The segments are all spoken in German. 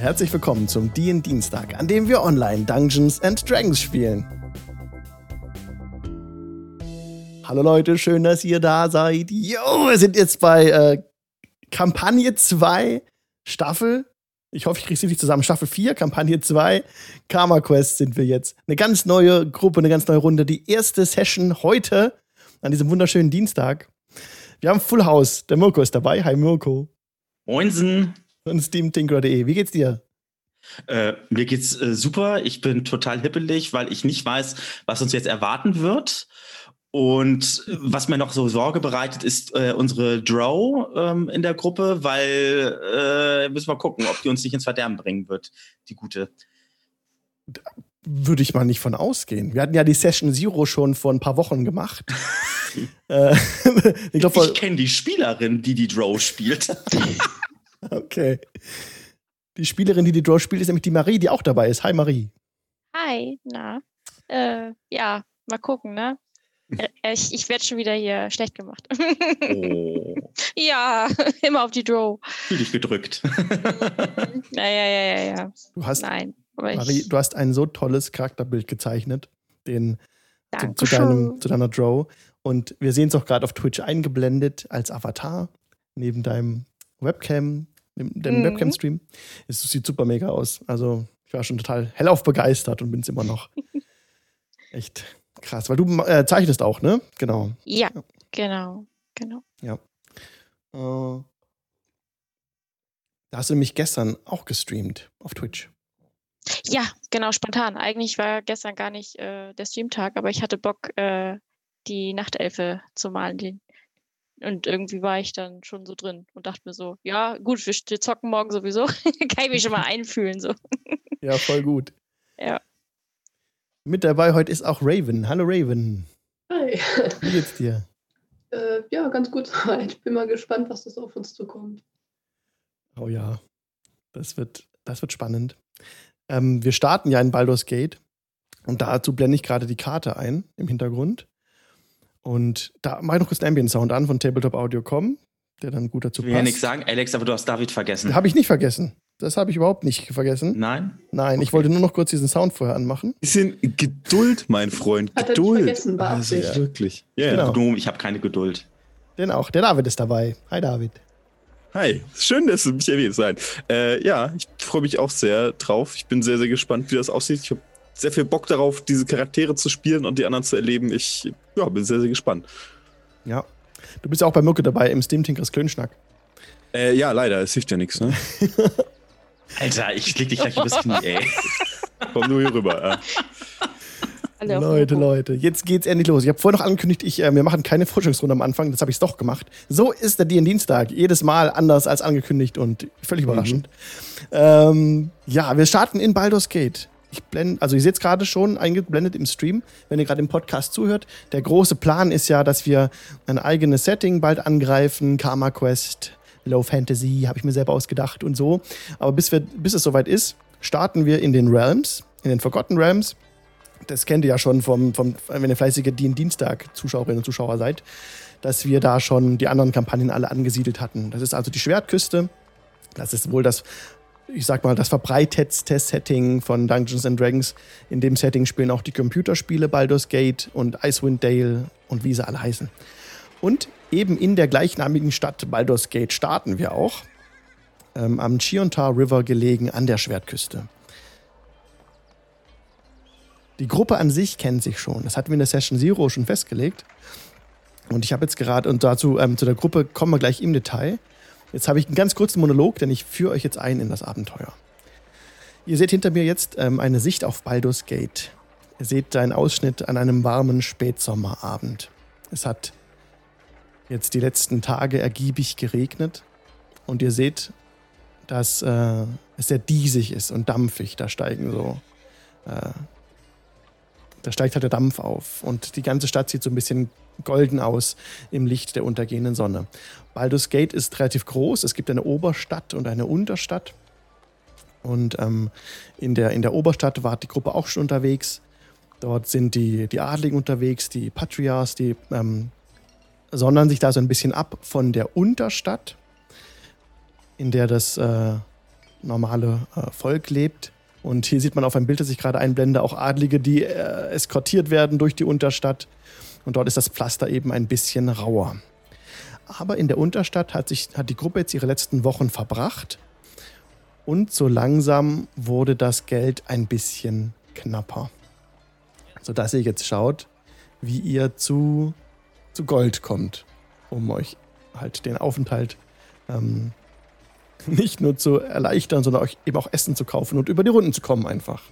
Herzlich willkommen zum DIN Dienstag, an dem wir online Dungeons and Dragons spielen. Hallo Leute, schön, dass ihr da seid. Jo, wir sind jetzt bei äh, Kampagne 2, Staffel. Ich hoffe, ich kriege es richtig zusammen. Staffel 4, Kampagne 2, Karma Quest sind wir jetzt. Eine ganz neue Gruppe, eine ganz neue Runde. Die erste Session heute, an diesem wunderschönen Dienstag. Wir haben Full House. Der Mirko ist dabei. Hi Mirko. Moinsen. Von steamtinker.de. Wie geht's dir? Äh, mir geht's äh, super. Ich bin total hippelig, weil ich nicht weiß, was uns jetzt erwarten wird. Und was mir noch so Sorge bereitet, ist äh, unsere Drow ähm, in der Gruppe, weil äh, müssen wir gucken, ob die uns nicht ins Verderben bringen wird, die gute. Würde ich mal nicht von ausgehen. Wir hatten ja die Session Zero schon vor ein paar Wochen gemacht. äh, ich ich kenne die Spielerin, die die Drow spielt. okay. Die Spielerin, die die Drow spielt, ist nämlich die Marie, die auch dabei ist. Hi Marie. Hi, na. Äh, ja, mal gucken, ne? Äh, ich, ich werde schon wieder hier schlecht gemacht. Oh. ja, immer auf die Draw. Fühl dich gedrückt. ja, ja, ja, ja, ja. Du hast, Nein, Marie, du hast ein so tolles Charakterbild gezeichnet, den zu, zu, deinem, zu deiner Draw. Und wir sehen es auch gerade auf Twitch eingeblendet als Avatar neben deinem Webcam, deinem mhm. Webcam-Stream. Es sieht super mega aus. Also ich war schon total hellauf begeistert und bin es immer noch. Echt Krass, weil du äh, zeichnest auch, ne? Genau. Ja, ja. genau, genau. Ja. Äh, da hast du nämlich gestern auch gestreamt auf Twitch. Ja, genau, spontan. Eigentlich war gestern gar nicht äh, der Streamtag, aber ich hatte Bock, äh, die Nachtelfe zu malen. Und irgendwie war ich dann schon so drin und dachte mir so, ja, gut, wir zocken morgen sowieso. Kann ich mich schon mal einfühlen. So. Ja, voll gut. Ja. Mit dabei heute ist auch Raven. Hallo Raven. Hi. Wie geht's dir? Äh, ja, ganz gut Ich bin mal gespannt, was das auf uns zukommt. Oh ja, das wird, das wird spannend. Ähm, wir starten ja in Baldur's Gate und dazu blende ich gerade die Karte ein im Hintergrund. Und da mache ich noch kurz den Ambient Sound an von Tabletop Audio.com, der dann gut dazu passt. Ich will ja nichts sagen, Alex, aber du hast David vergessen. Habe ich nicht vergessen. Das habe ich überhaupt nicht vergessen. Nein? Nein, okay. ich wollte nur noch kurz diesen Sound vorher anmachen. Bisschen Geduld, mein Freund. Hat Geduld. Er nicht vergessen, also, ja. wirklich. Ja, yeah. genau. ich habe keine Geduld. Denn auch, der David ist dabei. Hi, David. Hi, schön, dass du mich erwähnt sein. Äh, ja, ich freue mich auch sehr drauf. Ich bin sehr, sehr gespannt, wie das aussieht. Ich habe sehr viel Bock darauf, diese Charaktere zu spielen und die anderen zu erleben. Ich ja, bin sehr, sehr gespannt. Ja. Du bist ja auch bei Mucke dabei im Steam Tinkers Klönschnack. Äh, ja, leider, es hilft ja nichts, ne? Alter, ich leg dich gleich übers Knie, ey. Komm nur hier rüber. Ja. Leute, Leute, jetzt geht's endlich los. Ich habe vorher noch angekündigt, ich, äh, wir machen keine Forschungsrunde am Anfang. Das habe ich doch gemacht. So ist der D-Dienstag. Jedes Mal anders als angekündigt und völlig mhm. überraschend. Mhm. Ähm, ja, wir starten in Baldur's Gate. Ich blende, also ihr seht es gerade schon eingeblendet im Stream, wenn ihr gerade im Podcast zuhört. Der große Plan ist ja, dass wir ein eigenes Setting bald angreifen, Karma Quest, Low Fantasy, habe ich mir selber ausgedacht und so. Aber bis, wir, bis es soweit ist, starten wir in den Realms, in den Forgotten Realms. Das kennt ihr ja schon vom, vom wenn ihr fleißige Dienstag-Zuschauerinnen und Zuschauer seid, dass wir da schon die anderen Kampagnen alle angesiedelt hatten. Das ist also die Schwertküste. Das ist wohl das, ich sag mal, das verbreitetste Setting von Dungeons and Dragons. In dem Setting spielen auch die Computerspiele Baldur's Gate und Icewind Dale und wie sie alle heißen. Und eben in der gleichnamigen Stadt Baldur's Gate starten wir auch. Ähm, am Chiontar River gelegen an der Schwertküste. Die Gruppe an sich kennt sich schon. Das hatten wir in der Session Zero schon festgelegt. Und ich habe jetzt gerade, und dazu ähm, zu der Gruppe kommen wir gleich im Detail. Jetzt habe ich einen ganz kurzen Monolog, denn ich führe euch jetzt ein in das Abenteuer. Ihr seht hinter mir jetzt ähm, eine Sicht auf Baldur's Gate. Ihr seht einen Ausschnitt an einem warmen Spätsommerabend. Es hat jetzt die letzten Tage ergiebig geregnet und ihr seht, dass äh, es sehr diesig ist und dampfig. Da steigen so, äh, da steigt halt der Dampf auf und die ganze Stadt sieht so ein bisschen golden aus im Licht der untergehenden Sonne. Baldur's Gate ist relativ groß. Es gibt eine Oberstadt und eine Unterstadt. Und ähm, in, der, in der Oberstadt war die Gruppe auch schon unterwegs. Dort sind die, die Adligen unterwegs, die Patriarchs, die ähm, sondern sich da so ein bisschen ab von der Unterstadt, in der das, äh, normale äh, Volk lebt. Und hier sieht man auf einem Bild, das ich gerade einblende, auch Adlige, die äh, eskortiert werden durch die Unterstadt. Und dort ist das Pflaster eben ein bisschen rauer. Aber in der Unterstadt hat, sich, hat die Gruppe jetzt ihre letzten Wochen verbracht. Und so langsam wurde das Geld ein bisschen knapper. Sodass ihr jetzt schaut, wie ihr zu, zu Gold kommt, um euch halt den Aufenthalt ähm, nicht nur zu erleichtern, sondern euch eben auch Essen zu kaufen und über die Runden zu kommen einfach.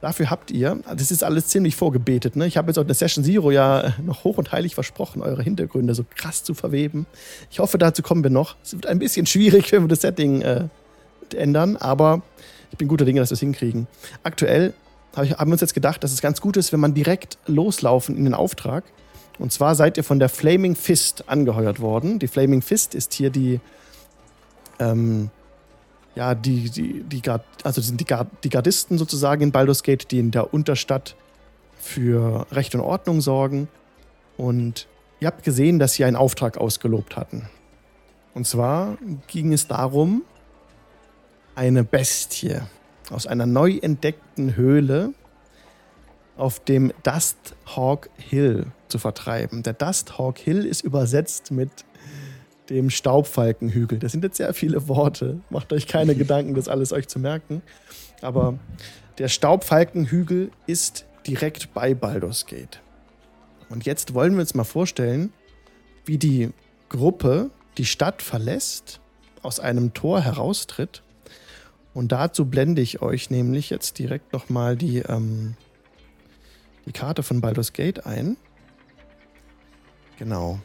Dafür habt ihr, das ist alles ziemlich vorgebetet, ne? Ich habe jetzt auch in der Session Zero ja noch hoch und heilig versprochen, eure Hintergründe so krass zu verweben. Ich hoffe, dazu kommen wir noch. Es wird ein bisschen schwierig, wenn wir das Setting äh, ändern, aber ich bin guter Dinge, dass wir es hinkriegen. Aktuell hab ich, haben wir uns jetzt gedacht, dass es ganz gut ist, wenn man direkt loslaufen in den Auftrag. Und zwar seid ihr von der Flaming Fist angeheuert worden. Die Flaming Fist ist hier die ähm, ja, die, die, die, also sind die, die Gardisten sozusagen in Baldur's Gate, die in der Unterstadt für Recht und Ordnung sorgen. Und ihr habt gesehen, dass sie einen Auftrag ausgelobt hatten. Und zwar ging es darum, eine Bestie aus einer neu entdeckten Höhle auf dem Dusthawk Hill zu vertreiben. Der Dusthawk Hill ist übersetzt mit dem Staubfalkenhügel. Das sind jetzt sehr viele Worte. Macht euch keine Gedanken, das alles euch zu merken. Aber der Staubfalkenhügel ist direkt bei Baldur's Gate. Und jetzt wollen wir uns mal vorstellen, wie die Gruppe die Stadt verlässt, aus einem Tor heraustritt. Und dazu blende ich euch nämlich jetzt direkt nochmal die, ähm, die Karte von Baldur's Gate ein. Genau.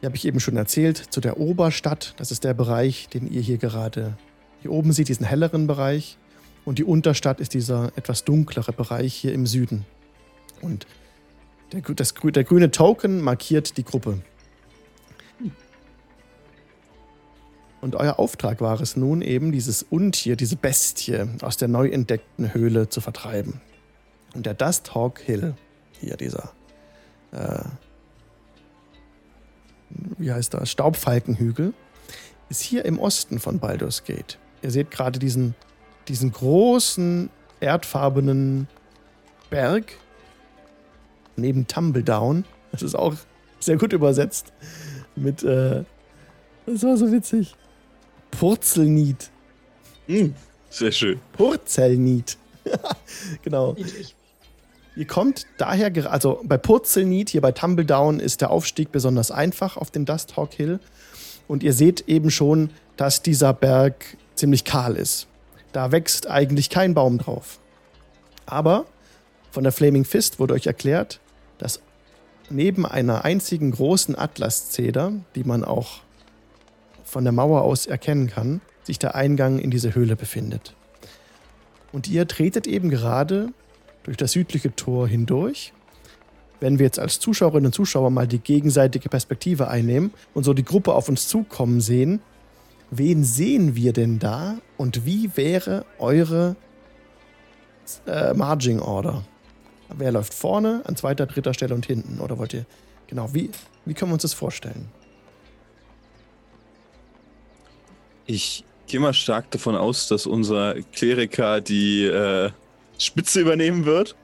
Hier habe ich eben schon erzählt, zu der Oberstadt. Das ist der Bereich, den ihr hier gerade hier oben seht, diesen helleren Bereich. Und die Unterstadt ist dieser etwas dunklere Bereich hier im Süden. Und der, das, der grüne Token markiert die Gruppe. Und euer Auftrag war es nun eben, dieses Untier, diese Bestie aus der neu entdeckten Höhle zu vertreiben. Und der Dusthawk Hill, hier dieser äh, wie heißt das, Staubfalkenhügel, ist hier im Osten von Baldur's Gate. Ihr seht gerade diesen, diesen großen, erdfarbenen Berg neben Tumbledown. Das ist auch sehr gut übersetzt. Mit, äh, das war so witzig. Purzelnied. Mm, sehr schön. Purzelnied. genau. Niedlich. Ihr kommt daher, also bei Purzelnied, hier bei Tumbledown, ist der Aufstieg besonders einfach auf dem Dusthawk Hill. Und ihr seht eben schon, dass dieser Berg ziemlich kahl ist. Da wächst eigentlich kein Baum drauf. Aber von der Flaming Fist wurde euch erklärt, dass neben einer einzigen großen Atlaszeder, die man auch von der Mauer aus erkennen kann, sich der Eingang in diese Höhle befindet. Und ihr tretet eben gerade durch das südliche Tor hindurch. Wenn wir jetzt als Zuschauerinnen und Zuschauer mal die gegenseitige Perspektive einnehmen und so die Gruppe auf uns zukommen sehen, wen sehen wir denn da und wie wäre eure äh, Marging Order? Wer läuft vorne, an zweiter, dritter Stelle und hinten? Oder wollt ihr, genau, wie, wie können wir uns das vorstellen? Ich gehe mal stark davon aus, dass unser Kleriker die äh, Spitze übernehmen wird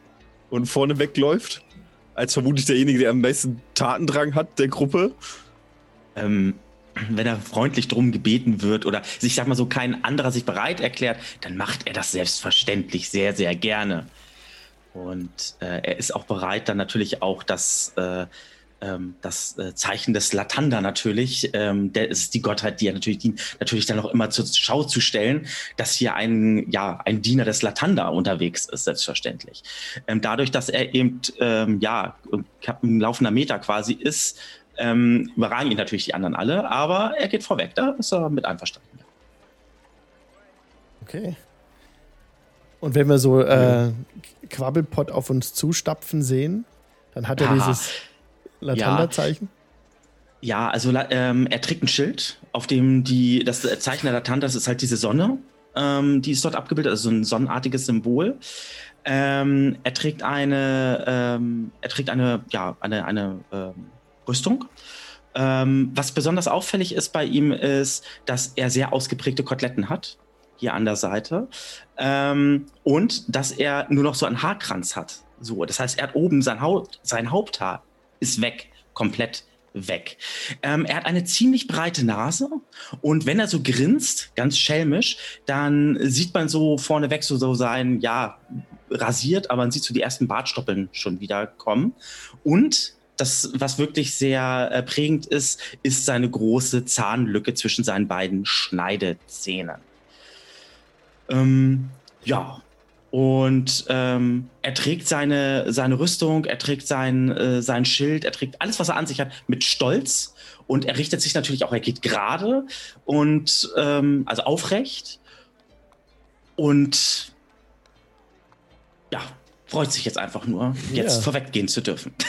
und vorne wegläuft. Als vermutlich derjenige, der am meisten Tatendrang hat der Gruppe. Ähm, wenn er freundlich drum gebeten wird oder sich, sag mal so, kein anderer sich bereit erklärt, dann macht er das selbstverständlich sehr, sehr gerne. Und äh, er ist auch bereit, dann natürlich auch das äh, ähm, das äh, Zeichen des Latanda natürlich, ähm, der ist die Gottheit, die er natürlich dient, natürlich dann auch immer zur Schau zu stellen, dass hier ein, ja, ein Diener des Latanda unterwegs ist, selbstverständlich. Ähm, dadurch, dass er eben, ähm, ja, ein laufender Meter quasi ist, ähm, überragen ihn natürlich die anderen alle, aber er geht vorweg, da ist er mit einverstanden. Okay. Und wenn wir so äh, Quabbelpot auf uns zustapfen sehen, dann hat er Aha. dieses Latanda-Zeichen? Ja. ja, also ähm, er trägt ein Schild, auf dem die, das Zeichen der Latandas ist halt diese Sonne, ähm, die ist dort abgebildet, also so ein sonnenartiges Symbol. Ähm, er trägt eine, ähm, er trägt eine, ja, eine, eine ähm, Rüstung Ähm, was besonders auffällig ist bei ihm, ist, dass er sehr ausgeprägte Koteletten hat, hier an der Seite. Ähm, und dass er nur noch so einen Haarkranz hat. So, das heißt, er hat oben sein, Haut, sein Haupthaar ist weg, komplett weg. Ähm, er hat eine ziemlich breite Nase und wenn er so grinst, ganz schelmisch, dann sieht man so vorneweg so, so sein, ja, rasiert, aber man sieht so die ersten Bartstoppeln schon wieder kommen. Und das, was wirklich sehr äh, prägend ist, ist seine große Zahnlücke zwischen seinen beiden Schneidezähnen. Ähm, ja, und ähm, er trägt seine, seine Rüstung, er trägt sein, äh, sein Schild, er trägt alles, was er an sich hat, mit Stolz. Und er richtet sich natürlich auch, er geht gerade und ähm, also aufrecht. Und ja, freut sich jetzt einfach nur, jetzt ja. vorweggehen zu dürfen.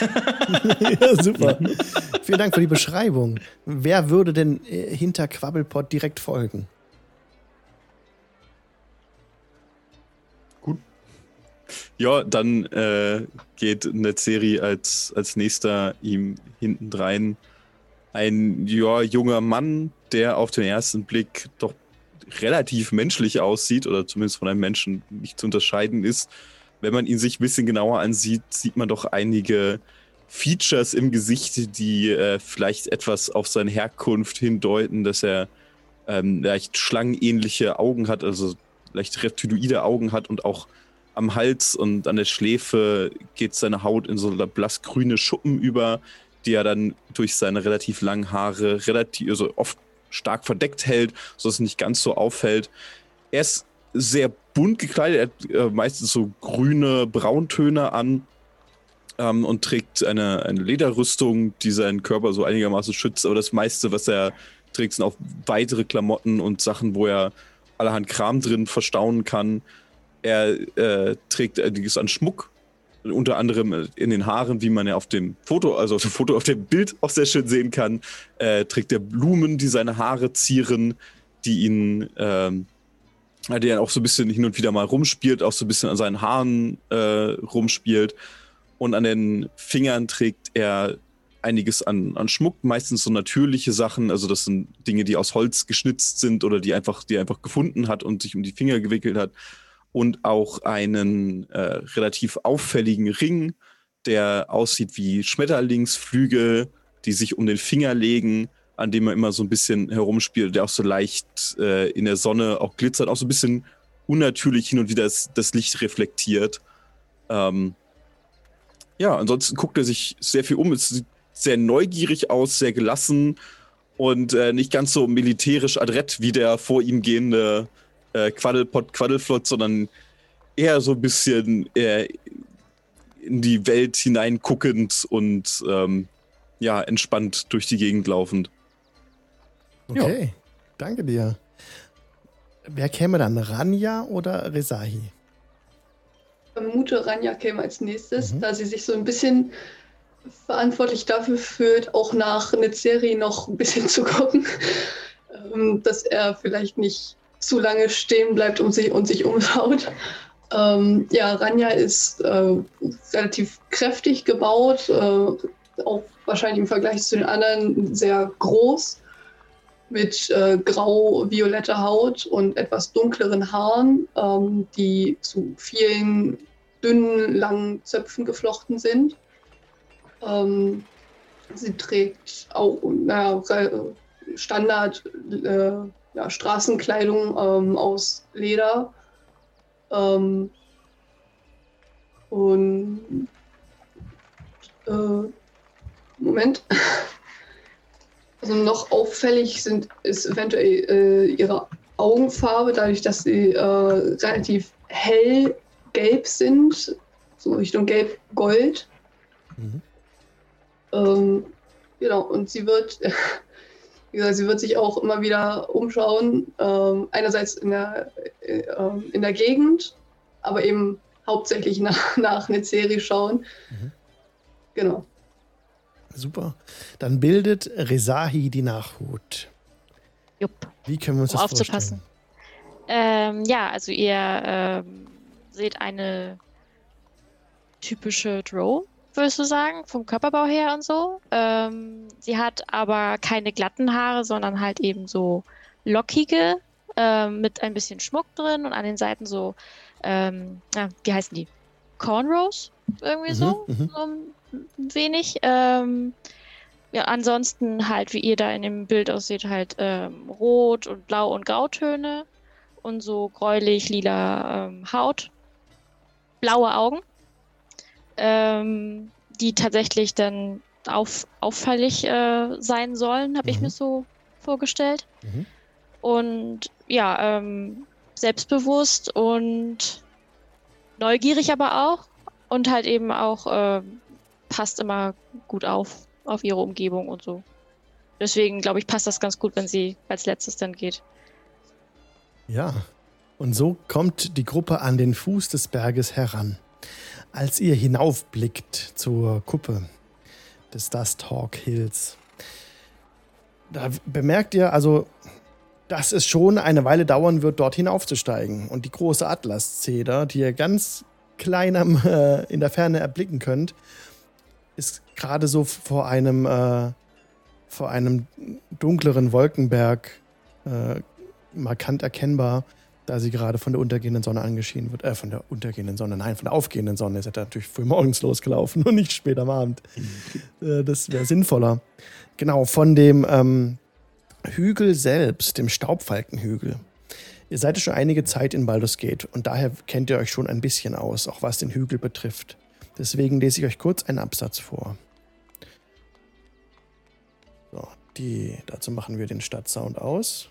ja, super. Vielen Dank für die Beschreibung. Wer würde denn äh, hinter Quabbelpot direkt folgen? Ja, dann äh, geht Netzeri als, als nächster ihm hintendrein ein ja, junger Mann, der auf den ersten Blick doch relativ menschlich aussieht oder zumindest von einem Menschen nicht zu unterscheiden ist. Wenn man ihn sich ein bisschen genauer ansieht, sieht man doch einige Features im Gesicht, die äh, vielleicht etwas auf seine Herkunft hindeuten, dass er ähm, leicht schlangenähnliche Augen hat, also leicht reptiloide Augen hat und auch am Hals und an der Schläfe geht seine Haut in so blassgrüne Schuppen über, die er dann durch seine relativ langen Haare relativ, also oft stark verdeckt hält, sodass es nicht ganz so auffällt. Er ist sehr bunt gekleidet, er hat äh, meistens so grüne Brauntöne an ähm, und trägt eine, eine Lederrüstung, die seinen Körper so einigermaßen schützt, aber das meiste, was er trägt, sind auch weitere Klamotten und Sachen, wo er allerhand Kram drin verstauen kann. Er äh, trägt einiges an Schmuck, unter anderem in den Haaren, wie man ja auf dem Foto, also auf dem Foto, auf dem Bild auch sehr schön sehen kann, äh, trägt er Blumen, die seine Haare zieren, die ihn, ähm, die er auch so ein bisschen hin und wieder mal rumspielt, auch so ein bisschen an seinen Haaren äh, rumspielt. Und an den Fingern trägt er einiges an, an Schmuck, meistens so natürliche Sachen. Also das sind Dinge, die aus Holz geschnitzt sind oder die einfach, die er einfach gefunden hat und sich um die Finger gewickelt hat und auch einen äh, relativ auffälligen Ring, der aussieht wie Schmetterlingsflügel, die sich um den Finger legen, an dem man immer so ein bisschen herumspielt, der auch so leicht äh, in der Sonne auch glitzert, auch so ein bisschen unnatürlich hin und wieder das, das Licht reflektiert. Ähm, ja, ansonsten guckt er sich sehr viel um. Es sieht sehr neugierig aus, sehr gelassen und äh, nicht ganz so militärisch adrett wie der vor ihm gehende äh, Quaddelpott, Quaddelflott, sondern eher so ein bisschen äh, in die Welt hineinguckend und ähm, ja, entspannt durch die Gegend laufend. Okay, ja. danke dir. Wer käme dann, Ranja oder Rezahi? Ich vermute, Ranja käme als nächstes, mhm. da sie sich so ein bisschen verantwortlich dafür fühlt, auch nach Netzeri noch ein bisschen zu gucken, ähm, dass er vielleicht nicht zu lange stehen bleibt und sich, und sich umschaut. Ähm, ja, Ranja ist äh, relativ kräftig gebaut, äh, auch wahrscheinlich im Vergleich zu den anderen sehr groß, mit äh, grau-violetter Haut und etwas dunkleren Haaren, ähm, die zu vielen dünnen, langen Zöpfen geflochten sind. Ähm, sie trägt auch naja, Standard äh, ja, Straßenkleidung ähm, aus Leder. Ähm, und äh, Moment. Also noch auffällig sind, ist eventuell äh, ihre Augenfarbe, dadurch, dass sie äh, relativ hell gelb sind, so Richtung gelb-gold. Mhm. Ähm, genau, und sie wird wie gesagt, sie wird sich auch immer wieder umschauen, ähm, einerseits in der, äh, ähm, in der Gegend, aber eben hauptsächlich nach, nach Nezeri schauen. Mhm. Genau. Super. Dann bildet Rezahi die Nachhut. Jupp. Wie können wir uns um das aufzupassen. Ähm, ja, also ihr ähm, seht eine typische Drow, würdest du sagen, vom Körperbau her und so. Ähm, sie hat aber keine glatten Haare, sondern halt eben so lockige, ähm, mit ein bisschen Schmuck drin und an den Seiten so, ähm, ja, wie heißen die? Cornrows? Irgendwie mhm, so, mhm. so ein wenig. Ähm, ja, ansonsten halt, wie ihr da in dem Bild aussieht, halt ähm, rot und blau und grautöne und so gräulich lila ähm, Haut, blaue Augen, ähm, die tatsächlich dann auf, auffällig äh, sein sollen, habe mhm. ich mir so vorgestellt. Mhm. Und ja, ähm, selbstbewusst und neugierig aber auch und halt eben auch äh, passt immer gut auf auf ihre Umgebung und so. Deswegen glaube ich, passt das ganz gut, wenn sie als letztes dann geht. Ja, und so kommt die Gruppe an den Fuß des Berges heran. Als ihr hinaufblickt zur Kuppe des Dust Hawk Hills, da bemerkt ihr also, dass es schon eine Weile dauern wird, dort hinaufzusteigen. Und die große Atlaszeder, die ihr ganz klein am, äh, in der Ferne erblicken könnt, ist gerade so vor einem, äh, vor einem dunkleren Wolkenberg äh, markant erkennbar, da sie gerade von der untergehenden Sonne angeschienen wird. Äh, von der untergehenden Sonne, nein, von der aufgehenden Sonne. Ist ja natürlich früh morgens losgelaufen und nicht spät am Abend. Mhm. Äh, das wäre sinnvoller. Genau, von dem ähm, Hügel selbst, dem Staubfalkenhügel. Ihr seid schon einige Zeit in Baldur's Gate und daher kennt ihr euch schon ein bisschen aus, auch was den Hügel betrifft. Deswegen lese ich euch kurz einen Absatz vor. So, die, dazu machen wir den Stadtsound aus.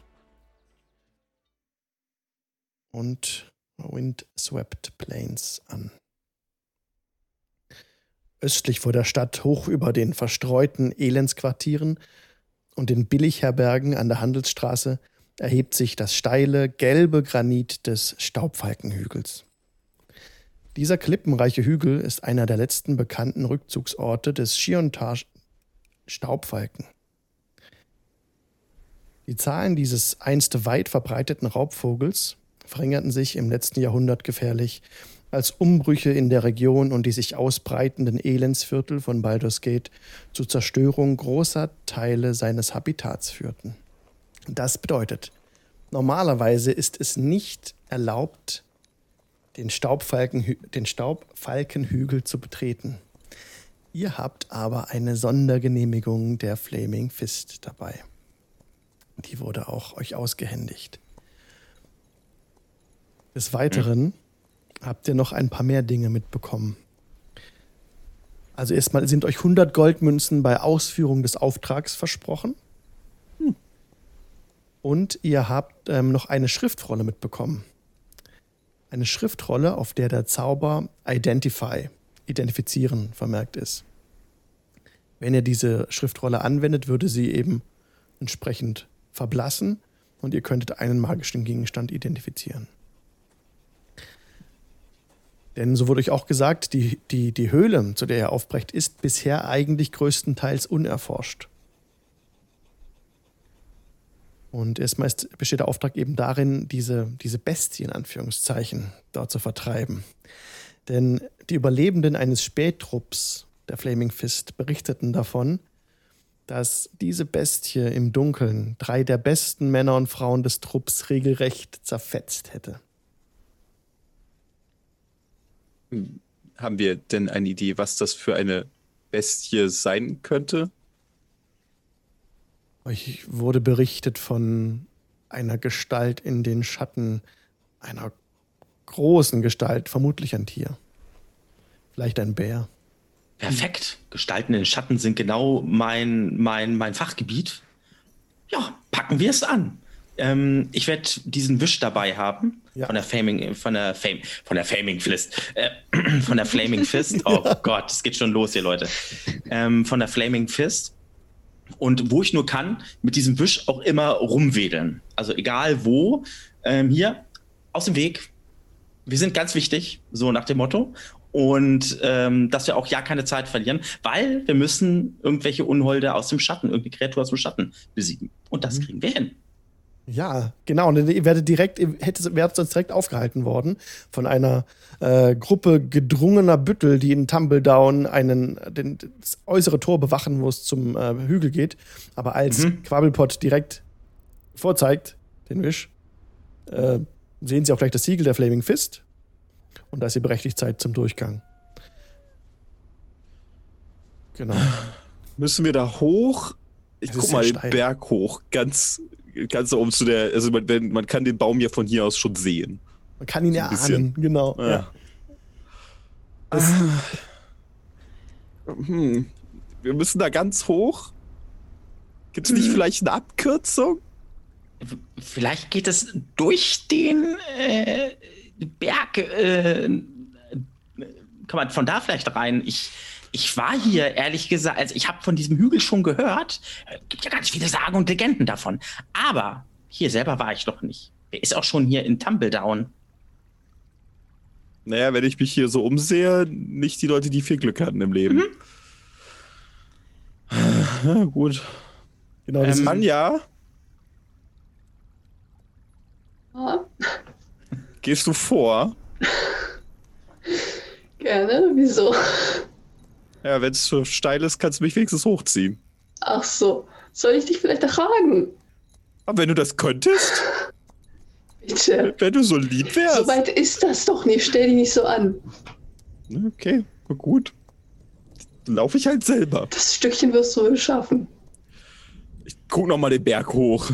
Und Windswept Plains an. Östlich vor der Stadt, hoch über den verstreuten Elendsquartieren und den Billigherbergen an der Handelsstraße, erhebt sich das steile, gelbe Granit des Staubfalkenhügels. Dieser klippenreiche Hügel ist einer der letzten bekannten Rückzugsorte des Chiontar Staubfalken. Die Zahlen dieses einst weit verbreiteten Raubvogels verringerten sich im letzten Jahrhundert gefährlich, als Umbrüche in der Region und die sich ausbreitenden Elendsviertel von Baldur's Gate zur Zerstörung großer Teile seines Habitats führten. Das bedeutet, normalerweise ist es nicht erlaubt, den, Staubfalken, den Staubfalkenhügel zu betreten. Ihr habt aber eine Sondergenehmigung der Flaming Fist dabei. Die wurde auch euch ausgehändigt. Des Weiteren hm. habt ihr noch ein paar mehr Dinge mitbekommen. Also erstmal sind euch 100 Goldmünzen bei Ausführung des Auftrags versprochen. Hm. Und ihr habt ähm, noch eine Schriftrolle mitbekommen eine Schriftrolle, auf der der Zauber Identify, identifizieren, vermerkt ist. Wenn ihr diese Schriftrolle anwendet, würde sie eben entsprechend verblassen und ihr könntet einen magischen Gegenstand identifizieren. Denn so wurde euch auch gesagt, die, die, die Höhle, zu der ihr aufbrecht, ist bisher eigentlich größtenteils unerforscht. Und erstmal ist, besteht der Auftrag eben darin, diese, diese Bestie in Anführungszeichen dort zu vertreiben. Denn die Überlebenden eines Spättrupps der Flaming Fist berichteten davon, dass diese Bestie im Dunkeln drei der besten Männer und Frauen des Trupps regelrecht zerfetzt hätte. Haben wir denn eine Idee, was das für eine Bestie sein könnte? Euch wurde berichtet von einer Gestalt in den Schatten, einer großen Gestalt, vermutlich ein Tier. Vielleicht ein Bär. Perfekt. Gestalten in den Schatten sind genau mein, mein, mein Fachgebiet. Ja, packen wir es an. Ähm, ich werde diesen Wisch dabei haben. Ja. Von der Faming, von der Fame, von der Faming Fist. Äh, von der Flaming Fist. Oh ja. Gott, es geht schon los hier, Leute. Ähm, von der Flaming Fist und wo ich nur kann, mit diesem Wisch auch immer rumwedeln. Also egal wo, ähm, hier aus dem Weg. Wir sind ganz wichtig, so nach dem Motto. Und ähm, dass wir auch ja keine Zeit verlieren, weil wir müssen irgendwelche Unholde aus dem Schatten, irgendwie Kreatur aus dem Schatten besiegen. Und das mhm. kriegen wir hin. Ja, genau. Und ihr werdet direkt, ihr hättet, wärt sonst direkt aufgehalten worden von einer äh, Gruppe gedrungener Büttel, die in Tumbledown einen, den, das äußere Tor bewachen, wo es zum äh, Hügel geht. Aber als mhm. Quabbelpot direkt vorzeigt, den Wisch, äh, sehen sie auch gleich das Siegel der Flaming Fist. Und da ist ihr berechtigt Zeit zum Durchgang. Genau. Müssen wir da hoch? Ich guck mal den Berg hoch, ganz ganz da oben zu der, also man, wenn, man kann den Baum ja von hier aus schon sehen. Man kann ihn ja ahnen, genau. Ja. ja. Ah. Hm. Wir müssen da ganz hoch. Gibt es nicht hm. vielleicht eine Abkürzung? Vielleicht geht es durch den äh, Berg. Äh, kann man von da vielleicht rein? Ich, ich war hier, ehrlich gesagt, also ich habe von diesem Hügel schon gehört. Es gibt ja ganz viele Sagen und Legenden davon. Aber hier selber war ich noch nicht. Wer ist auch schon hier in Tumbledown? Naja, wenn ich mich hier so umsehe, nicht die Leute, die viel Glück hatten im Leben. Mhm. Ja, gut. Genau, das ähm, Anja. Ja. Gehst du vor? Gerne, wieso? Ja, wenn es so steil ist, kannst du mich wenigstens hochziehen. Ach so. Soll ich dich vielleicht erfragen? Aber wenn du das könntest? Bitte. Wenn du so lieb wärst. So weit ist das doch nicht. Stell dich nicht so an. Okay, gut. Dann laufe ich halt selber. Das Stückchen wirst du wohl schaffen. Ich guck noch mal den Berg hoch.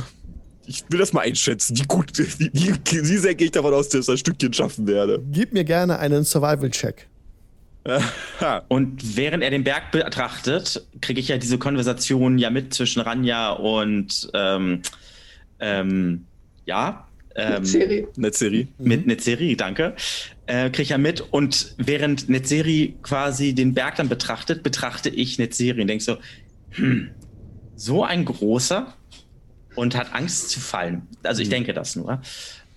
Ich will das mal einschätzen, wie gut, wie, wie, wie sehr gehe ich davon aus, dass ich das Stückchen schaffen werde. Gib mir gerne einen Survival-Check. und während er den Berg betrachtet, kriege ich ja diese Konversation ja mit zwischen Ranja und ähm, ähm, ja. Ähm, Netzeri. Netzeri. Mit. Netzeri, danke. Äh, kriege ich ja mit. Und während Netzeri quasi den Berg dann betrachtet, betrachte ich Netzeri und denke so, hm, so ein großer und hat Angst zu fallen. Also ich mhm. denke das nur.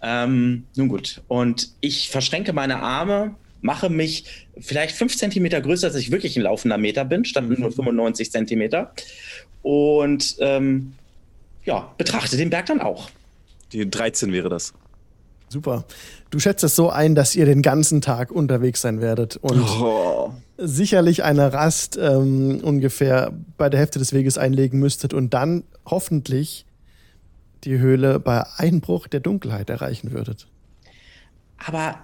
Ähm, nun gut. Und ich verschränke meine Arme mache mich vielleicht fünf Zentimeter größer, als ich wirklich ein laufender Meter bin, statt mhm. nur 95 Zentimeter. Und ähm, ja, betrachte den Berg dann auch. Die 13 wäre das. Super. Du schätzt es so ein, dass ihr den ganzen Tag unterwegs sein werdet und oh. sicherlich eine Rast ähm, ungefähr bei der Hälfte des Weges einlegen müsstet und dann hoffentlich die Höhle bei Einbruch der Dunkelheit erreichen würdet. Aber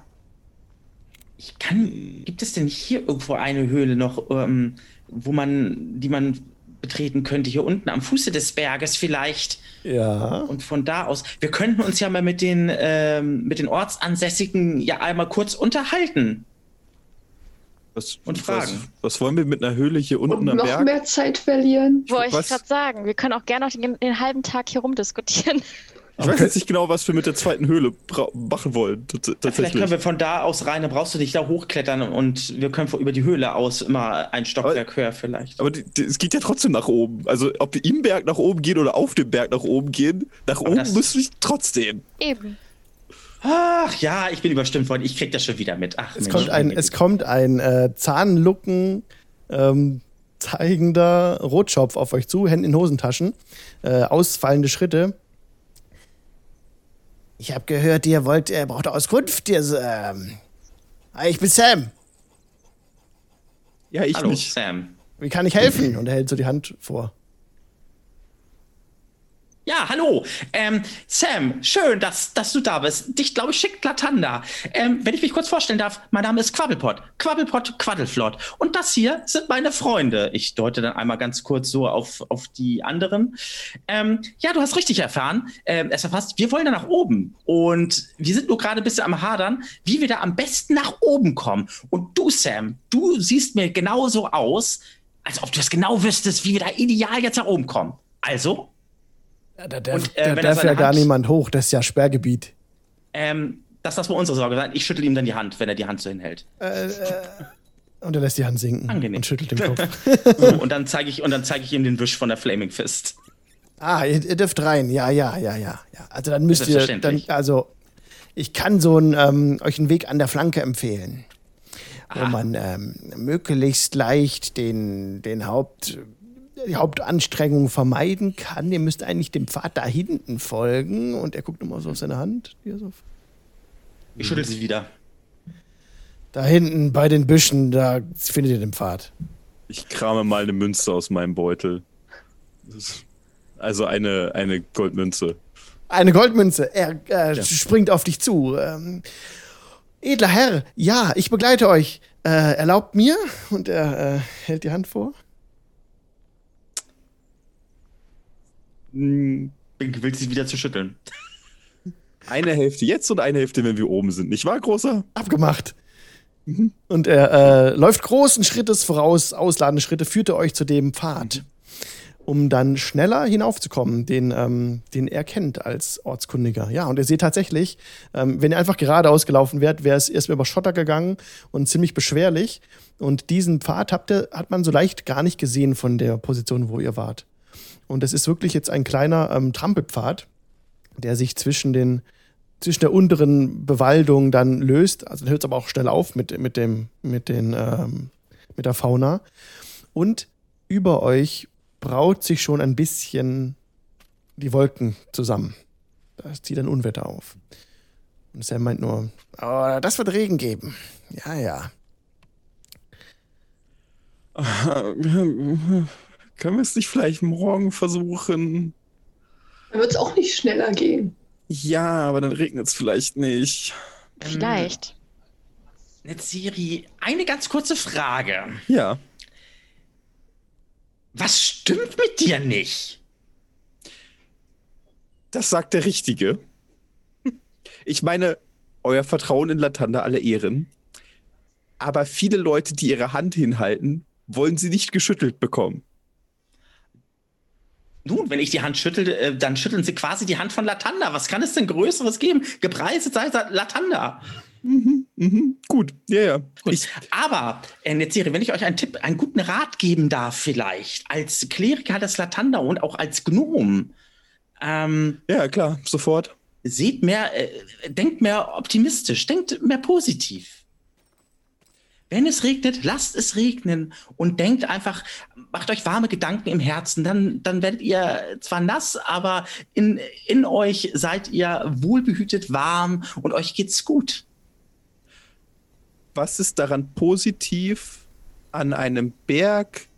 ich kann, gibt es denn hier irgendwo eine Höhle noch, ähm, wo man, die man betreten könnte, hier unten am Fuße des Berges vielleicht? Ja. Und von da aus, wir könnten uns ja mal mit den, ähm, mit den Ortsansässigen ja einmal kurz unterhalten. Was, und fragen. Was, was, wollen wir mit einer Höhle hier unten und am noch Berg? Noch mehr Zeit verlieren. Wollte ich gerade sagen. Wir können auch gerne noch den, den halben Tag hier rumdiskutieren. Ich weiß jetzt nicht genau, was wir mit der zweiten Höhle machen wollen. Ja, vielleicht können wir von da aus rein, dann brauchst du dich da hochklettern und wir können über die Höhle aus immer ein Stockwerk aber, höher vielleicht. Aber die, die, es geht ja trotzdem nach oben. Also ob wir im Berg nach oben gehen oder auf dem Berg nach oben gehen, nach aber oben müssen wir trotzdem. Eben. Ach ja, ich bin überstimmt worden. Ich krieg das schon wieder mit. Ach, es, Mensch, kommt ein, es kommt ein äh, Zahnlucken ähm, zeigender Rotschopf auf euch zu, Hände in Hosentaschen, äh, ausfallende Schritte ich habe gehört, ihr wollt, ihr braucht Auskunft. Ihr, ähm, ich bin Sam. Ja, ich Hallo, nicht. Sam. Wie kann ich helfen? Und er hält so die Hand vor. Ja, hallo. Ähm, Sam, schön, dass, dass du da bist. Dich, glaube ich, schickt Latanda. Ähm, wenn ich mich kurz vorstellen darf, mein Name ist Quabbelpot. Quabbelpot Quaddelflott. Und das hier sind meine Freunde. Ich deute dann einmal ganz kurz so auf, auf die anderen. Ähm, ja, du hast richtig erfahren. Ähm, es erfasst, wir wollen da nach oben. Und wir sind nur gerade ein bisschen am Hadern, wie wir da am besten nach oben kommen. Und du, Sam, du siehst mir genauso aus, als ob du es genau wüsstest, wie wir da ideal jetzt nach oben kommen. Also, da darf, und, äh, da darf ja gar niemand hoch, das ist ja Sperrgebiet. Ähm, das lass mal unsere Sorge sein. Ich schüttel ihm dann die Hand, wenn er die Hand so hinhält. Äh, äh, und er lässt die Hand sinken Angenehm. und schüttelt den Kopf. so, und dann zeige ich, zeig ich ihm den Wisch von der Flaming Fist. Ah, ihr, ihr, dürft rein. Ja, ja, ja, ja, ja. Also dann müsst ihr, dann, also ich kann so ein, ähm, euch einen Weg an der Flanke empfehlen, ah. wo man ähm, möglichst leicht den, den Haupt die Hauptanstrengung vermeiden kann. Ihr müsst eigentlich dem Pfad da hinten folgen. Und er guckt nochmal so auf seine Hand. So ich schüttel sie wieder. Da hinten bei den Büschen, da findet ihr den Pfad. Ich krame mal eine Münze aus meinem Beutel. Also eine, eine Goldmünze. Eine Goldmünze. Er äh, ja. springt auf dich zu. Ähm, edler Herr, ja, ich begleite euch. Äh, erlaubt mir? Und er äh, hält die Hand vor. Will sie wieder zu schütteln. Eine Hälfte jetzt und eine Hälfte, wenn wir oben sind, nicht wahr, großer? Abgemacht. Mhm. Und er äh, läuft großen Schrittes voraus, ausladende Schritte, führt er euch zu dem Pfad, um dann schneller hinaufzukommen, den, ähm, den er kennt als Ortskundiger. Ja, und ihr seht tatsächlich, ähm, wenn ihr einfach geradeaus gelaufen wärt, wäre es erstmal über Schotter gegangen und ziemlich beschwerlich. Und diesen Pfad habt ihr, hat man so leicht gar nicht gesehen von der Position, wo ihr wart. Und es ist wirklich jetzt ein kleiner ähm, Trampelpfad, der sich zwischen den zwischen der unteren Bewaldung dann löst. Also hört es aber auch schnell auf mit, mit, dem, mit, den, ähm, mit der Fauna. Und über euch braut sich schon ein bisschen die Wolken zusammen. Da zieht ein Unwetter auf. Und Sam meint nur, oh, das wird Regen geben. Ja, ja. Können wir es nicht vielleicht morgen versuchen? Dann wird es auch nicht schneller gehen. Ja, aber dann regnet es vielleicht nicht. Vielleicht. Netziri, eine ganz kurze Frage. Ja. Was stimmt mit dir nicht? Das sagt der Richtige. Ich meine, euer Vertrauen in Latanda alle Ehren. Aber viele Leute, die ihre Hand hinhalten, wollen sie nicht geschüttelt bekommen. Nun, wenn ich die Hand schüttel, äh, dann schütteln sie quasi die Hand von Latanda. Was kann es denn Größeres geben? Gepreiset sei Latanda. Mhm, mhm, gut, ja, ja. Gut. Ich, Aber, äh, Netzeri, wenn ich euch einen Tipp, einen guten Rat geben darf, vielleicht, als Kleriker des Latanda und auch als Gnom. Ähm, ja, klar, sofort. Seht mehr, äh, denkt mehr optimistisch, denkt mehr positiv. Wenn es regnet, lasst es regnen und denkt einfach, macht euch warme Gedanken im Herzen. Dann, dann werdet ihr zwar nass, aber in, in euch seid ihr wohlbehütet, warm und euch geht's gut. Was ist daran positiv, an einem Berg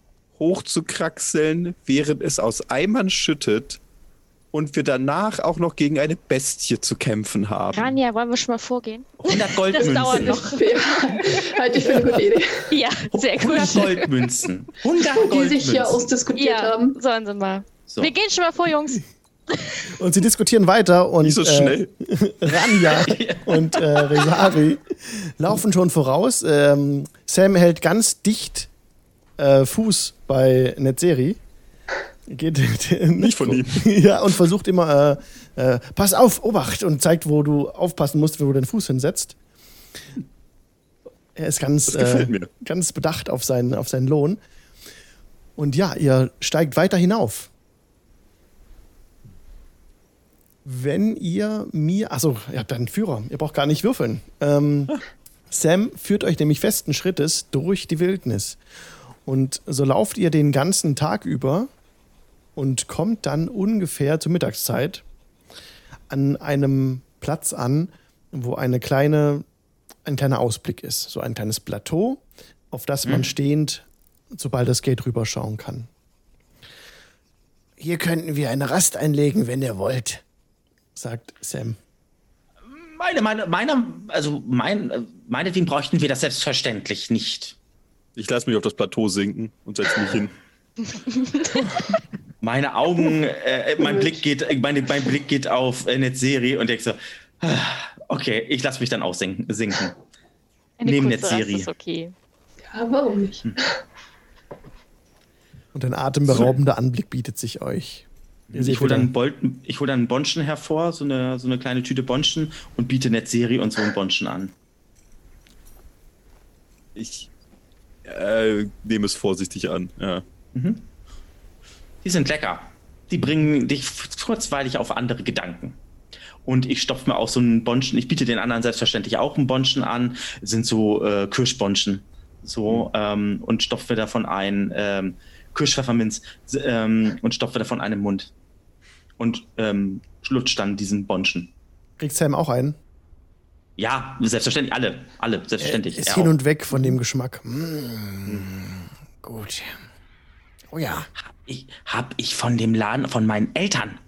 hochzukraxeln, während es aus Eimern schüttet und wir danach auch noch gegen eine Bestie zu kämpfen haben. Rania, wollen wir schon mal vorgehen? 100 Goldmünzen. Das dauert noch. Halte ich für eine gute Idee. Ja, sehr gut. 100 Goldmünzen. 100 Goldmünzen. Die sich hier ausdiskutiert ja, haben. sollen sie mal. So. Wir gehen schon mal vor, Jungs. Und sie diskutieren weiter und Nicht so schnell. Äh, Ranja und äh, Resari laufen schon voraus. Ähm, Sam hält ganz dicht äh, Fuß bei Netzeri geht nicht von ihm. Ja, und versucht immer, äh, äh, pass auf, Obacht und zeigt, wo du aufpassen musst, wo du den Fuß hinsetzt. Er ist ganz, äh, ganz bedacht auf seinen, auf seinen Lohn. Und ja, ihr steigt weiter hinauf. Wenn ihr mir, achso, ihr habt einen Führer, ihr braucht gar nicht würfeln. Ähm, Sam führt euch nämlich festen Schrittes durch die Wildnis. Und so lauft ihr den ganzen Tag über und kommt dann ungefähr zur Mittagszeit an einem Platz an, wo eine kleine, ein kleiner Ausblick ist. So ein kleines Plateau, auf das man mhm. stehend, sobald das Gate rüberschauen kann. Hier könnten wir eine Rast einlegen, wenn ihr wollt, sagt Sam. Meine, meine, meine, also mein, meinetwegen bräuchten wir das selbstverständlich nicht. Ich lasse mich auf das Plateau sinken und setze mich hin. meine Augen, äh, mein Blick geht, meine, mein Blick geht auf äh, Netzserie und denke so, ah, okay, ich lasse mich dann auch sinken. sinken. Eine Neben Netzserie. ist okay. Ja, warum nicht? Hm. Und ein atemberaubender Anblick bietet sich euch. Ich hole dann, hol dann einen Bonschen hervor, so eine, so eine kleine Tüte Bonschen und biete Netzserie und so einen Bonschen an. Ich äh, nehme es vorsichtig an, ja. Mhm. Die sind lecker. Die bringen dich kurzweilig auf andere Gedanken. Und ich stopfe mir auch so einen Bonschen. Ich biete den anderen selbstverständlich auch einen Bonschen an. Das sind so äh, Kirschbonschen. So, ähm, und stopfe mir davon ein ähm, Kirschpfefferminz ähm, und stopfe davon einen Mund. Und ähm, lutscht dann diesen Bonschen. Kriegt Sam auch einen? Ja, selbstverständlich, alle, alle, selbstverständlich. Er ist hin auch. und weg von dem Geschmack. Mmh, gut. Oh ja. Hab ich, hab ich von dem Laden, von meinen Eltern.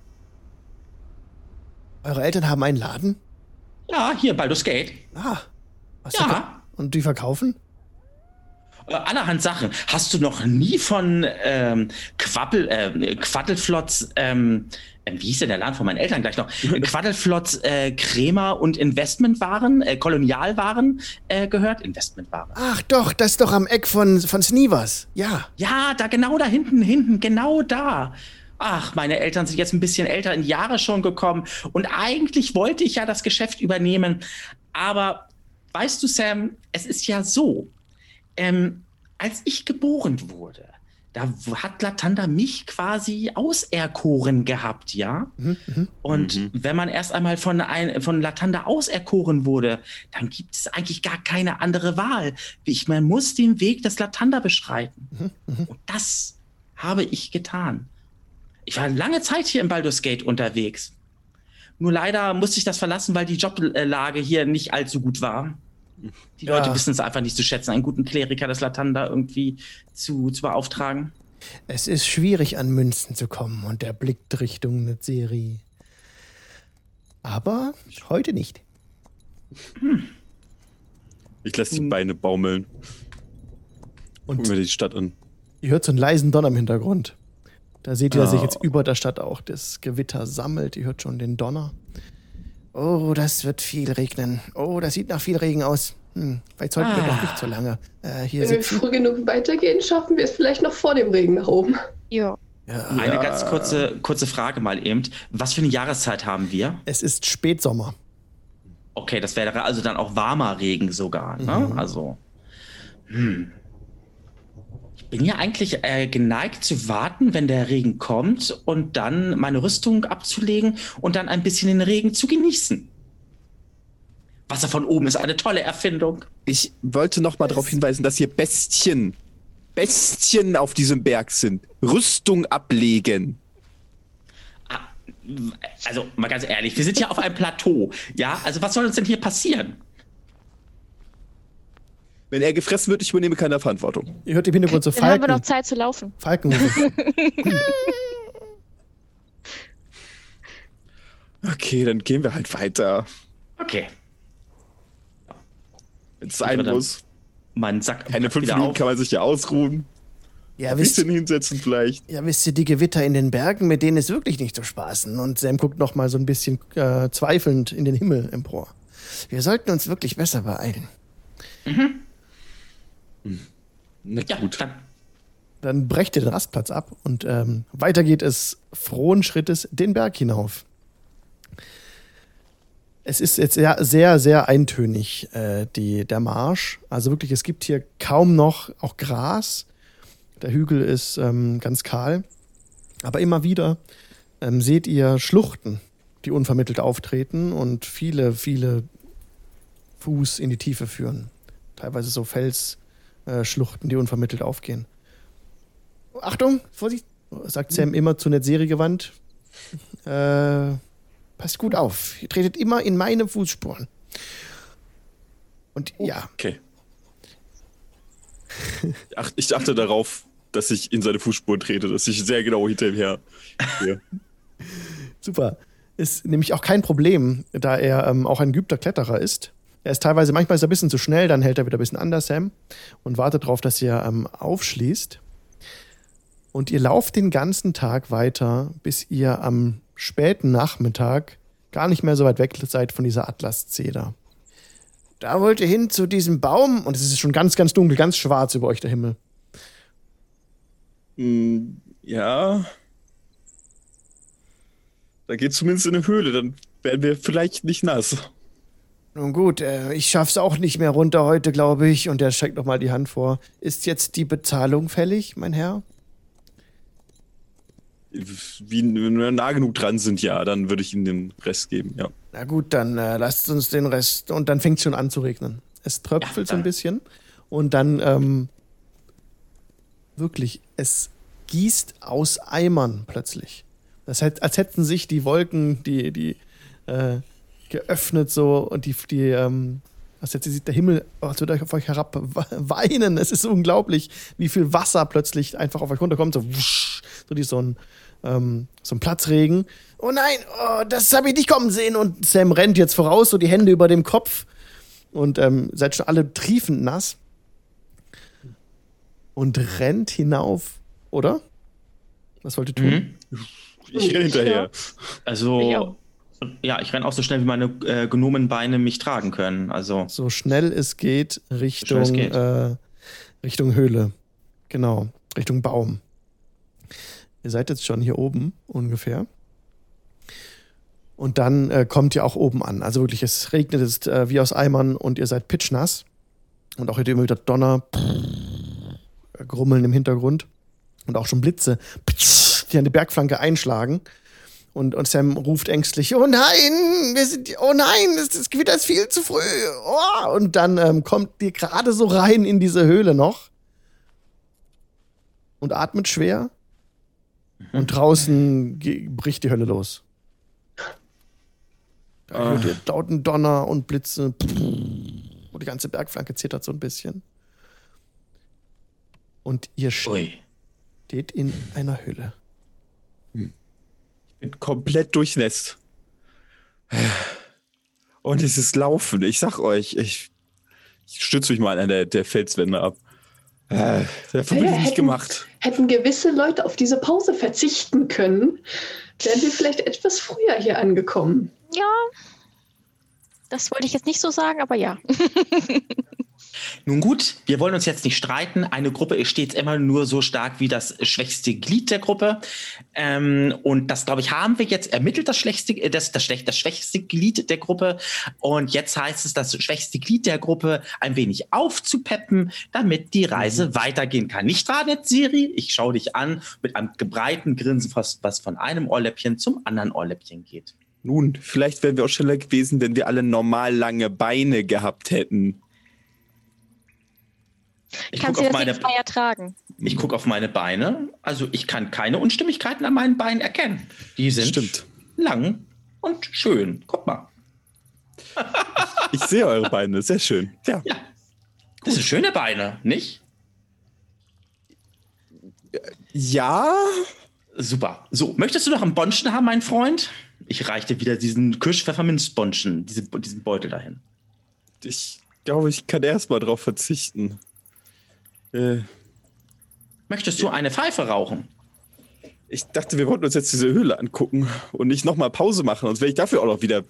Eure Eltern haben einen Laden? Ja, hier, Baldur's Gate. Ah. Was ja. Und die verkaufen? Äh, allerhand Sachen. Hast du noch nie von ähm, Quappel, äh, Quaddelflotz, ähm, äh, wie hieß denn der Laden von meinen Eltern gleich noch? Quaddelflotz äh, Crema und Investmentwaren, äh, Kolonialwaren äh, gehört? Investmentwaren. Ach doch, das ist doch am Eck von, von Snivers. Ja. Ja, da genau da hinten, hinten, genau da. Ach, meine Eltern sind jetzt ein bisschen älter in Jahre schon gekommen und eigentlich wollte ich ja das Geschäft übernehmen. Aber weißt du, Sam, es ist ja so, ähm, als ich geboren wurde, da hat Latanda mich quasi auserkoren gehabt, ja. Mhm, mhm. Und mhm. wenn man erst einmal von, ein, von Latanda auserkoren wurde, dann gibt es eigentlich gar keine andere Wahl. Ich, man muss den Weg des Latanda beschreiten. Mhm, mhm. Und das habe ich getan. Ich war lange Zeit hier im Baldur's Gate unterwegs. Nur leider musste ich das verlassen, weil die Joblage hier nicht allzu gut war. Die ja. Leute wissen es einfach nicht zu schätzen, einen guten Kleriker des Latanda irgendwie zu, zu beauftragen. Es ist schwierig, an Münzen zu kommen und er blickt Richtung Netzeri. Aber heute nicht. Hm. Ich lasse die hm. Beine baumeln. Und Gucken wir die Stadt an. Ihr hört so einen leisen Donner im Hintergrund. Da seht ihr, dass sich jetzt über der Stadt auch das Gewitter sammelt. Ihr hört schon den Donner. Oh, das wird viel regnen. Oh, das sieht nach viel Regen aus. Hm, vielleicht sollten ah. wir doch nicht so lange äh, hier Wenn sitzen. wir früh genug weitergehen, schaffen wir es vielleicht noch vor dem Regen nach oben. Ja. ja. Eine ganz kurze, kurze Frage mal eben. Was für eine Jahreszeit haben wir? Es ist Spätsommer. Okay, das wäre also dann auch warmer Regen sogar. Ne? Mhm. Also. Hm bin ja eigentlich äh, geneigt zu warten, wenn der Regen kommt und dann meine Rüstung abzulegen und dann ein bisschen den Regen zu genießen. Wasser von oben ist eine tolle Erfindung. Ich wollte noch mal darauf hinweisen, dass hier Bestien, Bestien auf diesem Berg sind. Rüstung ablegen. Ah, also mal ganz ehrlich, wir sind ja auf einem Plateau. Ja, also was soll uns denn hier passieren? Wenn er gefressen wird, ich übernehme keine Verantwortung. Ihr hört im Hintergrund so Falken. Dann haben wir noch Zeit zu laufen. Falken. okay, dann gehen wir halt weiter. Okay. Wenn es sein muss. Mein Sack. Keine fünf Minuten auf. kann man sich ja ausruhen. Ja, Ein bisschen hinsetzen vielleicht. Ja, wisst ihr, die Gewitter in den Bergen, mit denen ist wirklich nicht zu spaßen. Und Sam guckt noch mal so ein bisschen äh, zweifelnd in den Himmel empor. Wir sollten uns wirklich besser beeilen. Mhm. Na ja, gut. Dann. dann brecht ihr den Rastplatz ab und ähm, weiter geht es frohen Schrittes den Berg hinauf. Es ist jetzt sehr, sehr, sehr eintönig, äh, die, der Marsch. Also wirklich, es gibt hier kaum noch auch Gras. Der Hügel ist ähm, ganz kahl. Aber immer wieder ähm, seht ihr Schluchten, die unvermittelt auftreten und viele, viele Fuß in die Tiefe führen. Teilweise so Fels, äh, Schluchten, die unvermittelt aufgehen. Achtung, Vorsicht, sagt Sam immer zu Netzeri gewandt. Äh, passt gut auf. Ihr tretet immer in meine Fußspuren. Und ja. Okay. Ach, ich achte darauf, dass ich in seine Fußspuren trete, dass ich sehr genau hinter ihm her. Super. Ist nämlich auch kein Problem, da er ähm, auch ein geübter Kletterer ist. Er ist teilweise, manchmal ist er ein bisschen zu schnell, dann hält er wieder ein bisschen anders, Sam, und wartet darauf, dass ihr ähm, aufschließt. Und ihr lauft den ganzen Tag weiter, bis ihr am späten Nachmittag gar nicht mehr so weit weg seid von dieser Atlaszeder. Da wollt ihr hin zu diesem Baum und es ist schon ganz, ganz dunkel, ganz schwarz über euch der Himmel. Mm, ja. Da geht zumindest in eine Höhle, dann werden wir vielleicht nicht nass. Nun gut, äh, ich schaff's auch nicht mehr runter heute, glaube ich. Und er streckt nochmal die Hand vor. Ist jetzt die Bezahlung fällig, mein Herr? Wie, wenn wir nah genug dran sind, ja, dann würde ich Ihnen den Rest geben, ja. Na gut, dann äh, lasst uns den Rest. Und dann fängt es schon an zu regnen. Es tröpfelt ja, so ein bisschen. Und dann, ähm, wirklich, es gießt aus Eimern plötzlich. Das heißt, als hätten sich die Wolken, die, die äh, geöffnet so und die, die ähm, was jetzt sieht der Himmel, oh, wird auf euch herab weinen. Es ist unglaublich, wie viel Wasser plötzlich einfach auf euch runterkommt. So, wusch, so die, so ein, ähm, so ein Platzregen. Oh nein, oh, das habe ich nicht kommen sehen. Und Sam rennt jetzt voraus, so die Hände über dem Kopf. Und ähm, seid schon alle triefend nass. Und rennt hinauf, oder? Was wollt ihr tun? Mhm. Ich renne hinterher. Also, ja, ich renne auch so schnell, wie meine äh, Gnomenbeine mich tragen können. Also. So schnell es geht Richtung, es geht. Äh, Richtung Höhle. Genau, Richtung Baum. Ihr seid jetzt schon hier oben ungefähr. Und dann äh, kommt ihr auch oben an. Also wirklich, es regnet jetzt äh, wie aus Eimern und ihr seid pitschnass. Und auch immer wieder Donner, Grummeln im Hintergrund. Und auch schon Blitze, die an die Bergflanke einschlagen. Und, und Sam ruft ängstlich: Oh nein, wir sind, oh nein, das, das Gewitter ist viel zu früh. Oh. Und dann ähm, kommt ihr gerade so rein in diese Höhle noch und atmet schwer. Und draußen bricht die Hölle los. Da hört ihr lauten Donner und Blitze. Und die ganze Bergflanke zittert so ein bisschen. Und ihr steht Ui. in einer Höhle. Ich bin komplett durchnässt. Und es ist Laufen. Ich sag euch, ich, ich stütze mich mal an der, der Felswände ab. Äh, dafür bin ich nicht gemacht. Hätten gewisse Leute auf diese Pause verzichten können, wären wir vielleicht etwas früher hier angekommen. Ja, das wollte ich jetzt nicht so sagen, aber ja. Nun gut, wir wollen uns jetzt nicht streiten. Eine Gruppe ist stets immer nur so stark wie das schwächste Glied der Gruppe. Ähm, und das, glaube ich, haben wir jetzt ermittelt, das, schwächste, äh, das, das, das schwächste Glied der Gruppe. Und jetzt heißt es, das schwächste Glied der Gruppe ein wenig aufzupeppen, damit die Reise mhm. weitergehen kann. Nicht wahr, Siri? Ich schaue dich an mit einem gebreiten Grinsen, was, was von einem Ohrläppchen zum anderen Ohrläppchen geht. Nun, vielleicht wären wir auch schneller gewesen, wenn wir alle normal lange Beine gehabt hätten. Ich Kannst du das meine, nicht freier tragen? Ich gucke auf meine Beine. Also ich kann keine Unstimmigkeiten an meinen Beinen erkennen. Die sind Stimmt. lang und schön. Guck mal. ich sehe eure Beine, sehr schön. Ja. ja. Das sind schöne Beine, nicht? Ja. Super. So, möchtest du noch einen Bonschen haben, mein Freund? Ich reichte wieder diesen Kirsch-Pfefferminz-Bonschen, diese, diesen Beutel dahin. Ich glaube, ich kann erstmal drauf verzichten. Äh, Möchtest du eine Pfeife rauchen? Ich dachte, wir wollten uns jetzt diese Höhle angucken und nicht nochmal Pause machen, sonst wäre ich dafür auch noch wieder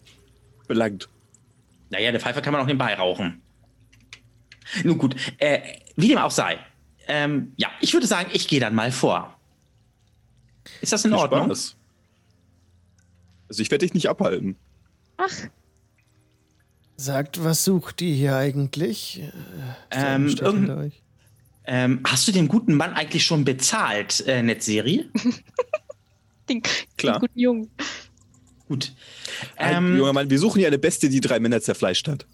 belangt. Naja, eine Pfeife kann man auch nebenbei rauchen. Nun gut, äh, wie dem auch sei. Ähm, ja, ich würde sagen, ich gehe dann mal vor. Ist das in Ordnung? Spaß. Also ich werde dich nicht abhalten. Ach. Sagt, was sucht die hier eigentlich? Äh, ähm, irgend, ähm, hast du den guten Mann eigentlich schon bezahlt, äh, Netzserie? den, Klar. den guten Jungen. Gut. Ähm, junger Mann, wir suchen hier eine Beste, die drei Männer zerfleischt hat.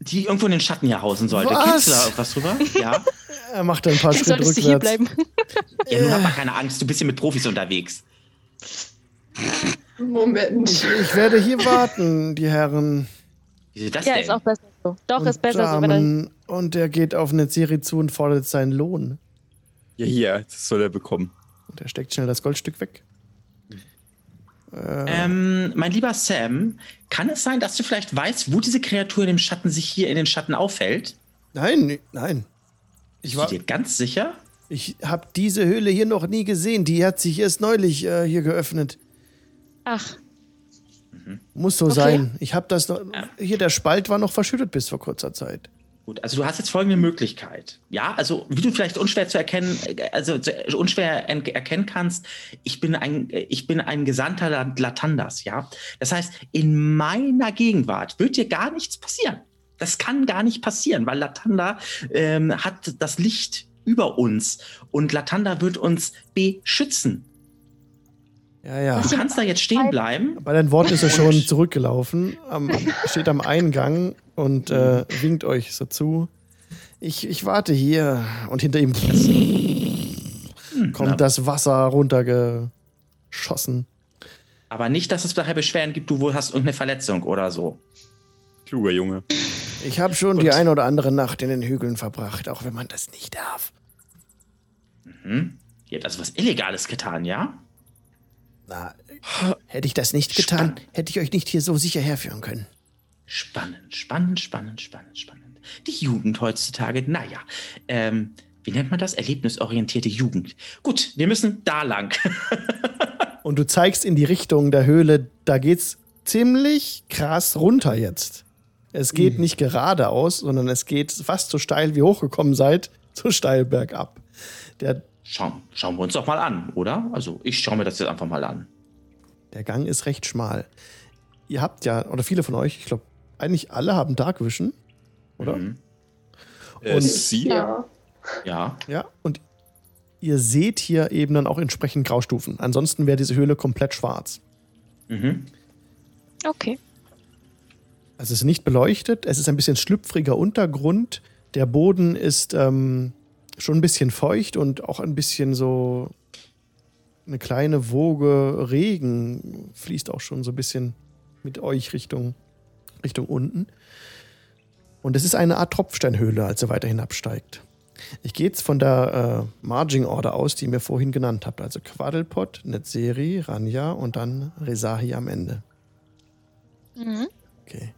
Die irgendwo in den Schatten hier hausen sollte. Was? Du da irgendwas drüber? Ja. Er macht ein paar Schritte rückwärts. Du hier bleiben. ja, nun hab mal keine Angst, du bist hier mit Profis unterwegs. Moment. Ich, ich werde hier warten, die Herren. Wieso das ja, denn? ist auch besser so. Doch, und ist besser Damen, so. Und er geht auf eine Serie zu und fordert seinen Lohn. Ja, hier, das soll er bekommen. Und er steckt schnell das Goldstück weg. Äh. Ähm, mein lieber Sam, kann es sein, dass du vielleicht weißt, wo diese Kreatur in dem Schatten sich hier in den Schatten aufhält? Nein, nein. Ich war dir ganz sicher? Ich habe diese Höhle hier noch nie gesehen. Die hat sich erst neulich äh, hier geöffnet. Ach. Mhm. Muss so okay. sein. Ich habe das noch. Ja. Hier, der Spalt war noch verschüttet bis vor kurzer Zeit. Gut, also du hast jetzt folgende Möglichkeit. Ja, also wie du vielleicht unschwer zu erkennen, also unschwer erkennen kannst, ich bin ein, ich bin ein Gesandter Latandas, ja. Das heißt, in meiner Gegenwart wird dir gar nichts passieren. Das kann gar nicht passieren, weil Latanda ähm, hat das Licht über uns und Latanda wird uns beschützen. Ja, ja. Du kannst da jetzt stehen bleiben. Bei deinen Worten ist er schon zurückgelaufen, am, steht am Eingang und äh, winkt euch so zu. Ich, ich warte hier und hinter ihm hm, kommt das Wasser runtergeschossen. Aber nicht, dass es nachher Beschwerden gibt, du wohl hast irgendeine Verletzung oder so. Kluger Junge. Ich habe schon Und? die ein oder andere Nacht in den Hügeln verbracht, auch wenn man das nicht darf. Mhm. Ihr habt also was Illegales getan, ja? Na, hätte ich das nicht getan, spannend. hätte ich euch nicht hier so sicher herführen können. Spannend, spannend, spannend, spannend, spannend. Die Jugend heutzutage, naja, ähm, wie nennt man das? Erlebnisorientierte Jugend. Gut, wir müssen da lang. Und du zeigst in die Richtung der Höhle, da geht's ziemlich krass runter jetzt. Es geht mhm. nicht geradeaus, sondern es geht fast so steil wie hochgekommen seid, so steil bergab. Der Schau, schauen wir uns doch mal an, oder? Also ich schaue mir das jetzt einfach mal an. Der Gang ist recht schmal. Ihr habt ja, oder viele von euch, ich glaube, eigentlich alle haben Dark Vision, oder? Mhm. Und äh, sie? Ja. Ja. Ja, und ihr seht hier eben dann auch entsprechend Graustufen. Ansonsten wäre diese Höhle komplett schwarz. Mhm. Okay. Also es ist nicht beleuchtet, es ist ein bisschen schlüpfriger Untergrund. Der Boden ist ähm, schon ein bisschen feucht und auch ein bisschen so eine kleine Woge Regen fließt auch schon so ein bisschen mit euch Richtung, Richtung unten. Und es ist eine Art Tropfsteinhöhle, als er weiter hinabsteigt. Ich gehe jetzt von der äh, Marging Order aus, die ihr mir vorhin genannt habt. Also Quaddlepot, Netzeri, Ranja und dann Rezahi am Ende. Mhm. Okay.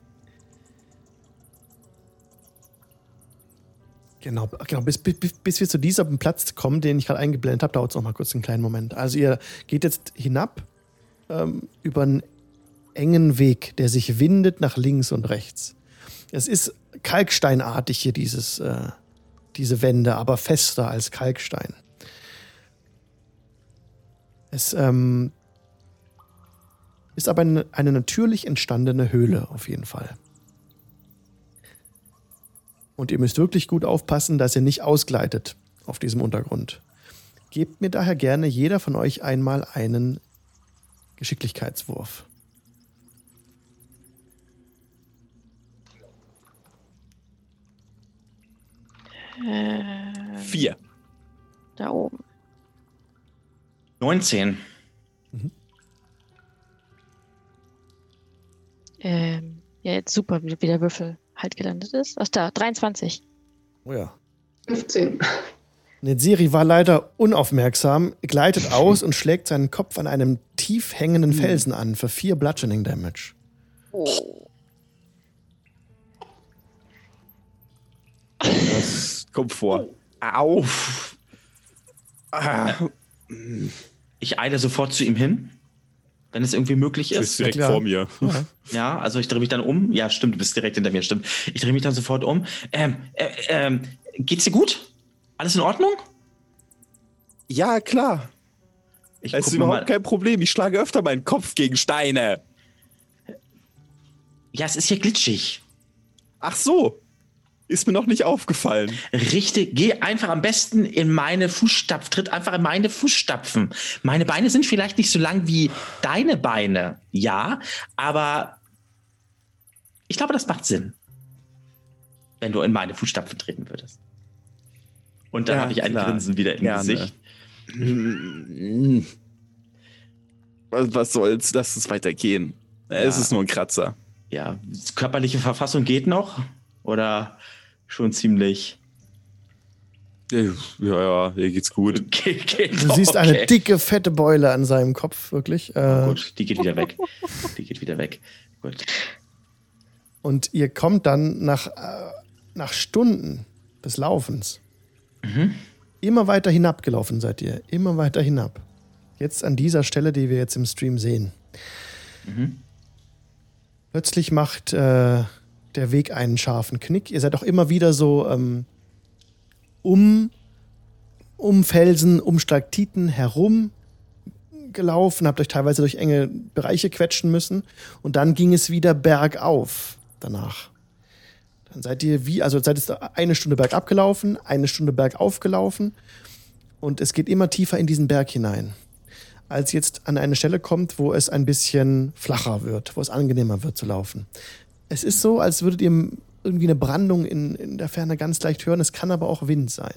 Genau, genau bis, bis, bis wir zu diesem Platz kommen, den ich gerade eingeblendet habe, dauert es noch mal kurz einen kleinen Moment. Also ihr geht jetzt hinab ähm, über einen engen Weg, der sich windet nach links und rechts. Es ist kalksteinartig hier, dieses, äh, diese Wände, aber fester als Kalkstein. Es ähm, ist aber eine, eine natürlich entstandene Höhle auf jeden Fall. Und ihr müsst wirklich gut aufpassen, dass ihr nicht ausgleitet auf diesem Untergrund. Gebt mir daher gerne jeder von euch einmal einen Geschicklichkeitswurf. Ähm, Vier. Da oben. 19. Mhm. Ähm, ja, jetzt super, wie der Würfel halt gelandet ist. Ach da, 23. Oh ja. 15. Netziri war leider unaufmerksam, gleitet aus und schlägt seinen Kopf an einem tief hängenden hm. Felsen an für vier Bludgeoning Damage. Oh. Das kommt vor. Au! Ah. Ich eile sofort zu ihm hin wenn es irgendwie möglich ist. Du bist direkt ja, vor mir. Ja. ja, also ich drehe mich dann um. Ja, stimmt, du bist direkt hinter mir, stimmt. Ich drehe mich dann sofort um. Ähm, äh, ähm, geht's dir gut? Alles in Ordnung? Ja, klar. Ich es ist überhaupt mal. kein Problem. Ich schlage öfter meinen Kopf gegen Steine. Ja, es ist hier glitschig. Ach so. Ist mir noch nicht aufgefallen. Richtig, geh einfach am besten in meine Fußstapfen, tritt einfach in meine Fußstapfen. Meine Beine sind vielleicht nicht so lang wie deine Beine, ja, aber ich glaube, das macht Sinn, wenn du in meine Fußstapfen treten würdest. Und dann ja, habe ich ein klar. Grinsen wieder im Gerne. Gesicht. Was soll's, lass es weitergehen. Ja. Es ist nur ein Kratzer. Ja, körperliche Verfassung geht noch? Oder schon ziemlich. Ja, ja, hier geht's gut. Okay, okay, du siehst okay. eine dicke, fette Beule an seinem Kopf, wirklich. Äh, oh, gut, die geht wieder weg. Die geht wieder weg. Gut. Und ihr kommt dann nach, äh, nach Stunden des Laufens. Mhm. Immer weiter hinabgelaufen seid ihr. Immer weiter hinab. Jetzt an dieser Stelle, die wir jetzt im Stream sehen. Mhm. Plötzlich macht äh, der Weg einen scharfen Knick. Ihr seid auch immer wieder so ähm, um, um Felsen, um Stalaktiten herum gelaufen, habt euch teilweise durch enge Bereiche quetschen müssen und dann ging es wieder bergauf danach. Dann seid ihr wie, also seid ihr eine Stunde bergab gelaufen, eine Stunde bergauf gelaufen und es geht immer tiefer in diesen Berg hinein. Als jetzt an eine Stelle kommt, wo es ein bisschen flacher wird, wo es angenehmer wird zu laufen. Es ist so, als würdet ihr irgendwie eine Brandung in, in der Ferne ganz leicht hören. Es kann aber auch Wind sein.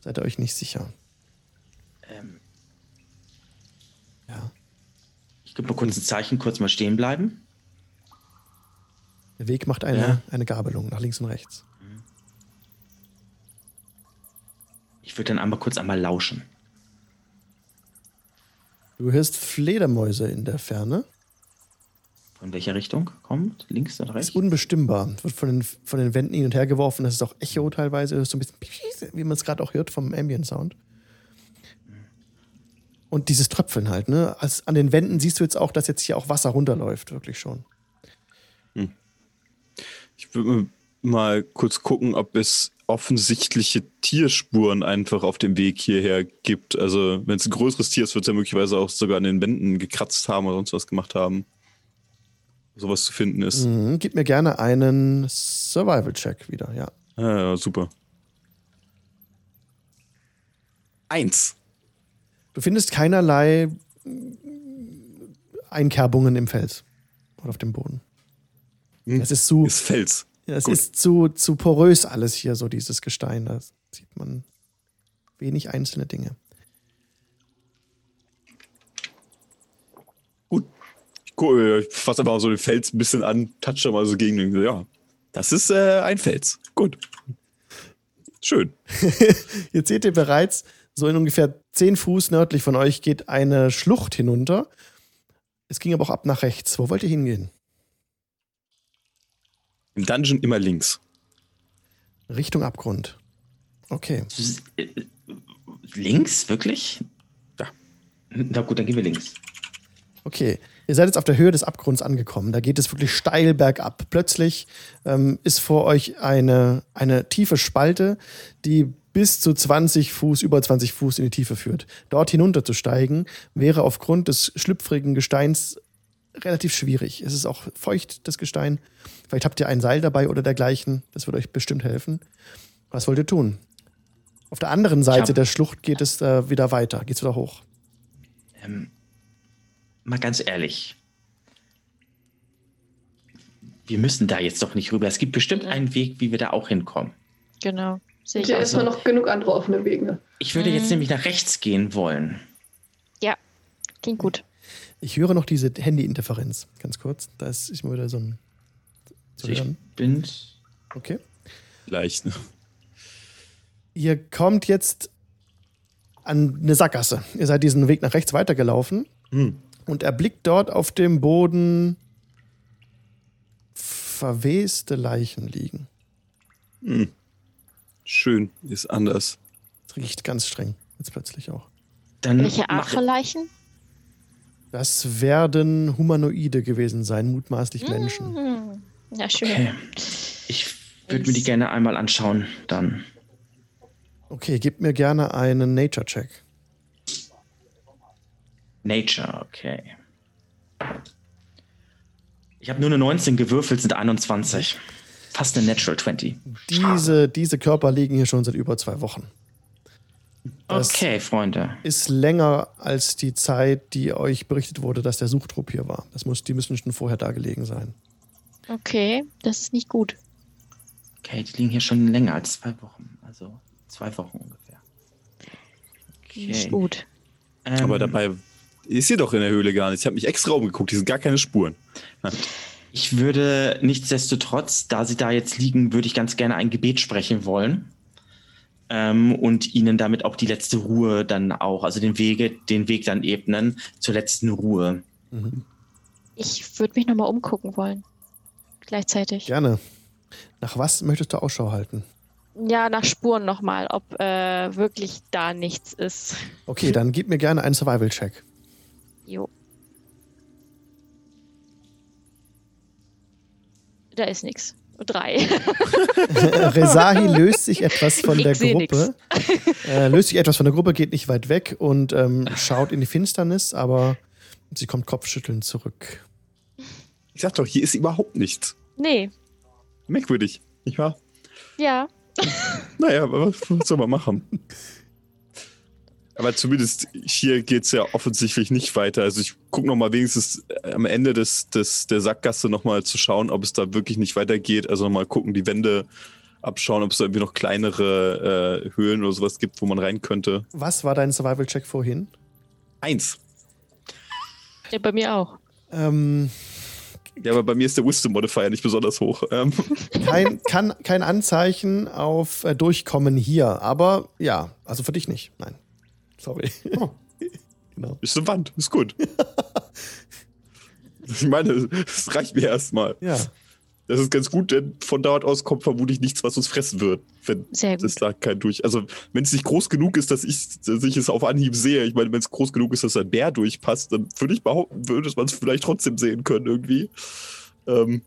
Seid ihr euch nicht sicher. Ähm, Ja. ich gebe mal kurz ein Zeichen, kurz mal stehen bleiben. Der Weg macht eine, Ja. eine Gabelung nach links und rechts. Ich würde dann einmal kurz einmal lauschen. Du hörst Fledermäuse in der Ferne. Von welcher Richtung kommt? Links oder Ist rechts? unbestimmbar. Wird von den, von den Wänden hin und her geworfen. Das ist auch Echo teilweise. Das ist so ein bisschen, wie man es gerade auch hört vom Ambient Sound. Und dieses Tröpfeln halt, ne? Als, an den Wänden siehst du jetzt auch, dass jetzt hier auch Wasser runterläuft, wirklich schon. Ich würde mal kurz gucken, ob es offensichtliche Tierspuren einfach auf dem Weg hierher gibt. Also, wenn es ein größeres Tier ist, wird es ja möglicherweise auch sogar an den Wänden gekratzt haben oder sonst was gemacht haben. Sowas zu finden ist. Mhm. Gib mir gerne einen Survival-Check wieder, ja. Ja, super. Eins. Du findest keinerlei Einkerbungen im Fels oder auf dem Boden. Hm. Es ist zu, Ist Fels. es gut. ist zu, zu porös alles hier, so dieses Gestein. Da sieht man wenig einzelne Dinge. Gut. Äh, ich fasse einfach so den Fels ein bisschen an, touch da mal so gegen den. Ja, das ist äh, ein Fels. Gut. Schön. Jetzt seht ihr bereits, so in ungefähr 10 Fuß nördlich von euch geht eine Schlucht hinunter. Es ging aber auch ab nach rechts. Wo wollt ihr hingehen? Im Dungeon immer links. Richtung Abgrund. Okay. Links? Wirklich? Ja. Na gut, dann gehen wir links. Okay, ihr seid jetzt auf der Höhe des Abgrunds angekommen. Da geht es wirklich steil bergab. Plötzlich ähm, ist vor euch eine, eine tiefe Spalte, die bis zu 20 Fuß, über 20 Fuß in die Tiefe führt. Dort hinunterzusteigen wäre aufgrund des schlüpfrigen Gesteins relativ schwierig. Es ist auch feucht, das Gestein. Vielleicht habt ihr ein Seil dabei oder dergleichen. Das würde euch bestimmt helfen. Was wollt ihr tun? Auf der anderen Seite der Schlucht geht es äh, wieder weiter, geht es wieder hoch. Ähm, mal ganz ehrlich. Wir müssen da jetzt doch nicht rüber. Es gibt bestimmt einen Weg, wie wir da auch hinkommen. Genau. Sehe Ich ich ja erstmal so. noch genug andere offene Wege. Ich würde jetzt nämlich nach rechts gehen wollen. Klingt gut. Ich höre noch diese Handy-Interferenz, ganz kurz. Da ist immer wieder so ein. Zu Ich hören. bin. Okay. Leicht. Ne? Ihr kommt jetzt an eine Sackgasse. Ihr seid diesen Weg nach rechts weitergelaufen Hm. Und erblickt dort auf dem Boden verweste Leichen liegen. Hm. Schön. Ist anders. Es riecht ganz streng, jetzt plötzlich auch. Dann Welche Art von Leichen? Das werden Humanoide gewesen sein, mutmaßlich Menschen. Hm. Ja, schön. Okay. Ich würde mir die gerne einmal anschauen, dann. Okay, gebt mir gerne einen Nature-Check. Nature, okay. Ich habe nur eine 19 gewürfelt, sind 21. Fast eine Natural 20. Diese, diese Körper liegen hier schon seit über zwei Wochen. Das- Okay, Freunde. ist länger als die Zeit, die euch berichtet wurde, dass der Suchtrupp hier war. Das muss, die müssen schon vorher da gelegen sein. Okay, das ist nicht gut. Okay, die liegen hier schon länger als zwei Wochen. Also zwei Wochen ungefähr. Nicht Okay. gut. Ähm, Aber dabei ist hier doch in der Höhle gar nichts. Ich habe mich extra umgeguckt. Hier sind gar keine Spuren. Ich würde nichtsdestotrotz, da sie da jetzt liegen, würde ich ganz gerne ein Gebet sprechen wollen. Ähm, und ihnen damit auch die letzte Ruhe dann auch, also den Wege, den Weg dann ebnen zur letzten Ruhe. Ich würde mich nochmal umgucken wollen. Gleichzeitig. Ja, Gerne. Nach was möchtest du Ausschau halten? nach Spuren nochmal, ob äh, wirklich da nichts ist. Okay, dann gib mir gerne einen Survival-Check. Jo. Da ist nichts. Drei. Resahi löst sich etwas von Ich der Gruppe. Äh, löst sich etwas von der Gruppe, geht nicht weit weg und ähm, schaut in die Finsternis, aber sie kommt kopfschüttelnd zurück. Ich sag doch, hier ist überhaupt nichts. nee. Merkwürdig. Nicht wahr? Ja. Naja, was soll man machen? Aber zumindest hier geht es ja offensichtlich nicht weiter. Also ich gucke noch mal wenigstens äh, am Ende des, des, der Sackgasse noch mal zu schauen, ob es da wirklich nicht weitergeht. Also noch mal gucken, die Wände abschauen, ob es da irgendwie noch kleinere äh, Höhlen oder sowas gibt, wo man rein könnte. Was war dein Survival-Check vorhin? Eins. Ja, bei mir auch. Ähm, Ja, aber bei mir ist der Wisdom Modifier nicht besonders hoch. Ähm, kein, kann, kein Anzeichen auf äh, Durchkommen hier, aber ja, also für dich nicht. Nein. Sorry. Oh. genau. ist eine Wand, ist gut. ich meine, es reicht mir erstmal. Ja. Das ist ganz gut, denn von dort aus kommt vermutlich nichts, was uns fressen wird, wenn gut. da kein durch. Also, wenn es nicht groß genug ist, dass ich, dass ich es auf Anhieb sehe, ich meine, wenn es groß genug ist, dass ein Bär durchpasst, dann würde ich behaupten, würde man es vielleicht trotzdem sehen können irgendwie. Ähm,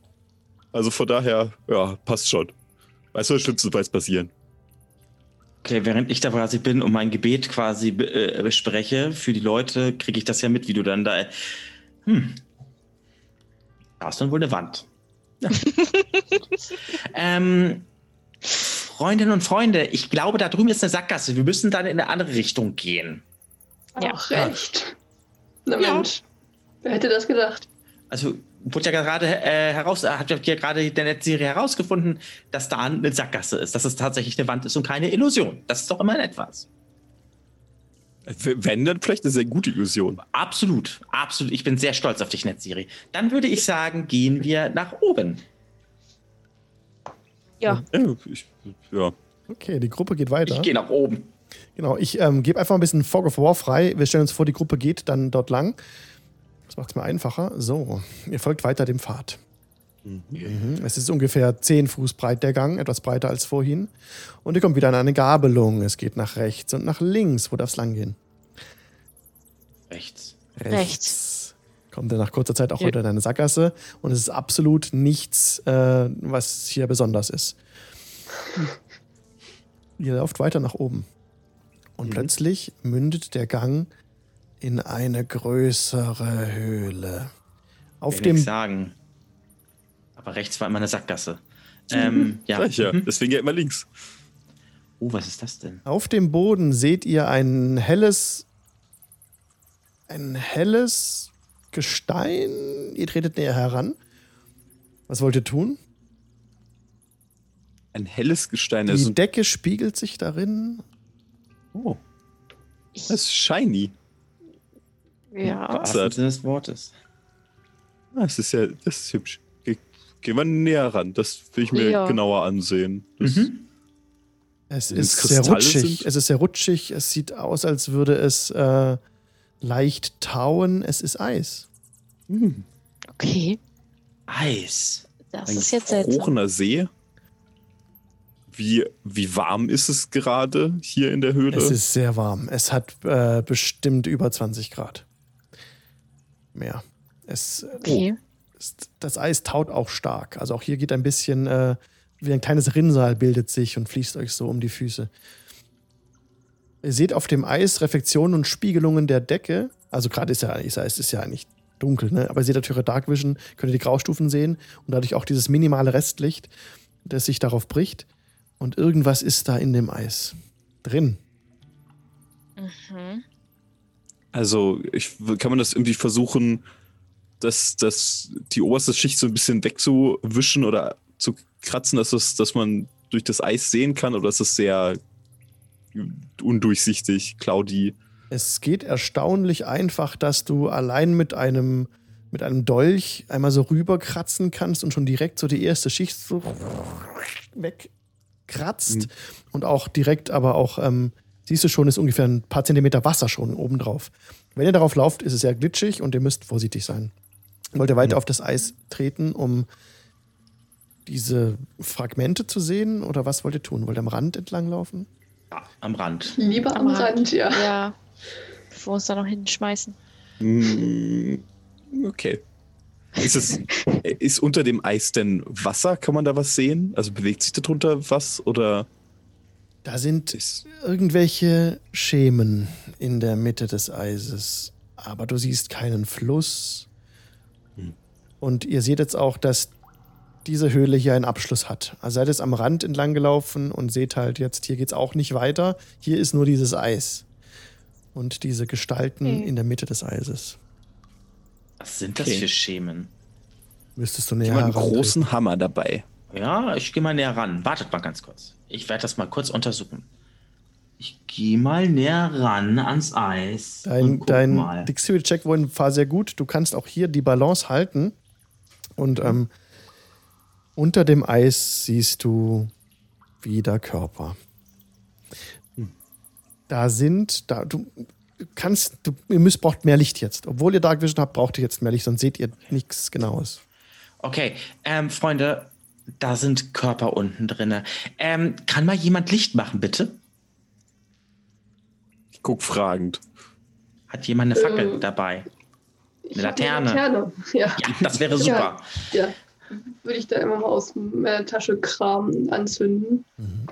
also von daher, ja, passt schon. Weißt du, das Schlimmste weiß passieren. Okay, während ich da quasi bin und mein Gebet quasi äh, bespreche für die Leute, kriege ich das ja mit, wie du dann da. Hm. Da ist dann wohl eine Wand. Ja. ähm, Freundinnen und Freunde, ich glaube, da drüben ist eine Sackgasse. Wir müssen dann in eine andere Richtung gehen. Ja. Ach, recht. Na Ja. Mensch, wer hätte das gedacht? Also wurde ja gerade äh, heraus, hat ja gerade der Netzserie herausgefunden, dass da eine Sackgasse ist, dass es tatsächlich eine Wand ist und keine Illusion. Das ist doch immer etwas. Wenn, dann vielleicht eine sehr gute Illusion. Absolut, absolut. Ich bin sehr stolz auf dich, Netzserie. Dann würde ich sagen, gehen wir nach oben. Ja, Ja, ich, ja. Okay, die Gruppe geht weiter. Ich gehe nach oben. Genau, ich ähm, gebe einfach ein bisschen Fog of War frei. Wir stellen uns vor, die Gruppe geht dann dort lang. Das macht es mir einfacher. So, ihr folgt weiter dem Pfad. Mhm. Es ist ungefähr 10 Fuß breit der Gang, etwas breiter als vorhin. Und ihr kommt wieder an eine Gabelung. Es geht nach rechts und nach links. Wo darf es lang gehen? Rechts. Rechts. Kommt ihr nach kurzer Zeit auch Ja. wieder in eine Sackgasse. Und es ist absolut nichts, äh, was hier besonders ist. Ihr lauft weiter nach oben. Und plötzlich mündet der Gang in eine größere Höhle. Auf Will dem, sagen. Aber rechts war immer eine Sackgasse. Ähm, ja. Gleich, ja. Mhm. Deswegen ja immer links. Oh, was ist das denn? auf dem Boden seht ihr ein helles, ein helles Gestein. Ihr tretet näher heran. Was wollt ihr tun? Ein helles Gestein. Die Also, Decke spiegelt sich darin. oh, ich, das ist shiny. Ja. Im wahrsten Sinne des Wortes. Ah, Das ist ja, das ist hübsch. Ge gehen wir näher ran. Das will ich mir Ja. genauer ansehen. Das, Mhm. Es ist sehr Kristalle rutschig. sind? Es ist sehr rutschig. Es sieht aus, als würde es äh, leicht tauen. Es ist Eis. Hm, Okay, Eis. das ein ist jetzt seltsam. See. Wie, wie warm ist es gerade hier in der Höhle? Es ist sehr warm. Es hat äh, bestimmt über 20 Grad. Mehr. Es, Okay. es, das Eis taut auch stark. Also auch hier geht ein bisschen, äh, wie ein kleines Rinnsal bildet sich und fließt euch so um die Füße. Ihr seht auf dem Eis Reflexionen und Spiegelungen der Decke. Also gerade ist ja, ich sag, es ist ja nicht dunkel, ne? aber ihr seht natürlich eure Dark Vision, könnt ihr die Graustufen sehen und dadurch auch dieses minimale Restlicht, das sich darauf bricht. Und irgendwas ist da in dem Eis drin. Mhm. Also, ich, kann man das irgendwie versuchen, dass, dass die oberste Schicht so ein bisschen wegzuwischen oder zu kratzen, dass, das, dass man durch das Eis sehen kann oder ist das sehr undurchsichtig, cloudy? Es geht erstaunlich einfach, dass du allein mit einem, mit einem Dolch einmal so rüberkratzen kannst und schon direkt so die erste Schicht so wegkratzt. Mhm. Und auch direkt, aber auch, ähm, siehst du schon, ist ungefähr ein paar Zentimeter Wasser schon obendrauf. Wenn ihr darauf lauft, ist es sehr glitschig und ihr müsst vorsichtig sein. Wollt ihr weiter Mhm. auf das Eis treten, um diese Fragmente zu sehen? Oder was wollt ihr tun? Wollt ihr am Rand entlang laufen? Ja, am Rand. Lieber am, Am Rand, Rand. ja. Ja. Bevor wir uns da noch hinschmeißen. Hm, Okay. Ist, es, ist unter dem Eis denn Wasser? Kann man da was sehen? Also bewegt sich darunter was? Oder Da sind irgendwelche Schemen in der Mitte des Eises. Aber du siehst keinen Fluss. Hm. Und ihr seht jetzt auch, dass diese Höhle hier einen Abschluss hat. Also seid jetzt am Rand entlang gelaufen und seht halt jetzt, hier geht's auch nicht weiter. Hier ist nur dieses Eis. Und diese Gestalten Okay. in der Mitte des Eises. Was sind das Okay. für Schemen? Müsstest du näher Jemand einen herantreten. großen Hammer dabei. Ja, ich gehe mal näher ran. Wartet mal ganz kurz. Ich werde das mal kurz untersuchen. Ich gehe mal näher ran ans Eis. Dein, dein Dexterity-Check war sehr gut. Du kannst auch hier die Balance halten. Und ähm, unter dem Eis siehst du wieder Körper. Da sind, da, du kannst, du, ihr müsst, braucht mehr Licht jetzt. Obwohl ihr Dark Vision habt, braucht ihr jetzt mehr Licht, sonst seht ihr nichts Genaues. Okay, ähm, Freunde, da sind Körper unten drin. Ähm, kann mal jemand Licht machen, bitte? Ich guck fragend. Hat jemand eine Fackel ähm, dabei? Eine Laterne? Eine Laterne. Ja. ja. das wäre super. Ja, ja. würde ich da immer mal aus der Tasche kramen, anzünden mhm.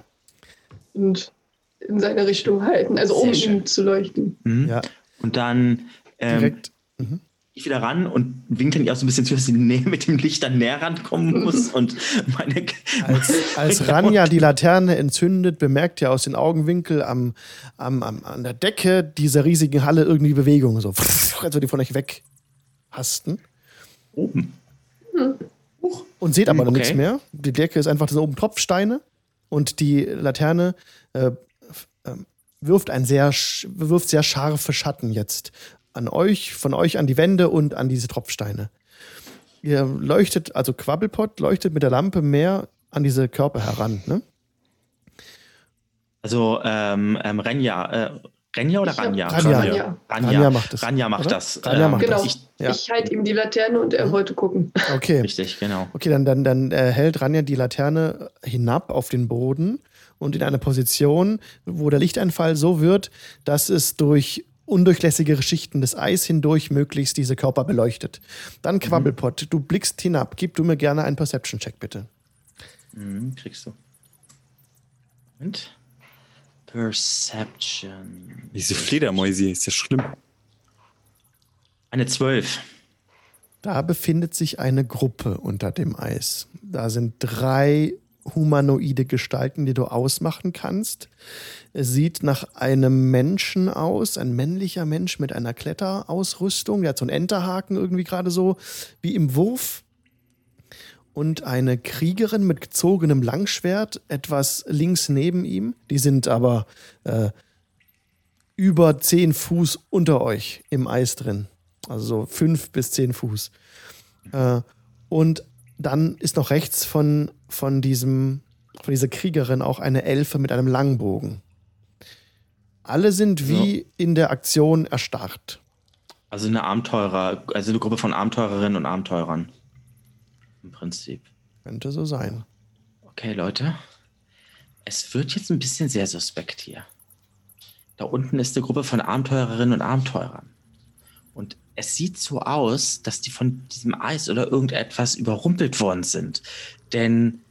und in seine Richtung halten, also Sehr um schön. ihn zu leuchten. Mhm. Ja. Und dann ähm, direkt. Mhm ich wieder ran und winkt dann ihr auch so ein bisschen zu, dass sie näher mit dem Licht dann näher rankommen muss. Und meine als, als Ranja die Laterne entzündet, bemerkt ihr aus den Augenwinkel am, am, am, an der Decke dieser riesigen Halle irgendwie Bewegung. So, als würde die von euch weghasten. Oben. Und seht aber okay. nichts mehr. Die Decke ist einfach das oben Tropfsteine und die Laterne äh, äh, wirft ein sehr, wirft sehr scharfe Schatten jetzt an euch, von euch an die Wände und an diese Tropfsteine. Ihr leuchtet, also Quabbelpot leuchtet mit der Lampe mehr an diese Körper heran, ne? Also ähm, ähm, Renja, äh, Renja oder Ranja? Ranja. Ranja. Ranja. Macht das. Ranja macht oder? das. Ranja ähm, macht genau. das. Ich, ja. ich halte ihm die Laterne und er wollte gucken. Okay. Richtig, genau. Okay, dann, dann, dann äh, hält Ranja die Laterne hinab auf den Boden und in eine Position, wo der Lichteinfall so wird, dass es durch undurchlässigere Schichten des Eis hindurch möglichst diese Körper beleuchtet. Dann mhm. Quabbelpot, du blickst hinab. Gib du mir gerne einen Perception-Check, bitte. Mhm, kriegst du. Und? Perception. Diese Fledermäuse ist ja schlimm. Eine 12. Da befindet sich eine Gruppe unter dem Eis. Da sind drei humanoide Gestalten, die du ausmachen kannst. Es sieht nach einem Menschen aus, ein männlicher Mensch mit einer Kletterausrüstung. Der hat so einen Enterhaken irgendwie gerade so wie im Wurf. Und eine Kriegerin mit gezogenem Langschwert, etwas links neben ihm. Die sind aber äh, über zehn Fuß unter euch im Eis drin. Also so fünf bis zehn Fuß. Äh, und dann ist noch rechts von, von, diesem, von dieser Kriegerin auch eine Elfe mit einem Langbogen. Alle sind wie ja. in der Aktion erstarrt. Also eine Abenteurer, also eine Gruppe von Abenteurerinnen und Abenteurern. Im Prinzip. Könnte so sein. Okay, Leute. Es wird jetzt ein bisschen sehr suspekt hier. Da unten ist eine Gruppe von Abenteurerinnen und Abenteurern. Und es sieht so aus, dass die von diesem Eis oder irgendetwas überrumpelt worden sind. Denn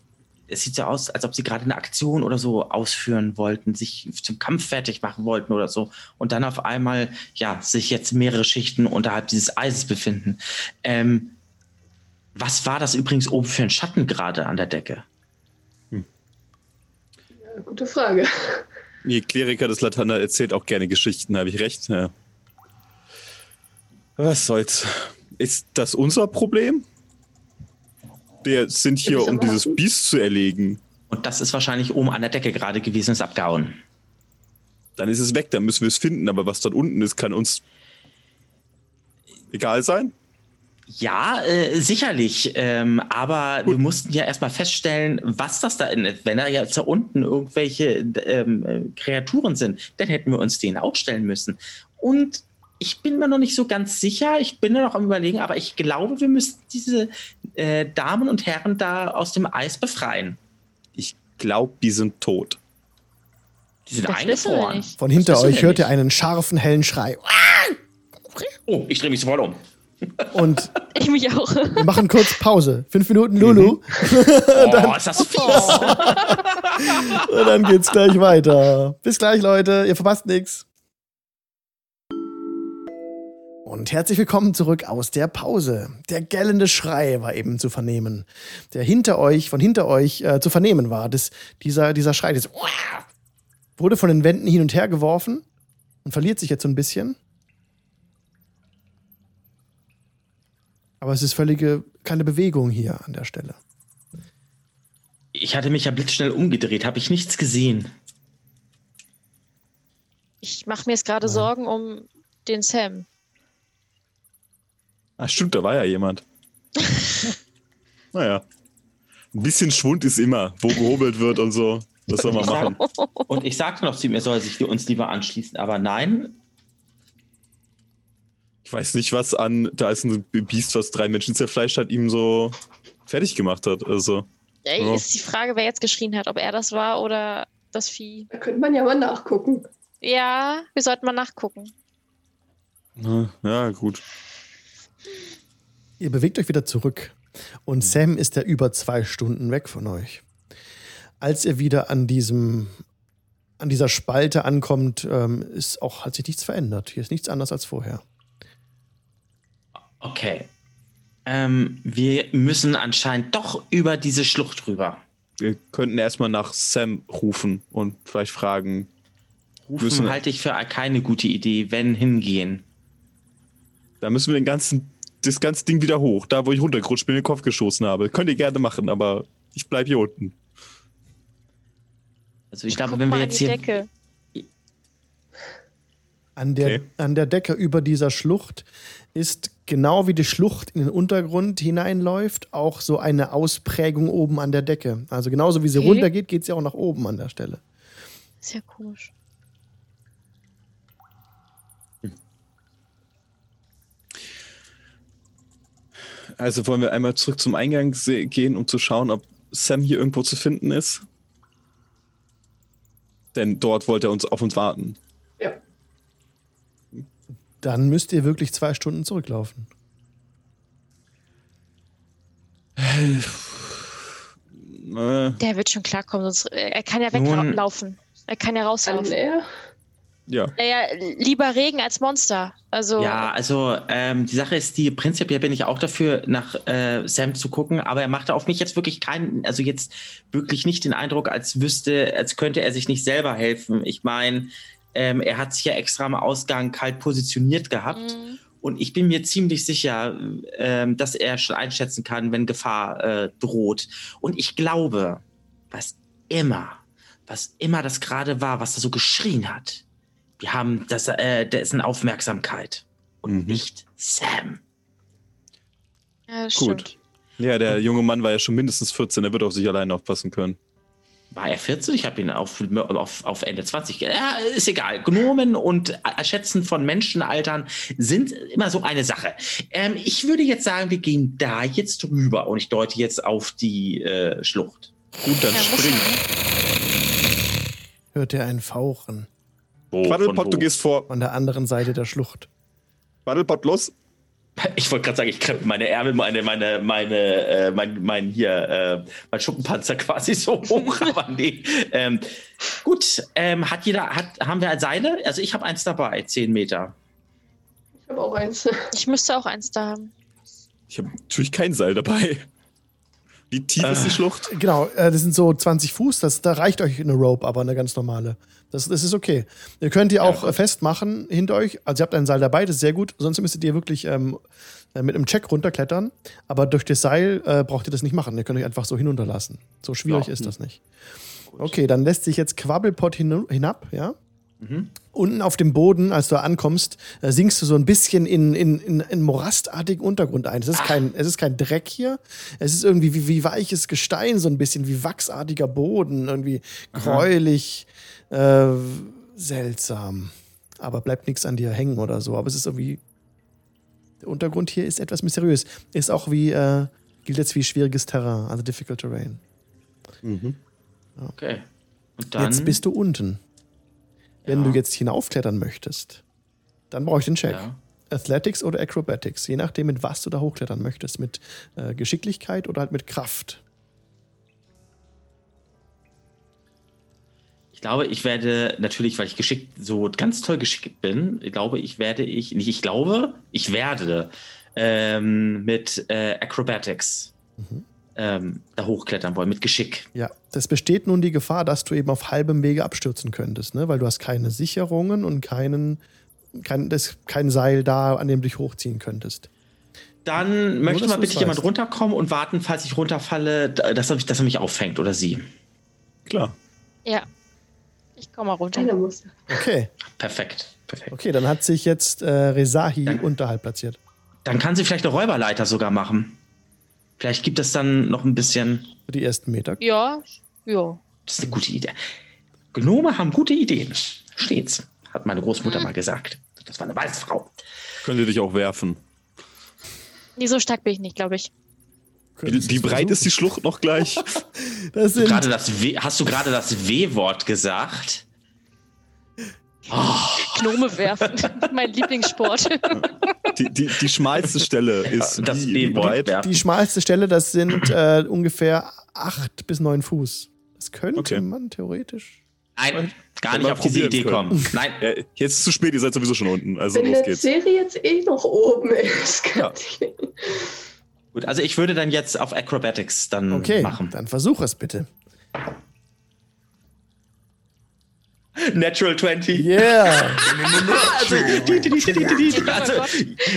es sieht so aus, als ob sie gerade eine Aktion oder so ausführen wollten, sich zum Kampf fertig machen wollten oder so. Und dann auf einmal, ja, sich jetzt mehrere Schichten unterhalb dieses Eises befinden. Ähm, was war das übrigens oben für ein Schatten gerade an der Decke? Hm. Ja, gute Frage. Die Kleriker des Latana erzählt auch gerne Geschichten, habe ich recht? Ja. Was soll's? Ist das unser Problem? Wir sind hier, um dieses Biest zu erlegen. Und das ist wahrscheinlich oben an der Decke gerade gewesen, ist abgehauen. Dann ist es weg, dann müssen wir es finden. Aber was dort unten ist, kann uns egal sein? Ja, äh, sicherlich. Ähm, aber Gut. wir mussten ja erstmal feststellen, was das da ist. Wenn da jetzt da unten irgendwelche ähm, äh, Kreaturen sind, dann hätten wir uns denen auch stellen müssen. Und ich bin mir noch nicht so ganz sicher. Ich bin noch am Überlegen, aber ich glaube, wir müssen diese äh, Damen und Herren da aus dem Eis befreien. Ich glaube, die sind tot. Die sind eingefroren. Von hinter euch hört ihr einen scharfen, hellen Schrei. Oh, ich drehe mich sofort um. Und ich mich auch. Wir machen kurz Pause. Fünf Minuten Lulu. Mhm. dann, oh, ist das fies. und dann geht's gleich weiter. Bis gleich, Leute. Ihr verpasst nichts. Und herzlich willkommen zurück aus der Pause. Der gellende Schrei war eben zu vernehmen, der hinter euch, von hinter euch äh, zu vernehmen war. Das, dieser, dieser Schrei das, wurde von den Wänden hin und her geworfen und verliert sich jetzt so ein bisschen. Aber es ist völlige keine Bewegung hier an der Stelle. Ich hatte mich ja blitzschnell umgedreht, habe ich nichts gesehen. Ich mache mir jetzt gerade Sorgen um den Sam. Ah, stimmt, da war ja jemand. naja. Ein bisschen Schwund ist immer, wo gehobelt wird und so. Das soll man machen. Und ich sagte noch zu ihm, er soll sich uns lieber anschließen, aber nein. Ich weiß nicht, was an, da ist ein Biest, was drei Menschen zerfleischt hat, ihm so fertig gemacht hat. Also. Ey, ja. Ist die Frage, wer jetzt geschrien hat, ob er das war oder das Vieh. Da könnte man ja mal nachgucken. Ja, wir sollten mal nachgucken. Ja, gut. Ihr bewegt euch wieder zurück und Sam ist ja über zwei Stunden weg von euch. Als ihr wieder an diesem an dieser Spalte ankommt, ähm, ist auch, hat sich nichts verändert. Hier ist nichts anders als vorher. Okay. Ähm, wir müssen anscheinend doch über diese Schlucht rüber. Wir könnten erstmal nach Sam rufen und vielleicht fragen. Rufen halte ich für keine gute Idee, wenn hingehen. Da müssen wir den ganzen, das ganze Ding wieder hoch. Da, wo ich runtergerutscht bin, den Kopf geschossen habe. Könnt ihr gerne machen, aber ich bleibe hier unten. Also ich, glaube, wenn wir jetzt hier... Decke. An der, okay. an der Decke über dieser Schlucht ist genau wie die Schlucht in den Untergrund hineinläuft, auch so eine Ausprägung oben an der Decke. Also genauso wie sie okay. runtergeht, geht sie auch nach oben an der Stelle. Sehr komisch. Also wollen wir einmal zurück zum Eingang gehen, um zu schauen, ob Sam hier irgendwo zu finden ist. Denn dort wollte er uns auf uns warten. Ja. Dann müsst ihr wirklich zwei Stunden zurücklaufen. Der wird schon klarkommen, sonst er kann ja weglaufen. Er kann ja rauslaufen. Kann ja. Naja, lieber Regen als Monster. Also ja, also ähm, die Sache ist die, prinzipiell bin ich auch dafür, nach äh, Sam zu gucken, aber er machte auf mich jetzt wirklich keinen, also jetzt wirklich nicht den Eindruck, als wüsste, als könnte er sich nicht selber helfen. Ich meine, ähm, er hat sich ja extra am Ausgang kalt positioniert gehabt. Mhm. Und ich bin mir ziemlich sicher, ähm, dass er schon einschätzen kann, wenn Gefahr äh, droht. Und ich glaube, was immer, was immer das gerade war, was er so geschrien hat, wir haben das, äh, dessen Aufmerksamkeit und mhm. nicht Sam. Ja, Gut. Stimmt. Ja, der junge Mann war ja schon mindestens 14, er wird auf sich alleine aufpassen können. War er 14? Ich habe ihn auf, auf, auf Ende 20. Ja, ist egal. Gnomen und Erschätzen von Menschenaltern sind immer so eine Sache. Ähm, ich würde jetzt sagen, wir gehen da jetzt rüber und ich deute jetzt auf die äh, Schlucht. Gut, dann ja, springen. Hört ihr ein Fauchen? Wo, Quaddelpot, du gehst vor. Von der anderen Seite der Schlucht. Quaddelpot, los. Ich wollte gerade sagen, ich krempe meine Ärmel, meine, meine, meine, äh, mein, mein hier, äh, mein Schuppenpanzer quasi so hoch, aber nee. Ähm, gut, ähm, hat jeder, hat, haben wir Seile? Also ich habe eins dabei, zehn Meter. Ich habe auch eins. Ich müsste auch eins da haben. Ich habe natürlich kein Seil dabei. Wie tief äh, ist die Schlucht? Genau, äh, das sind so 20 Fuß, das, da reicht euch eine Rope, aber eine ganz normale. Das, das ist okay. Ihr könnt die auch ja, festmachen hinter euch. Also ihr habt ein Seil dabei, das ist sehr gut. Sonst müsstet ihr wirklich ähm, äh, mit einem Check runterklettern. Aber durch das Seil äh, braucht ihr das nicht machen. Ihr könnt euch einfach so hinunterlassen. So schwierig ja. ist das nicht. Okay, dann lässt sich jetzt Quabbelpot hin, hinab, ja? Mhm. Unten auf dem Boden, als du ankommst, äh, sinkst du so ein bisschen in, in, in, in morastartigen Untergrund ein. Es ist, kein, es ist kein Dreck hier. Es ist irgendwie wie, wie weiches Gestein, so ein bisschen wie wachsartiger Boden, irgendwie gräulich. Äh, seltsam. Aber bleibt nichts an dir hängen oder so. Aber es ist irgendwie. Der Untergrund hier ist etwas mysteriös. Ist auch wie, äh, gilt jetzt wie schwieriges Terrain, also difficult terrain. Mhm. Okay. jetzt bist du unten. Wenn du jetzt hinaufklettern möchtest, dann brauche ich den Check. Athletics oder Acrobatics, je nachdem, mit was du da hochklettern möchtest. Mit äh, Geschicklichkeit oder halt mit Kraft. Ich glaube, ich werde natürlich, weil ich geschickt, so ganz toll geschickt bin, glaube ich, werde ich, nicht ich glaube, ich werde ähm, mit äh, Acrobatics mhm. Ähm, da hochklettern wollen, mit Geschick. Ja, das besteht nun die Gefahr, dass du eben auf halbem Wege abstürzen könntest, ne? weil du hast keine Sicherungen und keinen, kein, das, kein Seil da, an dem du dich hochziehen könntest. Dann möchte dass mal bitte jemand runterkommen und warten, falls ich runterfalle, dass er, mich- dass er mich auffängt oder sie. Klar. Ja. Ich komme mal runter. Okay. Perfekt. Perfekt. Okay, dann hat sich jetzt äh, Rezahi Danke. unterhalb platziert. Dann kann sie vielleicht eine Räuberleiter sogar machen. Vielleicht gibt es dann noch ein bisschen. Für die ersten Meter. Ja, ja. Das ist eine gute Idee. Gnome haben gute Ideen. Stets, hat meine Großmutter mal gesagt. Das war eine weiße Frau. Könnte dich auch werfen. Nee, so stark bin ich nicht, glaube ich. Wie, wie breit ist die Schlucht noch gleich? Das sind Gerade das w hast du gerade das W-Wort gesagt? Gnome werfen. mein Lieblingssport. Die, die, die schmalste Stelle ist das wie, werfen. die schmalste Stelle, das sind äh, ungefähr acht bis neun Fuß. Das könnte Okay. man theoretisch. Nein, gar nicht auf diese Idee können. kommen. Nein, Ja, jetzt ist es zu spät, ihr seid sowieso schon unten. Also Wenn los der geht's. Serie jetzt eh noch oben ist, Ja. kann ich. gut. Also ich würde dann jetzt auf Acrobatics dann Okay, machen. dann versuch es bitte. Natural 20. Yeah! Also, also,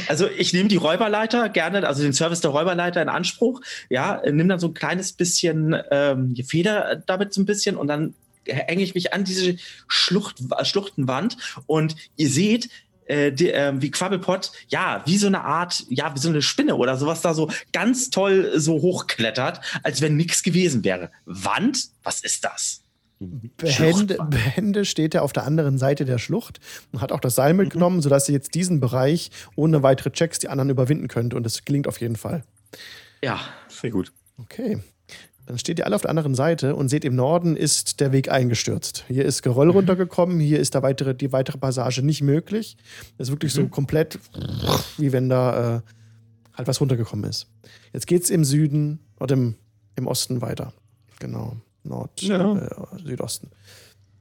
also ich nehme die Räuberleiter gerne, also den Service der Räuberleiter in Anspruch. Ja, nimm dann so ein kleines bisschen ähm, Feder damit so ein bisschen und dann hänge ich mich an diese Schlucht, Schluchtenwand und ihr seht, äh, die, ähm, wie Quabbelpot, ja, wie so eine Art, ja, wie so eine Spinne oder sowas da so ganz toll so hochklettert, als wenn nichts gewesen wäre. Wand? Was ist das? Behende, Schluchtwand. behende steht er auf der anderen Seite der Schlucht und hat auch das Seil mitgenommen, sodass sie jetzt diesen Bereich ohne weitere Checks die anderen überwinden könnte. Und das gelingt auf jeden Fall. Ja, Sehr gut. Okay. Dann steht ihr alle auf der anderen Seite und seht, im Norden ist der Weg eingestürzt. Hier ist Geröll runtergekommen, hier ist der weitere, die weitere Passage nicht möglich. Das ist wirklich so komplett, wie wenn da äh, halt was runtergekommen ist. Jetzt geht es im Süden oder im, im Osten weiter. Genau. Nord, Ja. äh, Südosten.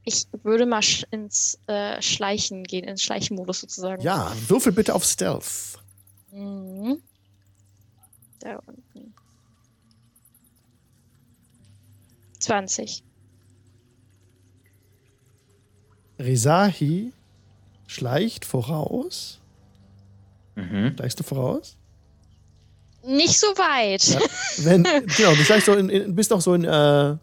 Ich würde mal sch ins äh, Schleichen gehen, ins Schleichenmodus sozusagen. Ja, würfel bitte auf Stealth. Mhm. Da unten. 20. Rizahi schleicht voraus. mhm. Schleichst du voraus? Nicht so weit. Ja. Wenn, genau, du schleichst so in, in, bist auch so in, äh,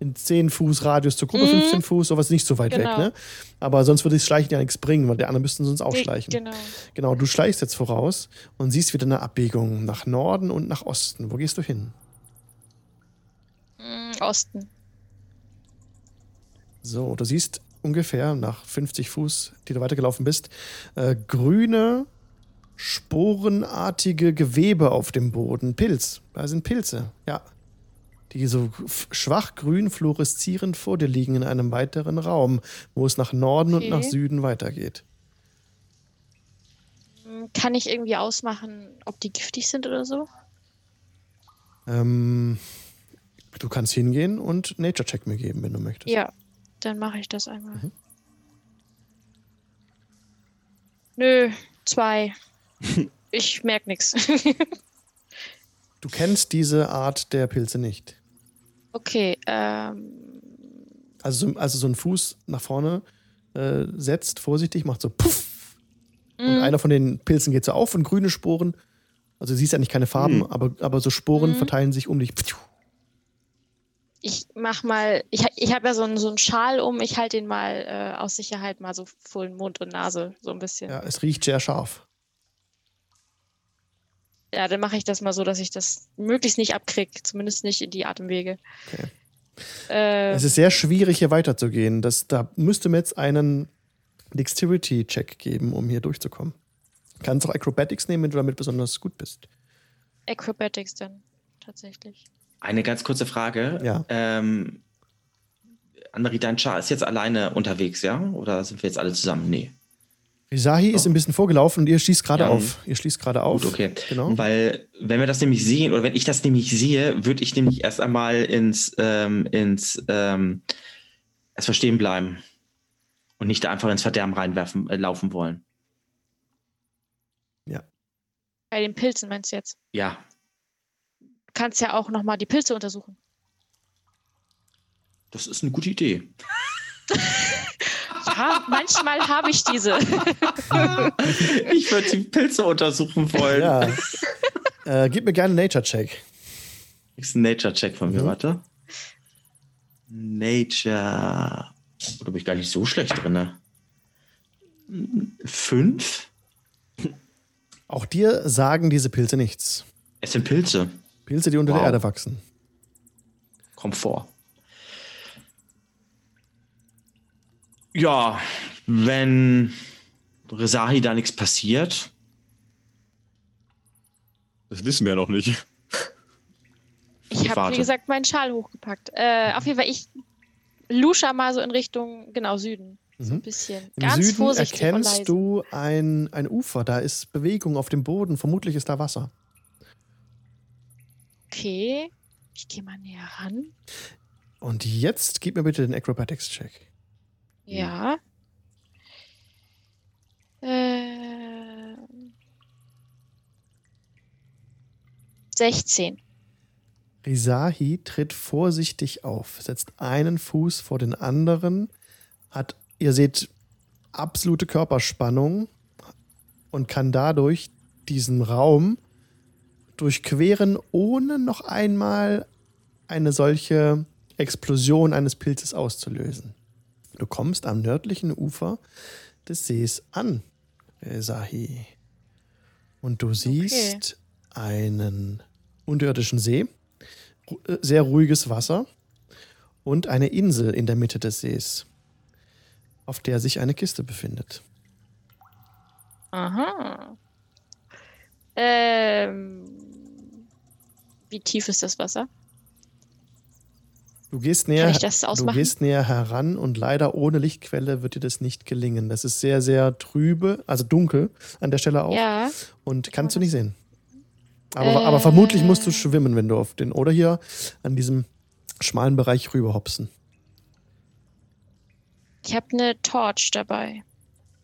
in 10 Fuß Radius zur Gruppe, Mhm. 15 Fuß, sowas nicht so weit Genau. weg, ne? Aber sonst würde das Schleichen ja nichts bringen, weil die anderen müssten sonst auch Die- schleichen. Genau. Genau, du schleichst jetzt voraus und siehst wieder eine Abbiegung nach Norden und nach Osten. Wo gehst du hin? Mm, Osten. So, du siehst ungefähr nach 50 Fuß, die du weitergelaufen bist, äh, grüne, sporenartige Gewebe auf dem Boden. Pilz. Da sind Pilze, ja. Die so schwach grün fluoreszierend vor dir liegen in einem weiteren Raum, wo es nach Norden und Okay. nach Süden weitergeht. Kann ich irgendwie ausmachen, ob die giftig sind oder so? Ähm, du kannst hingehen und Nature-Check mir geben, wenn du möchtest. Ja, dann mache ich das einmal. Mhm. Nö, zwei. ich merk nichts. Du kennst diese Art der Pilze nicht. Okay, ähm, Also, so- also so einen Fuß nach vorne äh, setzt, vorsichtig, macht so puff. Und mm, einer von den Pilzen geht so auf und grüne Sporen. Also du siehst ja nicht keine Farben, Mhm. aber, aber so Sporen Mhm. verteilen sich um dich. ich mach mal, ich, ich habe ja so einen, so einen Schal um, ich halte den mal äh, aus Sicherheit mal so vor den Mund und Nase, so ein bisschen. Ja, es riecht sehr scharf. Dann mache ich das mal so, dass ich das möglichst nicht abkrieg, zumindest nicht in die Atemwege. Okay. Äh, Es ist sehr schwierig, hier weiterzugehen. Das, da müsste mir jetzt einen Dexterity-Check geben, um hier durchzukommen. Kannst auch Acrobatics nehmen, wenn du damit besonders gut bist. Acrobatics dann, tatsächlich. Eine ganz kurze Frage. Ja. Ähm, Annemarie, dein Char ist jetzt alleine unterwegs, ja? Oder sind wir jetzt alle zusammen? Nee. Rizahi ist ein bisschen vorgelaufen und ihr schließt gerade Ja. auf. Ihr schließt gerade auf. Gut, okay. Genau. Weil, wenn wir das nämlich sehen, oder wenn ich das nämlich sehe, würde ich nämlich erst einmal ins, ähm, ins ähm, erstmal stehen bleiben. Und nicht da einfach ins Verderben reinwerfen, äh, laufen wollen. Bei den Pilzen meinst du jetzt? Ja. Du kannst ja auch nochmal die Pilze untersuchen. Das ist eine gute Idee. Ja, manchmal habe ich diese. ich würde die Pilze untersuchen wollen. Ja. Äh, gib mir gerne einen Nature-Check. Ist ein Nature-Check von mir, Mhm. warte. Nature. Da bin ich gar nicht so schlecht drin. Fünf? Auch dir sagen diese Pilze nichts. Es sind Pilze. Pilze, die unter der Wow. Erde wachsen. Komfort. Ja, wenn Rezahi da nichts passiert, Das wissen wir ja noch nicht. Ich habe, wie gesagt, meinen Schal hochgepackt. Äh, auf jeden Fall, ich lusche mal so in Richtung, genau, Süden. So ein Mhm. bisschen. Im Ganz Süden vorsichtig erkennst du ein, ein Ufer. Da ist Bewegung auf dem Boden. Vermutlich ist da Wasser. Okay, ich gehe mal näher ran. Und jetzt gib mir bitte den Acrobatics-Check. Ja. Äh, 16. Risahi tritt vorsichtig auf, setzt einen Fuß vor den anderen, hat, ihr seht, absolute Körperspannung und kann dadurch diesen Raum durchqueren, ohne noch einmal eine solche Explosion eines Pilzes auszulösen. Du kommst am nördlichen Ufer des Sees an, Risahi. Und du siehst einen unterirdischen See, äh, sehr ruhiges Wasser und eine Insel in der Mitte des Sees, auf der sich eine Kiste befindet. Aha. Ähm, wie tief ist das Wasser? Du gehst näher, du gehst näher heran und leider ohne Lichtquelle wird dir das nicht gelingen. Das ist sehr, sehr trübe, also dunkel an der Stelle auch Ja. und kannst du nicht sehen. Aber, Äh. aber vermutlich musst du schwimmen, wenn du auf den oder hier an diesem schmalen Bereich rüberhopsen. Ich habe eine Torch dabei.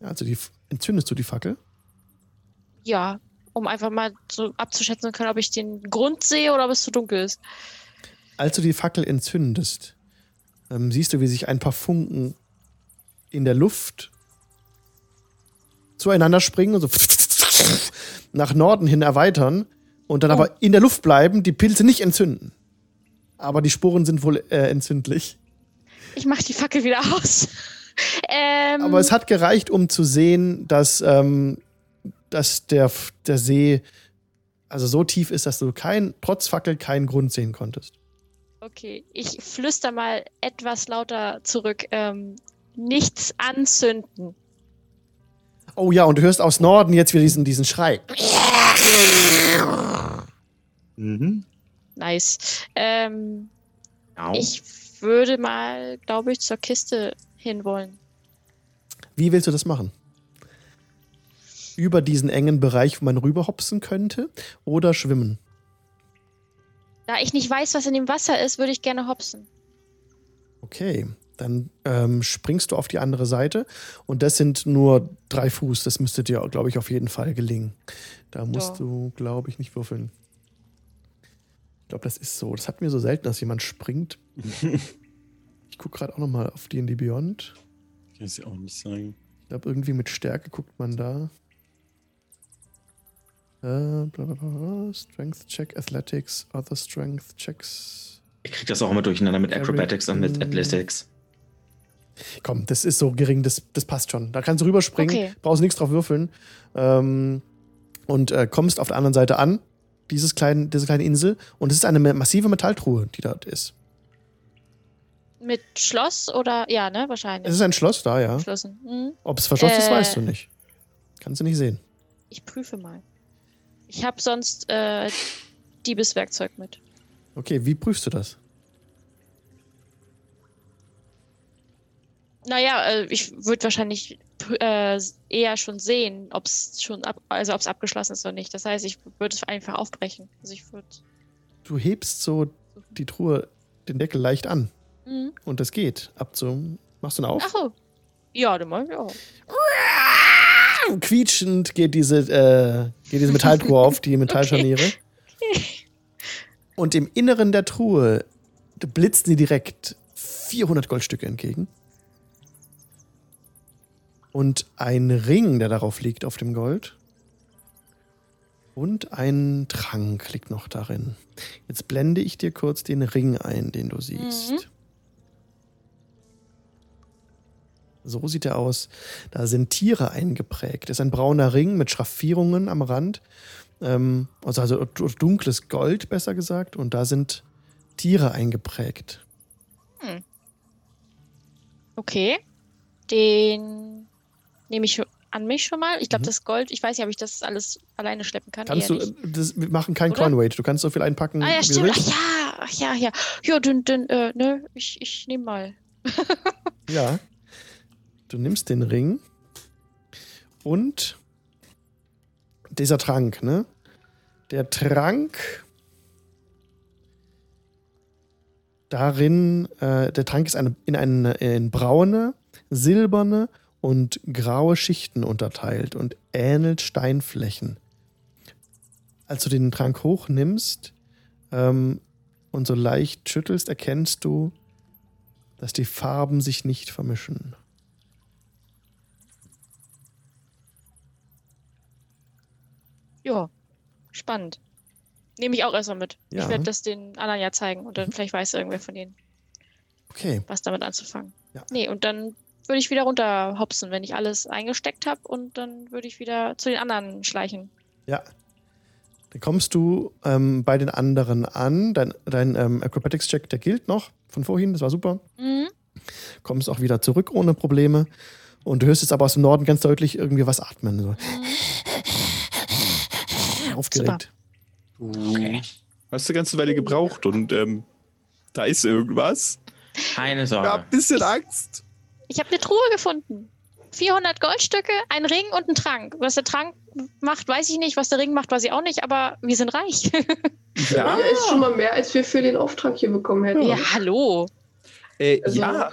Also die, entzündest du die Fackel? Ja, um einfach mal so abzuschätzen zu können, ob ich den Grund sehe oder ob es zu dunkel ist. Als du die Fackel entzündest, ähm, siehst du, wie sich ein paar Funken in der Luft zueinander springen und so nach Norden hin erweitern und dann Oh. aber in der Luft bleiben, die Pilze nicht entzünden. Aber die Sporen sind wohl äh, entzündlich. Ich mache die Fackel wieder aus. ähm, Aber es hat gereicht, um zu sehen, dass, ähm, dass der, der See also so tief ist, dass du kein, trotz Fackel keinen Grund sehen konntest. Okay, ich flüster mal etwas lauter zurück. Ähm, nichts anzünden. Oh ja, und du hörst aus Norden jetzt wieder diesen, diesen Schrei. Mhm. Nice. Ähm, Au. ich würde mal, glaube ich, zur Kiste hinwollen. Wie willst du das machen? Über diesen engen Bereich, wo man rüberhopsen könnte, oder schwimmen? Da ich nicht weiß, was in dem Wasser ist, würde ich gerne hopsen. Okay, dann ähm, springst du auf die andere Seite und das sind nur drei Fuß. Das müsste dir, glaube ich, auf jeden Fall gelingen. Da musst Ja. du, glaube ich, nicht würfeln. Ich glaube, das ist so. Das hatten wir so selten, dass jemand springt. ich gucke gerade auch noch mal auf D&D Beyond. Kann ich auch nicht sagen. Ich glaube, irgendwie mit Stärke guckt man da. Äh, bla bla bla. Strength Check, Athletics, Other Strength Checks. Ich krieg das auch immer durcheinander mit Acrobatics und mit Mm. Athletics. Komm, das ist so gering, das, das passt schon. Da kannst du rüberspringen, Okay. brauchst nichts drauf würfeln. Ähm, und äh, kommst auf der anderen Seite an, dieses kleine, diese kleine Insel. Und es ist eine ma- massive Metalltruhe, die dort ist. Mit Schloss oder? Ja, ne? Wahrscheinlich. Es ist ein Schloss da, ja. Geschlossen. Hm. Ob es verschlossen ist, Äh. weißt du nicht. Kannst du nicht sehen. Ich prüfe mal. Ich habe sonst äh, Diebeswerkzeug mit. Okay, wie prüfst du das? Naja, äh, ich würde wahrscheinlich äh, eher schon sehen, ob es schon ab, also ob es abgeschlossen ist oder nicht. Das heißt, ich würde es einfach aufbrechen. Also ich würde. Du hebst so die Truhe, den Deckel leicht an. Mhm. Und das geht. Ab zum. Machst du ihn auf? Ach so. Ja, dann mal ja. Quietschend geht diese, äh, geht diese Metalltruhe auf, die Metallscharniere. Und im Inneren der Truhe blitzen sie direkt 400 Goldstücke entgegen. Und ein Ring, der darauf liegt, auf dem Gold. Und ein Trank liegt noch darin. Jetzt blende ich dir kurz den Ring ein, den du siehst. Mhm. So sieht er aus. Da sind Tiere eingeprägt. Ist ein brauner Ring mit Schraffierungen am Rand. Ähm, also, also dunkles Gold, besser gesagt. Und da sind Tiere eingeprägt. Okay. Den nehme ich an mich schon mal. Ich glaube, Mhm. das Gold, ich weiß nicht, ob ich das alles alleine schleppen kann. Kannst du, das, wir machen keinen Oder? Coin Weight. Du kannst so viel einpacken, Ah ja, wie du stimmt. Ach ja, ach ja, ja. Ja, dann, dann äh, ne, ich, ich nehme mal. Ja. Du nimmst den Ring und dieser Trank, ne? Der Trank. Darin, äh, der Trank ist eine, in, eine, in braune, silberne und graue Schichten unterteilt und ähnelt Steinflächen. Als du den Trank hochnimmst ähm, und so leicht schüttelst, erkennst du, dass die Farben sich nicht vermischen. Ja, spannend. Nehme ich auch erstmal mit. Ja. Ich werde das den anderen ja zeigen und dann vielleicht weiß irgendwer von denen, Okay. was damit anzufangen. Ja. Nee, und dann würde ich wieder runterhopsen, wenn ich alles eingesteckt habe und dann würde ich wieder zu den anderen schleichen. Ja. Dann kommst du ähm, bei den anderen an. Dein, dein ähm, Acrobatics-Check, der gilt noch von vorhin, das war super. Mhm. Kommst auch wieder zurück ohne Probleme. Und du hörst jetzt aber aus dem Norden ganz deutlich irgendwie was atmen. So. Aufgeregt. Okay. Hast du eine ganze Weile gebraucht und ähm, da ist irgendwas. Keine Ich Sorge. hab ein bisschen Angst. Ich habe eine Truhe gefunden. 400 Goldstücke, ein Ring und ein Trank. Was der Trank macht, weiß ich nicht. Was der Ring macht, weiß ich auch nicht. Aber wir sind reich. Ja, Ja, ist schon mal mehr, als wir für den Auftrag hier bekommen hätten. ja, hallo. äh, Also- ja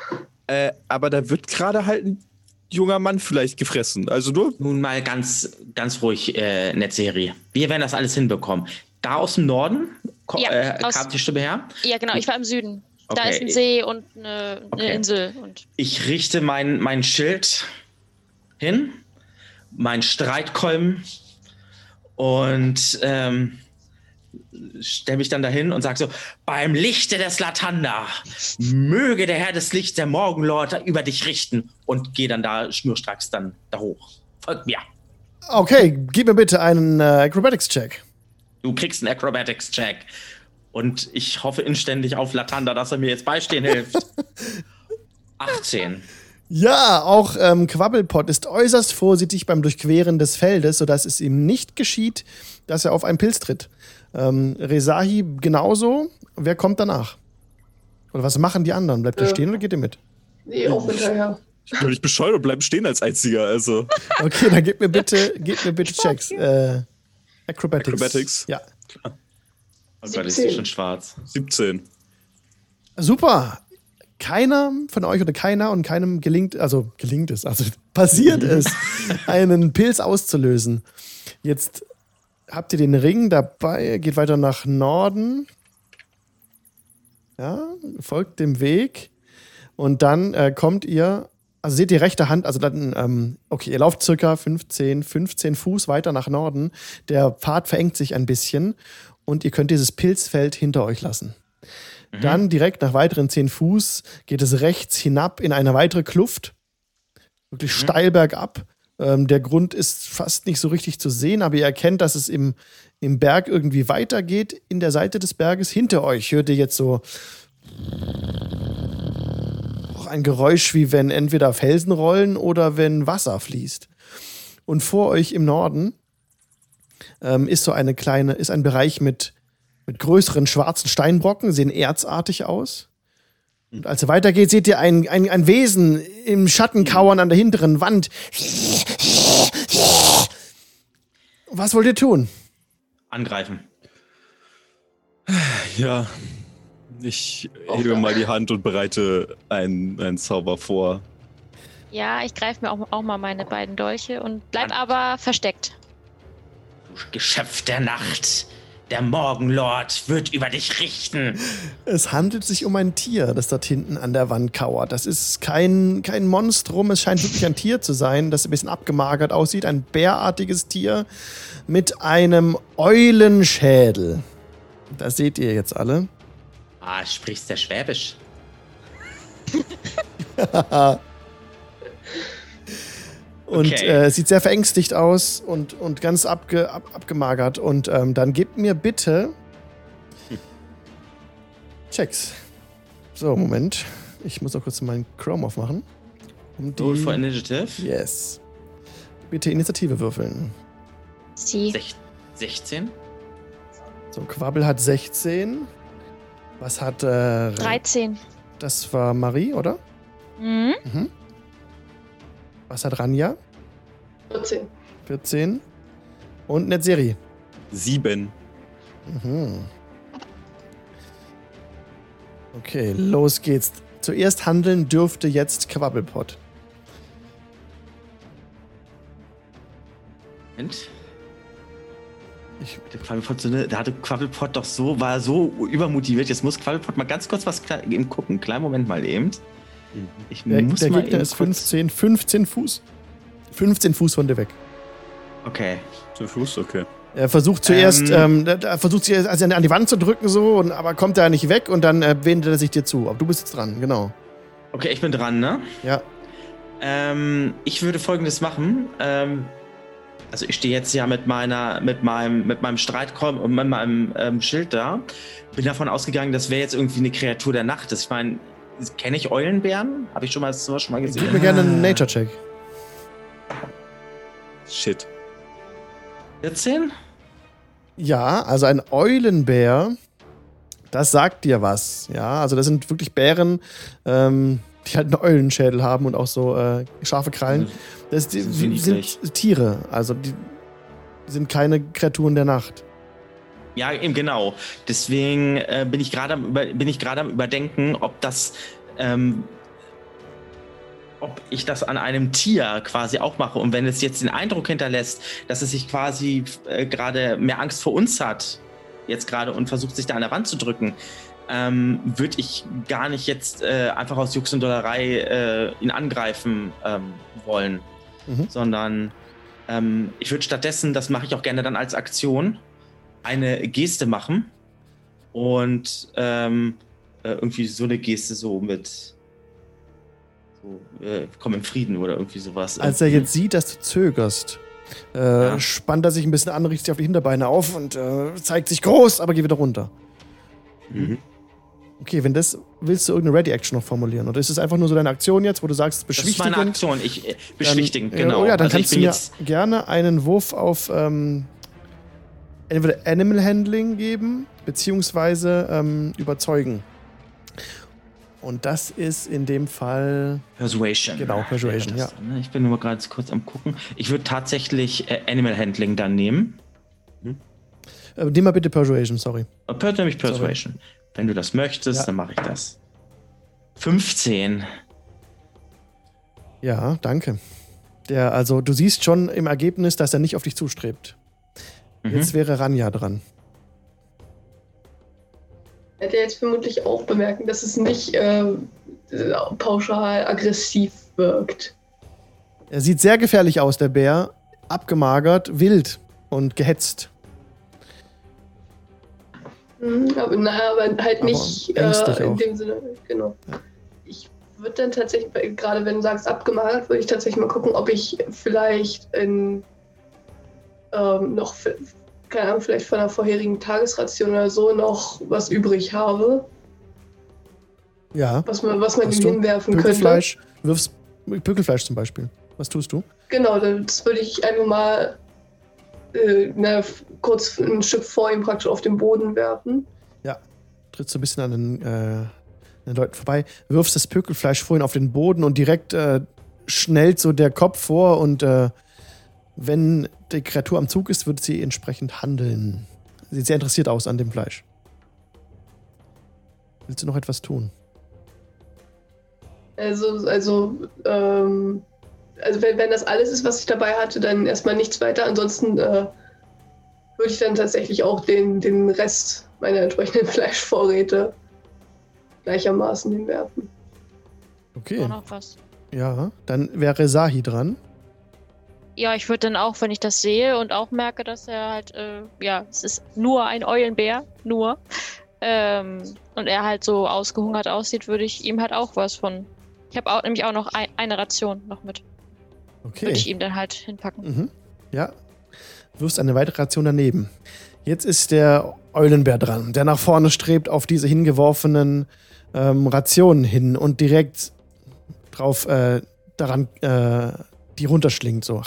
äh, aber da wird gerade halt ein junger Mann vielleicht gefressen. Also nur. Nun mal ganz, ganz ruhig, äh, Netzserie. Wir werden das alles hinbekommen. Da aus dem Norden Ja, äh, aus- kam die Stimme her. Ja, genau. Ich war im Süden. Da Okay. ist ein See und eine, eine Okay. Insel. Und Ich richte mein, mein Schild hin, mein Streitkolben und ähm, stelle mich dann dahin und sage so: Beim Lichte des Latanda möge der Herr des Lichts, der Morgenlord, über dich richten und gehe dann da schnurstracks dann da hoch. Folgt mir. Okay, gib mir bitte einen äh, Acrobatics-Check. Du kriegst einen Acrobatics-Check. Und ich hoffe inständig auf Latanda, dass er mir jetzt beistehen hilft. 18. Ja, auch ähm, Quabbelpot ist äußerst vorsichtig beim Durchqueren des Feldes, sodass es ihm nicht geschieht, dass er auf einen Pilz tritt. Ähm, Rezahi genauso. Wer kommt danach? Oder was machen die anderen? Bleibt ihr Ja. stehen oder geht ihr mit? Nee, auch hinterher. Ich bin nicht bescheuert und bleiben stehen als einziger. Also. Okay, dann gebt mir bitte, gebt mir bitte Checks. Äh, Acrobatics. Acrobatics? Ja. Oh Gott, ist 17. schon schwarz. 17. Super. Keiner von euch oder keiner und keinem gelingt, also gelingt es, also passiert es, einen Pilz auszulösen. Jetzt habt ihr den Ring dabei, geht weiter nach Norden. Ja, folgt dem Weg. Und dann äh, kommt ihr, also seht ihr rechte Hand, also dann, ähm, okay, ihr lauft circa 15, 15 Fuß weiter nach Norden. Der Pfad verengt sich ein bisschen und ihr könnt dieses Pilzfeld hinter euch lassen. Dann direkt nach weiteren 10 Fuß geht es rechts hinab in eine weitere Kluft. Wirklich steil bergab. Ähm, der Grund ist fast nicht so richtig zu sehen, aber ihr erkennt, dass es im, im Berg irgendwie weitergeht. In der Seite des Berges hinter euch hört ihr jetzt so ein Geräusch, wie wenn entweder Felsen rollen oder wenn Wasser fließt. Und vor euch im Norden ähm, ist so eine kleine, ist ein Bereich mit, mit größeren schwarzen Steinbrocken, sehen erzartig aus. Und als ihr weitergeht, seht ihr ein, ein, ein Wesen im Schatten kauern an der hinteren Wand. Was wollt ihr tun? Angreifen. Ja. Ich hebe mal die Hand und bereite einen, einen Zauber vor. ja, ich greife mir auch, auch mal meine beiden Dolche und bleib Dann- aber versteckt. Du Geschöpf der Nacht. Der Morgenlord wird über dich richten. Es handelt sich um ein Tier, das dort hinten an der Wand kauert. Das ist kein, kein Monstrum, es scheint wirklich ein Tier zu sein, das ein bisschen abgemagert aussieht. Ein bärartiges Tier mit einem Eulenschädel. Das seht ihr jetzt alle. Ah, sprichst ja Schwäbisch. Und Okay. äh, sieht sehr verängstigt aus und, und ganz abge, ab, abgemagert. Und ähm, dann gebt mir bitte Checks. So, Moment. Ich muss auch kurz meinen Chrome aufmachen. Um Roll die, for Initiative. yes. Bitte Initiative würfeln. Sie. Sech 16. So, Quabbel hat 16. Was hat. Äh, 13. Das war Marie, oder? Mhm. Mhm. Was hat Ranja? 14. 14. Und Netzeri. Sieben. Mhm. Okay, los geht's. Zuerst handeln dürfte jetzt Quabbelpot. Moment. Ich- Der Quabbelpot, so eine, da hatte Quabbelpot doch so, war so übermotiviert. Jetzt muss Quabbelpot mal ganz kurz was eben gucken. Kleinen Moment mal eben. Ich Der, muss der mal Gegner ist kurz- 15, 15 Fuß. 15 Fuß von dir weg. Okay. Zu Fuß, okay. Er versucht zuerst, Ähm. ähm, er- er versucht sie also an die Wand zu drücken, so, und, aber kommt er nicht weg und dann äh, wendet er sich dir zu. Aber du bist jetzt dran, genau. Okay, ich bin dran, ne? Ja. Ähm, ich würde folgendes machen. Ähm, also ich stehe jetzt ja mit meiner, mit meinem, mit meinem Streitkolben und mit meinem ähm, Schild da. Bin davon ausgegangen, das wäre jetzt irgendwie eine Kreatur der Nacht. Ich meine, kenne ich Eulenbären? Habe ich schon mal sowas schon mal Gib gesehen? mir gerne einen Nature-Check. Shit. 14? Ja, also ein Eulenbär, das sagt dir was. Ja, also das sind wirklich Bären, ähm, die halt einen Eulenschädel haben und auch so äh, scharfe Krallen. Das, die, Sind sind? Tiere, also die sind keine Kreaturen der Nacht. Ja, eben genau. Deswegen äh, bin ich gerade am, bin ich am überdenken, ob das, ähm, ob ich das an einem Tier quasi auch mache. Und wenn es jetzt den Eindruck hinterlässt, dass es sich quasi äh, gerade mehr Angst vor uns hat, jetzt gerade und versucht sich da an der Wand zu drücken, ähm, würde ich gar nicht jetzt äh, einfach aus Jux und Dollerei äh, ihn angreifen ähm, wollen, Mhm. sondern ähm, ich würde stattdessen, das mache ich auch gerne dann als Aktion, eine Geste machen und ähm, äh, irgendwie so eine Geste so mit so, äh, komm in Frieden oder irgendwie sowas. Als er jetzt sieht, dass du zögerst, äh, Ja. spannt er sich ein bisschen an, richtet sich auf die Hinterbeine auf und äh, zeigt sich groß, aber geht wieder runter. Mhm. Okay, wenn das, willst du irgendeine Ready-Action noch formulieren? Oder ist es einfach nur so deine Aktion jetzt, wo du sagst, das ist meine beschwichtigend? Aktion. Ich äh, Dann- beschwichtigen, äh, genau. Oh ja, dann Also ich kannst du mir jetzt gerne einen Wurf auf ähm, entweder Animal Handling geben, beziehungsweise ähm, überzeugen. Und das ist in dem Fall. Persuasion. Genau, Persuasion, das dann, ne? Ich bin nur mal gerade kurz am gucken. Ich würde tatsächlich äh, Animal Handling dann nehmen. Äh, nimm mal bitte Persuasion, sorry. Äh, Per nämlich Persuasion. Wenn du das möchtest, Ja. dann mache ich das. 15. Ja, danke. Der, also, du siehst schon im Ergebnis, dass er nicht auf dich zustrebt. Mhm. Jetzt wäre Ranja dran. Hätte er jetzt vermutlich auch bemerken, dass es nicht äh, pauschal aggressiv wirkt. Er sieht sehr gefährlich aus, der Bär. Abgemagert, wild und gehetzt. Mhm, aber, na, aber halt Aber nicht ängstlich äh, in auch. dem Sinne, genau. Ja. Ich würde dann tatsächlich, gerade wenn du sagst abgemagert, würde ich tatsächlich mal gucken, ob ich vielleicht in ähm, noch, keine Ahnung, vielleicht von der vorherigen Tagesration oder so noch was übrig habe, Ja. was man, was man Hast ihm hinwerfen könnte. Pökelfleisch. Wirfst Pökelfleisch zum Beispiel. Was tust du? Genau, das würde ich einfach mal äh, na, kurz ein Stück vor ihm praktisch auf den Boden werfen. Trittst du ein bisschen an den, äh, an den Leuten vorbei, wirfst das Pökelfleisch vorhin auf den Boden und direkt äh, schnellt so der Kopf vor und äh, wenn die Kreatur am Zug ist, wird sie entsprechend handeln. Sieht sehr interessiert aus an dem Fleisch. Willst du noch etwas tun? Also, also, ähm, also wenn, wenn das alles ist, was ich dabei hatte, dann erstmal nichts weiter. Ansonsten äh, würde ich dann tatsächlich auch den, den Rest meiner entsprechenden Fleischvorräte gleichermaßen hinwerfen. Okay. Auch noch was. Ja, dann wäre Sahi dran. Ja, ich würde dann auch, wenn ich das sehe und auch merke, dass er halt, äh, ja, es ist nur ein Eulenbär, nur, ähm, und er halt so ausgehungert aussieht, würde ich ihm halt auch was von. Ich habe auch nämlich auch noch ein, eine Ration noch mit. Okay. Würde ich ihm dann halt hinpacken. Mhm. Ja. Du wirst eine weitere Ration daneben. Jetzt ist der Eulenbär dran, der nach vorne strebt auf diese hingeworfenen ähm, Rationen hin und direkt drauf äh, daran äh, die runterschlingt so.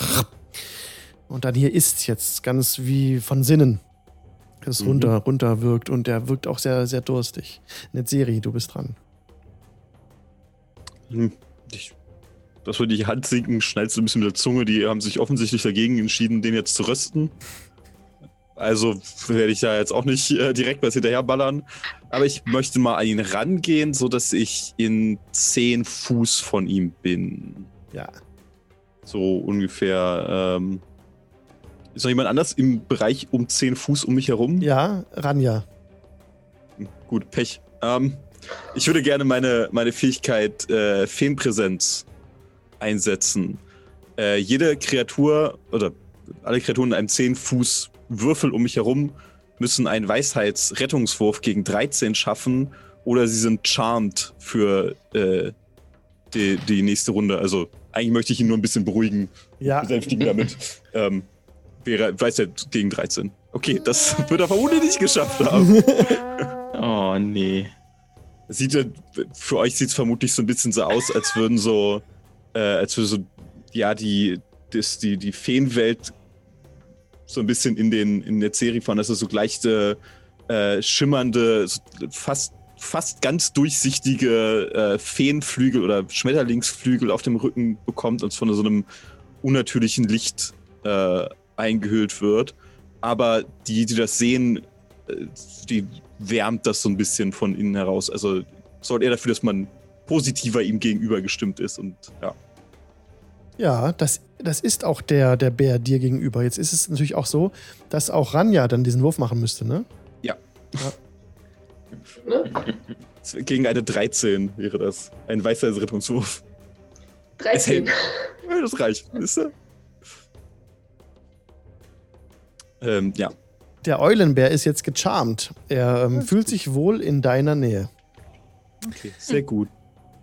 Und dann hier ist jetzt ganz wie von Sinnen. Das Mhm. runter, runter wirkt und der wirkt auch sehr, sehr durstig. Netzeri, du bist dran. Hm, Ich, das würde die Hand sinken, schnallst du ein bisschen mit der Zunge. Die haben sich offensichtlich dagegen entschieden, den jetzt zu rösten. Also werde ich da jetzt auch nicht äh, direkt was hinterherballern. Aber ich möchte mal an ihn rangehen, sodass ich in 10 Fuß von ihm bin. Ja. So ungefähr. Ähm, ist noch jemand anders im Bereich um 10 Fuß um mich herum? Ja, Ranja. Gut, Pech. Ähm, ich würde gerne meine, meine Fähigkeit äh, Feenpräsenz einsetzen. Äh, jede Kreatur oder alle Kreaturen in einem 10 Fuß Würfel um mich herum müssen einen Weisheitsrettungswurf gegen 13 schaffen oder sie sind charmed für äh, die, die nächste Runde. Also eigentlich möchte ich ihn nur ein bisschen beruhigen, Ja, besänftigen damit. Ähm, wäre Weisheit gegen 13. Okay, das wird er vermutlich nicht geschafft haben. Oh, nee. Sieht ja, für euch sieht es vermutlich so ein bisschen so aus, als würden so, äh, als würde so, ja, die, das, die, die Feenwelt so ein bisschen in, den, in der Serie von, dass es so leichte, äh, schimmernde, so fast, fast ganz durchsichtige äh, Feenflügel oder Schmetterlingsflügel auf dem Rücken bekommt und von so einem unnatürlichen Licht äh, eingehüllt wird. Aber die, die das sehen, äh, die wärmt das so ein bisschen von innen heraus. Also sorgt eher dafür, dass man positiver ihm gegenüber gestimmt ist und ja. Ja, das, das ist auch der, der Bär dir gegenüber. Jetzt ist es natürlich auch so, dass auch Ranja dann diesen Wurf machen müsste, ne? Ne? Gegen eine 13 wäre das. Ein weißer Rettungswurf. 13. Ja, das reicht, wisst ihr? Ähm, ja. Der Eulenbär ist jetzt gecharmt. Er ähm, fühlt sich wohl in deiner Nähe. Okay, sehr gut.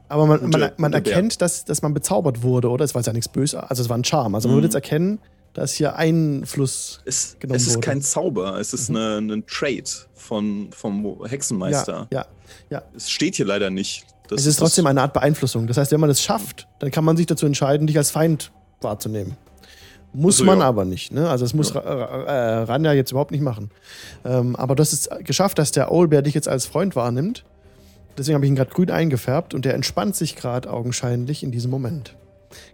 Aber man, Guter- man, man guter Bär. erkennt, dass, dass man bezaubert wurde, oder? Es war ja nichts Böses. Also es war ein Charme. Also man Mhm. würde jetzt erkennen, dass hier Einfluss. Es, genommen es ist wurde. kein Zauber, es ist eine, ein Trade von, vom Hexenmeister. Ja, ja. Es steht hier leider nicht. Das Es ist trotzdem eine Art Beeinflussung. Das heißt, wenn man es schafft, dann kann man sich dazu entscheiden, dich als Feind wahrzunehmen. Muss Also, man ja. aber nicht. Ne? Also das muss Ra- äh, Ranja jetzt überhaupt nicht machen. Ähm, aber das ist geschafft, dass der Owlbär dich jetzt als Freund wahrnimmt. Deswegen habe ich ihn gerade grün eingefärbt und der entspannt sich gerade augenscheinlich in diesem Moment.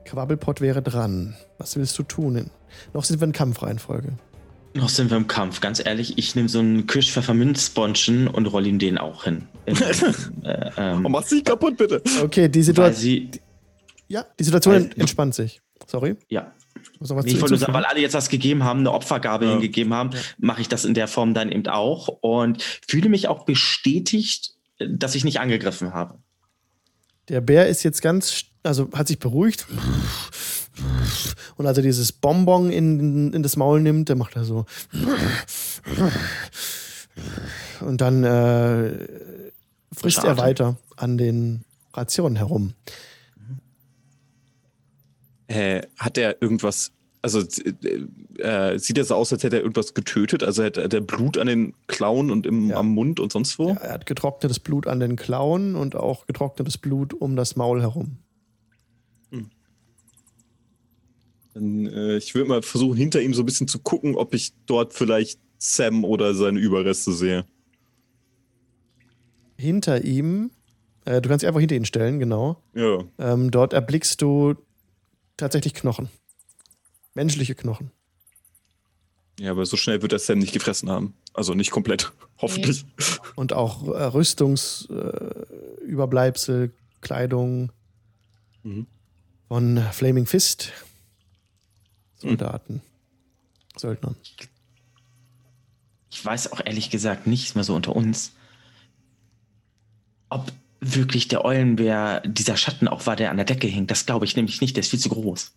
Quabbelpot wäre dran. Was willst du tun? Noch sind wir in Kampfreihenfolge. Noch sind wir im Kampf. Ganz ehrlich, ich nehme so einen Kirschpfefferminzbonchen und roll ihm den auch hin. In, äh, ähm, Oh, mach's nicht kaputt, bitte. Okay, die Situation, sie, ja, die Situation Weil- entspannt sich. Sorry. ja, was Nee, ich wollte nur sagen, weil alle jetzt was gegeben haben, eine Opfergabe Ja. hingegeben haben, mache ich das in der Form dann eben auch und fühle mich auch bestätigt, dass ich nicht angegriffen habe. Der Bär ist jetzt ganz, also hat sich beruhigt. Und als er dieses Bonbon in, in das Maul nimmt, dann macht er so. Und dann äh, frisst er weiter an den Rationen herum. Äh, hat er irgendwas, also äh, äh, sieht er so aus, als hätte er irgendwas getötet? Also hat, hat er Blut an den Klauen und im, Ja. am Mund und sonst wo? Ja, er hat getrocknetes Blut an den Klauen und auch getrocknetes Blut um das Maul herum. Dann, äh, ich würde mal versuchen, hinter ihm so ein bisschen zu gucken, ob ich dort vielleicht Sam oder seine Überreste sehe. Hinter ihm, äh, du kannst dich einfach hinter ihn stellen, genau. Ja. Ähm, dort erblickst du tatsächlich Knochen. Menschliche Knochen. Ja, aber so schnell wird er Sam nicht gefressen haben. Also nicht komplett. Hoffentlich. Und auch äh, Rüstungsüberbleibsel, äh, Kleidung Mhm. von Flaming Fist. Soldaten. Söldnern. ich weiß auch ehrlich gesagt nicht, mal so unter uns, ob wirklich der Eulenbär dieser Schatten auch war, der an der Decke hing. Das glaube ich nämlich nicht, der ist viel zu groß.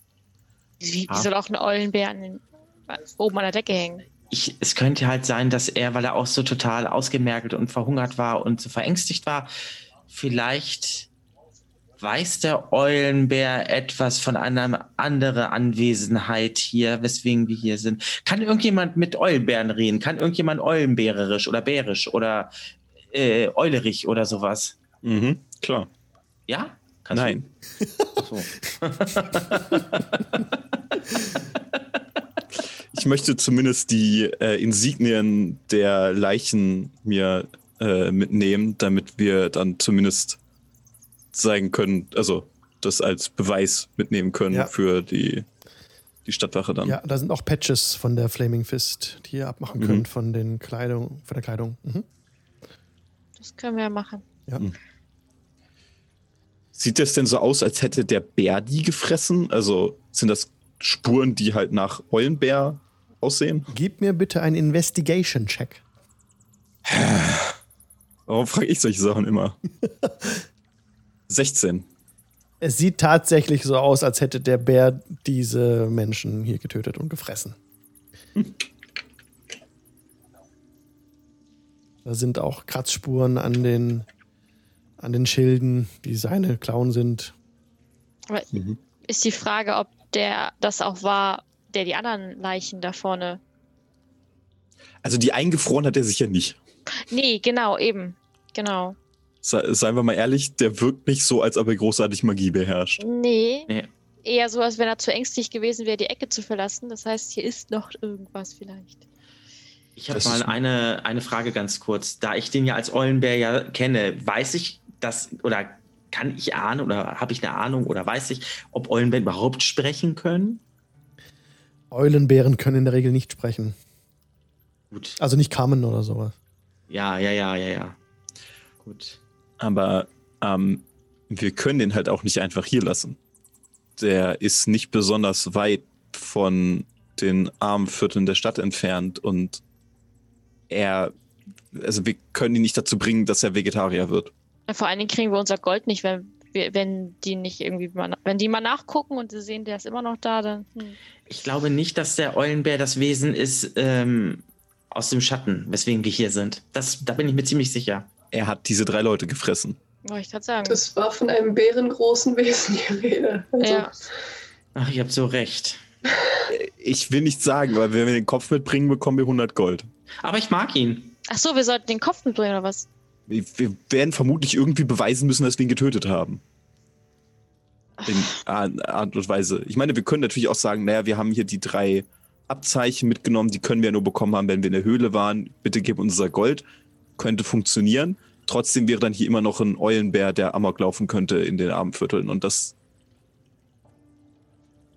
Wie, wie soll auch ein Eulenbär an den, oben an der Decke hängen? Ich, es könnte halt sein, dass er, weil er auch so total ausgemergelt und verhungert war und so verängstigt war, vielleicht weiß der Eulenbär etwas von einer anderen Anwesenheit hier, weswegen wir hier sind. Kann irgendjemand mit Eulenbären reden? Kann irgendjemand Eulenbärerisch oder bärisch oder äh, eulerig oder sowas? Mhm, klar. Ja? Kannst Nein. So. ich möchte zumindest die äh, Insignien der Leichen mir äh, mitnehmen, damit wir dann zumindest zeigen können, also das als Beweis mitnehmen können ja. für die, die Stadtwache dann. Ja, da sind auch Patches von der Flaming Fist, die ihr abmachen mhm. könnt von den Kleidung, von der Kleidung. Mhm. Das können wir machen. Ja. Mhm. Sieht das denn so aus, als hätte der Bär die gefressen? Also sind das Spuren, die halt nach Eulenbär aussehen? Gib mir bitte einen Investigation-Check. Warum frage ich solche Sachen immer? 16. Es sieht tatsächlich so aus, als hätte der Bär diese Menschen hier getötet und gefressen. Hm. Da sind auch Kratzspuren an den, an den Schilden, die seine Klauen sind. Aber mhm. ist die Frage, ob der das auch war, der die anderen Leichen da vorne. Also die eingefroren hat er sicher nicht. Nee, genau, eben. Genau. Se seien wir mal ehrlich, der wirkt nicht so, als ob er großartig Magie beherrscht. Nee. nee. Eher so, als wenn er zu ängstlich gewesen wäre, die Ecke zu verlassen. Das heißt, hier ist noch irgendwas vielleicht. Ich habe mal eine, eine Frage ganz kurz. Da ich den ja als Eulenbär ja kenne, weiß ich, dass oder kann ich ahnen oder habe ich eine Ahnung oder weiß ich, ob Eulenbären überhaupt sprechen können? Eulenbären können in der Regel nicht sprechen. Gut. Also nicht kamen oder sowas. Ja, ja, ja, ja, ja. Gut. Aber ähm, wir können den halt auch nicht einfach hier lassen. Der ist nicht besonders weit von den armen Vierteln der Stadt entfernt und er, also wir können ihn nicht dazu bringen, dass er Vegetarier wird. Vor allen Dingen kriegen wir unser Gold nicht, wenn wir, wenn die nicht irgendwie mal, wenn die mal nachgucken und sie sehen, der ist immer noch da, dann. Hm. Ich glaube nicht, dass der Eulenbär das Wesen ist ähm, aus dem Schatten, weswegen wir hier sind. Das, da bin ich mir ziemlich sicher. Er hat diese drei Leute gefressen. Wollte ich gerade sagen. Das war von einem bärengroßen Wesen die Rede. Also. Ja. Ach, ihr habt so recht. Ich will nicht sagen, weil wenn wir den Kopf mitbringen, bekommen wir 100 Gold. Aber ich mag ihn. Ach so, wir sollten den Kopf mitbringen oder was? Wir, wir werden vermutlich irgendwie beweisen müssen, dass wir ihn getötet haben. In Art und Weise. Ich meine, wir können natürlich auch sagen, naja, wir haben hier die drei Abzeichen mitgenommen, die können wir nur bekommen haben, wenn wir in der Höhle waren. Bitte gib uns unser Gold. Könnte funktionieren. Trotzdem wäre dann hier immer noch ein Eulenbär, der Amok laufen könnte in den Abendvierteln. Und das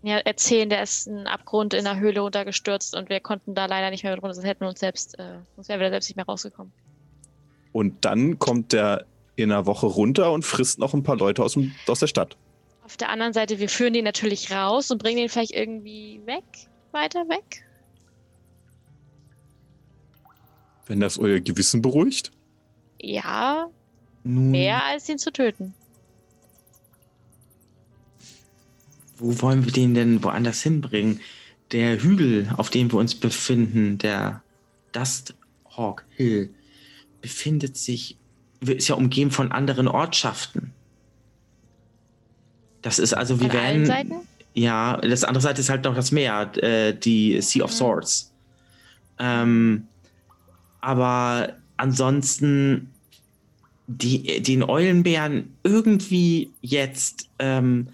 ja, erzählen, der ist ein Abgrund in der Höhle runtergestürzt und wir konnten da leider nicht mehr runter, sonst hätten wir uns selbst, äh, sonst wären wir da selbst nicht mehr rausgekommen. Und dann kommt der in einer Woche runter und frisst noch ein paar Leute aus, dem, aus der Stadt. Auf der anderen Seite, wir führen den natürlich raus und bringen den vielleicht irgendwie weg, weiter weg. Wenn das euer Gewissen beruhigt? Ja, Nun. mehr als ihn zu töten. Wo wollen wir den denn woanders hinbringen? Der Hügel, auf dem wir uns befinden, der Dust Hawk Hill, befindet sich, ist ja umgeben von anderen Ortschaften. Das ist also, wir werden. Seiten? Ja, das andere Seite ist halt noch das Meer, äh, die Sea of mhm. Swords. Ähm, aber ansonsten die, den Eulenbären irgendwie jetzt ähm,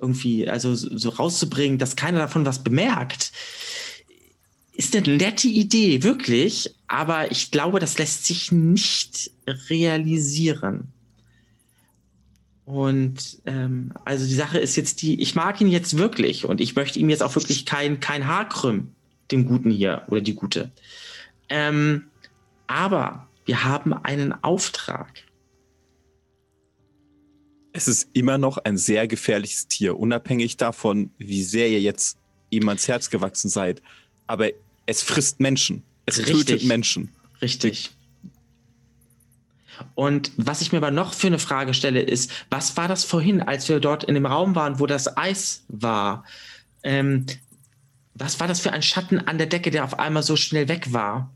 irgendwie, also so rauszubringen, dass keiner davon was bemerkt, ist eine nette Idee, wirklich. Aber ich glaube, das lässt sich nicht realisieren. Und ähm, also die Sache ist jetzt die, ich mag ihn jetzt wirklich und ich möchte ihm jetzt auch wirklich kein, kein Haar krümmen, dem Guten hier oder die Gute. Ähm, aber wir haben einen Auftrag es ist immer noch ein sehr gefährliches Tier, unabhängig davon, wie sehr ihr jetzt ihm ans Herz gewachsen seid. Aber es frisst Menschen. Es Richtig. tötet Menschen. Richtig. Und was ich mir aber noch für eine Frage stelle, ist, was war das vorhin, als wir dort in dem Raum waren, wo das Eis war? Ähm, was war das für ein Schatten an der Decke, der auf einmal so schnell weg war?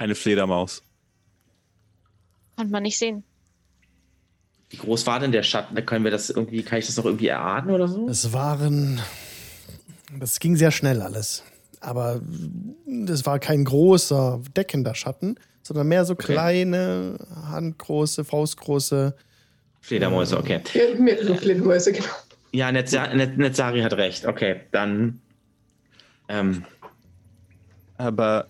Eine Fledermaus. Konnte man nicht sehen. Wie groß war denn der Schatten? Da können wir das irgendwie, kann ich das noch irgendwie erahnen oder so? Es waren. Das ging sehr schnell alles. Aber das war kein großer, deckender Schatten, sondern mehr so Okay. kleine, handgroße, faustgroße. Fledermäuse, okay. Ja, mehrere Fledermäuse, genau. Ja, Netza- Net Netzari hat recht. Okay, dann. Ähm, Aber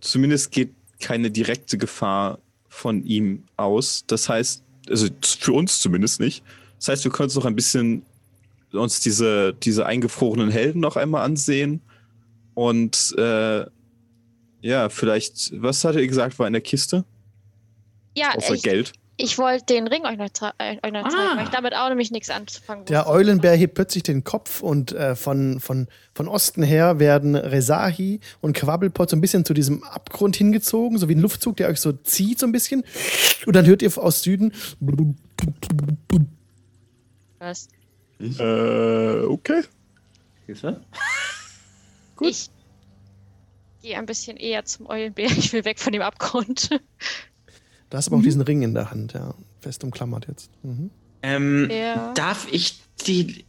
zumindest geht keine direkte Gefahr von ihm aus. Das heißt, also für uns zumindest nicht. Das heißt, wir können uns noch ein bisschen uns diese, diese eingefrorenen Helden noch einmal ansehen. Und äh, ja, vielleicht, was hat er gesagt, war in der Kiste? Ja, Außer ich, Geld. Ich wollte den Ring euch noch, äh, euch noch zeigen, Ah. weil ich damit auch nämlich nichts anzufangen Der wusste. Eulenbär hebt plötzlich den Kopf und äh, von, von, von Osten her werden Resahi und Quabbelpot so ein bisschen zu diesem Abgrund hingezogen, so wie ein Luftzug, der euch so zieht so ein bisschen. Und dann hört ihr aus Süden. Was? Äh, okay. siehst du? Ich gehe ein bisschen eher zum Eulenbär. Ich will weg von dem Abgrund. Da hast du aber auch diesen Ring in der Hand, ja. Fest umklammert jetzt. Mhm. Ähm, Ja. Darf ich die.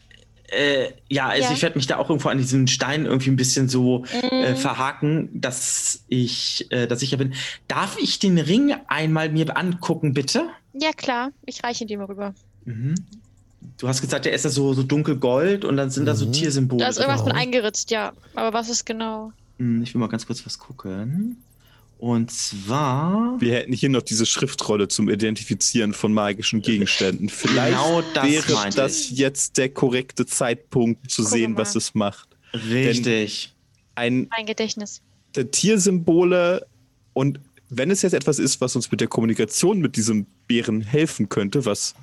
Äh, ja, also Ja. ich werde mich da auch irgendwo an diesen Stein irgendwie ein bisschen so äh, Mm, verhaken, dass ich äh, da sicher bin. Darf ich den Ring einmal mir angucken, bitte? ja, klar. Ich reiche ihn dir mal rüber. Mhm. Du hast gesagt, der ist ja so, so dunkelgold und dann sind da so Mhm. Tiersymbole. Da ist irgendwas genau. mit eingeritzt, ja. Aber was ist genau? Hm, Ich will mal ganz kurz was gucken. Und zwar. Wir hätten hier noch diese Schriftrolle zum Identifizieren von magischen Gegenständen. Vielleicht Genau das wäre das ich. jetzt der korrekte Zeitpunkt zu Gucke sehen, mal. was es macht. Richtig. Ein Mein Gedächtnis. der Tiersymbole und wenn es jetzt etwas ist, was uns mit der Kommunikation mit diesem Bären helfen könnte, was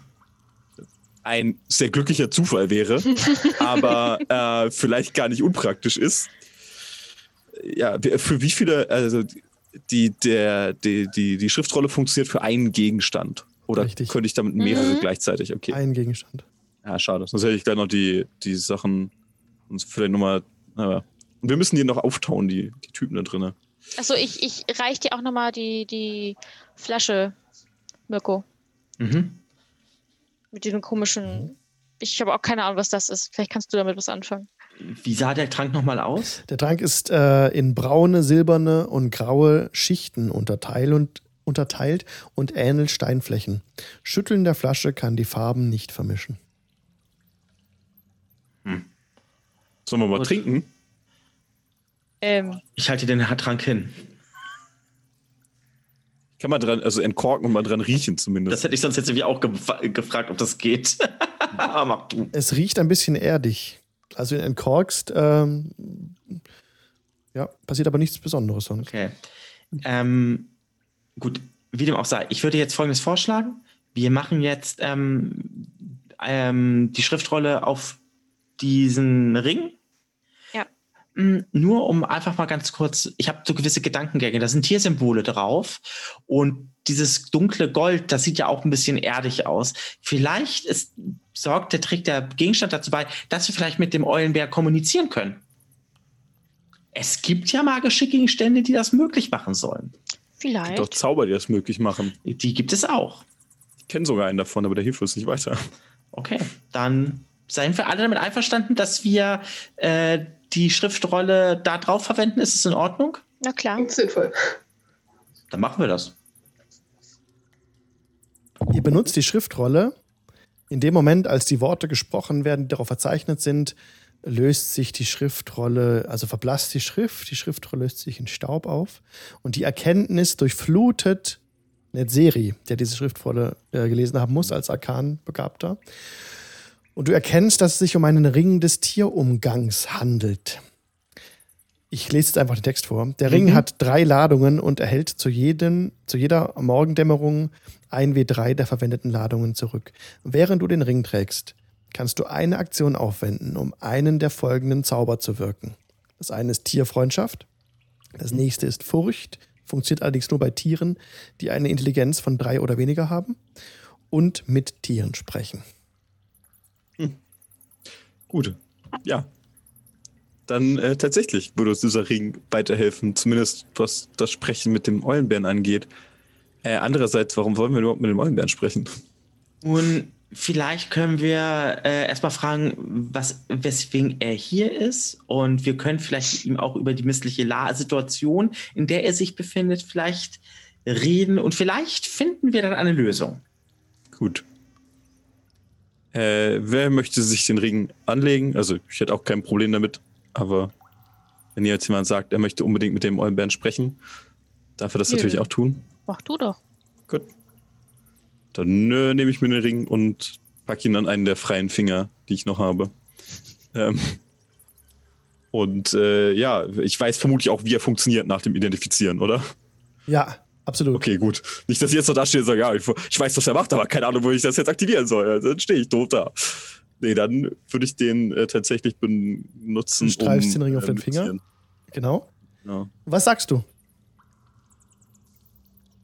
ein sehr glücklicher Zufall wäre, aber äh, vielleicht gar nicht unpraktisch ist. Ja, für wie viele, also die, der, die, die, die Schriftrolle funktioniert für einen Gegenstand. Oder Richtig. könnte ich damit mehrere Mhm. gleichzeitig? Okay. Ein Gegenstand. Ja, schade. Sonst hätte ich gleich noch die, die Sachen uns vielleicht nochmal. Aber und wir müssen die noch auftauen, die, die Typen da drinnen. Achso, ich, ich reich dir auch nochmal die, die Flasche, Mirko. Mhm. Mit diesem komischen. Ich habe auch keine Ahnung, was das ist. Vielleicht kannst du damit was anfangen. Wie sah der Trank nochmal aus? Der Trank ist äh, in braune, silberne und graue Schichten unterteilt und, unterteilt und ähnelt Steinflächen. Schütteln der Flasche kann die Farben nicht vermischen. Sollen wir mal Gut. trinken? Ähm, Ich halte den Trank hin. Kann man dran, also entkorken und mal dran riechen zumindest. Das hätte ich sonst jetzt irgendwie auch gef- gefragt, ob das geht. Aber mach du. Es riecht ein bisschen erdig. Also in entkorkst, ähm, ja, passiert aber nichts Besonderes sonst. Okay. Ähm, gut, wie dem auch sei. Ich würde jetzt Folgendes vorschlagen. Wir machen jetzt ähm, ähm, die Schriftrolle auf diesen Ring. Nur um einfach mal ganz kurz, ich habe so gewisse Gedankengänge, da sind Tiersymbole drauf und dieses dunkle Gold, das sieht ja auch ein bisschen erdig aus. Vielleicht ist, sorgt der Trick der Gegenstand dazu bei, dass wir vielleicht mit dem Eulenbär kommunizieren können. Es gibt ja magische Gegenstände, die das möglich machen sollen. vielleicht. Doch Zauber, die das möglich machen. Die gibt es auch. Ich kenne sogar einen davon, aber der hilft uns nicht weiter. Okay, dann seien wir alle damit einverstanden, dass wir äh, die Schriftrolle da drauf verwenden. Ist es in Ordnung? Na klar. Klingt sinnvoll. Dann machen wir das. Ihr benutzt die Schriftrolle. In dem Moment, als die Worte gesprochen werden, die darauf verzeichnet sind, löst sich die Schriftrolle, also verblasst die Schrift, die Schriftrolle löst sich in Staub auf und die Erkenntnis durchflutet Netzeri, der diese Schriftrolle äh, gelesen haben muss als Arkanbegabter. Und du erkennst, dass es sich um einen Ring des Tierumgangs handelt. Ich lese jetzt einfach den Text vor. Der Ring Mhm. hat drei Ladungen und erhält zu, jedem, zu jeder Morgendämmerung ein W3 der verwendeten Ladungen zurück. Während du den Ring trägst, kannst du eine Aktion aufwenden, um einen der folgenden Zauber zu wirken. Das eine ist Tierfreundschaft, Das nächste ist Furcht. Funktioniert allerdings nur bei Tieren, die eine Intelligenz von drei oder weniger haben. Und mit Tieren sprechen. Gut. Ja. Dann äh, tatsächlich würde uns dieser Ring weiterhelfen, zumindest was das Sprechen mit dem Eulenbären angeht. Äh, andererseits, warum wollen wir überhaupt mit dem Eulenbären sprechen? Nun, vielleicht können wir äh, erstmal fragen, was, weswegen er hier ist. Und wir können vielleicht mit ihm auch über die missliche La Situation, in der er sich befindet, vielleicht reden. Und vielleicht finden wir dann eine Lösung. Gut. Äh, wer möchte sich den Ring anlegen? Also, ich hätte auch kein Problem damit. Aber wenn jetzt jemand sagt, er möchte unbedingt mit dem Eulenbären sprechen, darf er das Nö. natürlich auch tun. Mach du doch. Gut. Dann äh, nehme ich mir den Ring und packe ihn an einen der freien Finger, die ich noch habe. Ähm, und äh, ja, ich weiß vermutlich auch, wie er funktioniert nach dem Identifizieren, oder? Ja, absolut. Okay, gut. Nicht, dass ich jetzt so da stehe und sage, ja, ich, ich weiß, was er macht, aber keine Ahnung, wo ich das jetzt aktivieren soll. Also, dann stehe ich doof da. Nee, dann würde ich den äh, tatsächlich benutzen. Du streifst den Ring auf äh, den Finger? mitzuziehen. Genau. Ja. Was sagst du?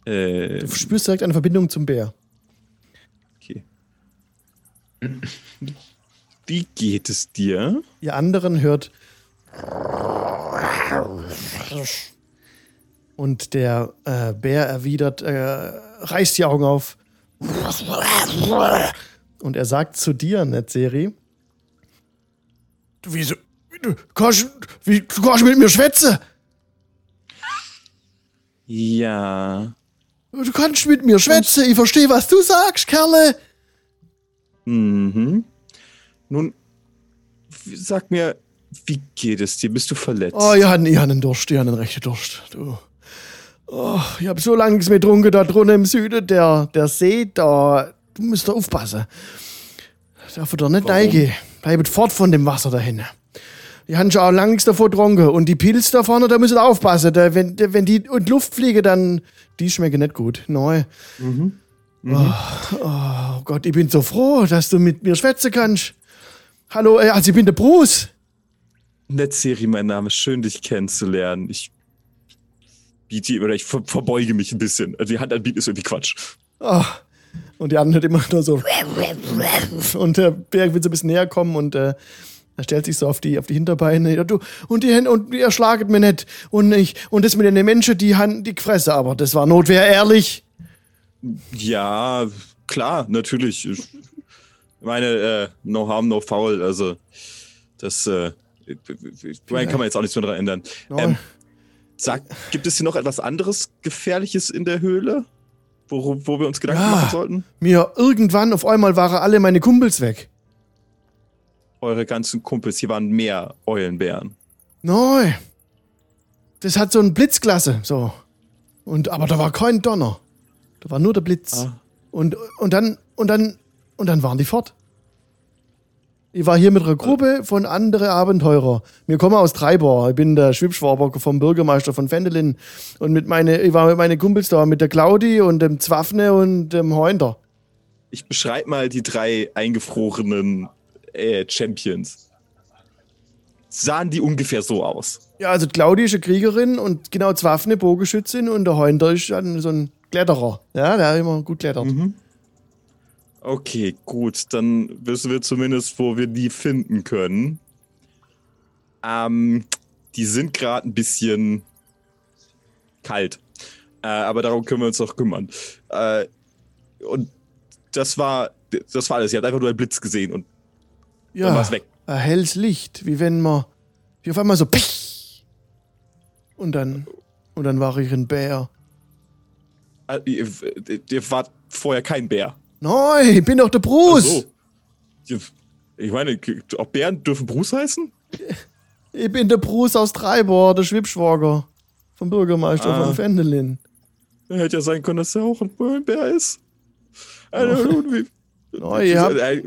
Äh, Du spürst direkt eine Verbindung zum Bär. okay. Wie geht es dir? Ihr anderen hört. Und der äh, Bär erwidert, äh, reißt die Augen auf. Und er sagt zu dir, Netzeri. Du, wieso? Du kannst, wie, du kannst mit mir schwätzen. Ja. Du kannst mit mir schwätzen. Ich verstehe, was du sagst, Kerle. Mhm. Nun, sag mir, wie geht es dir? Bist du verletzt? Oh, ich habe ich hab einen Durst, ich habe einen rechten Durst. Du. Oh, ich habe so lange nichts mehr getrunken da drunten im Süden. Der, der See, da, du musst da aufpassen. Darf da nicht reingehen. Bleibet fort von dem Wasser da hinten. Die haben schon auch lange nichts davor getrunken. Und die Pilze da vorne, da müsst ihr aufpassen. Da, wenn, da, wenn die in die Luft fliegen, dann, die schmecken nicht gut. Neu. Oh, oh Gott, ich bin so froh, dass du mit mir schwätzen kannst. Hallo, äh, also ich bin der Bruce. Netzserie, mein Name. Schön, dich kennenzulernen. Ich biete oder ich ver verbeuge mich ein bisschen. Also die Hand anbieten ist irgendwie Quatsch. Oh. Und die anderen hört immer nur so. Und der Berg will so ein bisschen näher kommen und äh, er stellt sich so auf die, auf die Hinterbeine. Ja, du, und die Hände, und ihr schlaget mir nicht. Und ich, und das mit den Menschen, die Hand, die Fresse, aber das war Notwehr, ehrlich. Ja, klar, natürlich. Ich meine, äh, no harm, no foul. Also, das, äh, ich meine, kann man jetzt auch nichts mehr daran ändern. Ähm, sag, gibt es hier noch etwas anderes Gefährliches in der Höhle, wo, wo wir uns Gedanken Ja. machen sollten? Mir irgendwann auf einmal waren alle meine Kumpels weg. Eure ganzen Kumpels, hier waren mehr Eulenbären. Nein. Das hat so ein Blitzklasse, so. Und, aber da war kein Donner. Da war nur der Blitz. Ah. Und, und dann, und dann, und dann waren die fort. Ich war hier mit einer Gruppe von anderen Abenteurer. Wir kommen aus Treibor. Ich bin der Schwibschwaber vom Bürgermeister von Fendelin. Und mit meine, ich war mit meinen Kumpels da, mit der Claudi und dem Zwaffne und dem Heunder. Ich beschreibe mal die drei eingefrorenen äh, Champions. Sahen die ungefähr so aus? Ja, also Claudi ist eine Kriegerin und genau Zwaffne Bogenschützin und der Heunder ist dann so ein Kletterer. Ja, der hat immer gut klettert. Okay, gut, dann wissen wir zumindest, wo wir die finden können. Ähm, die sind gerade ein bisschen kalt. Äh, aber darum können wir uns noch kümmern. Äh, und das war, das war alles. Ihr habt einfach nur einen Blitz gesehen und dann Ja, war's weg. ein helles Licht, wie wenn man, wie auf einmal so, pich. und dann, und dann war ich ein Bär. Äh, ihr, ihr wart vorher kein Bär. Nein, ich bin doch der Bruce. So. Ich meine, auch Bären dürfen Bruce heißen? Ich bin der Bruce aus Treibor, der Schwibschwager vom Bürgermeister Ah. von Fendelin. Hätte ja sein können, dass er auch ein Bär ist. Also, wie, Oh, ihr habt- äh,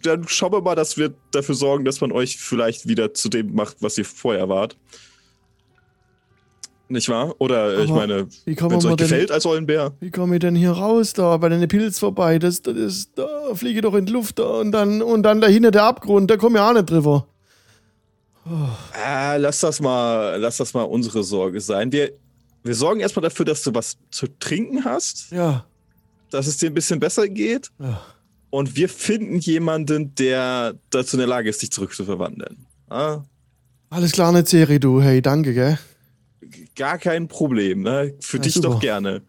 Dann schauen wir mal, dass wir dafür sorgen, dass man euch vielleicht wieder zu dem macht, was ihr vorher wart. Nicht wahr? Oder äh, ich Aber meine, wie kommen wenn es euch denn- gefällt als Eulenbär. Wie komme ich denn hier raus da bei den Pilz vorbei? Das, das, ist- da fliege ich doch in die Luft da und dann, und dann dahinter der Abgrund, da komme ich auch nicht drüber. Oh. Äh, lass das mal, lass das mal unsere Sorge sein. Wir, wir sorgen erstmal dafür, dass du was zu trinken hast. Ja. Dass es dir ein bisschen besser geht. Ja. Und wir finden jemanden, der dazu in der Lage ist, dich zurückzuverwandeln. Ah? Alles klar, eine Serie, du. Hey, danke, gell? Gar kein Problem, ne? Für Ja, dich super. doch gerne.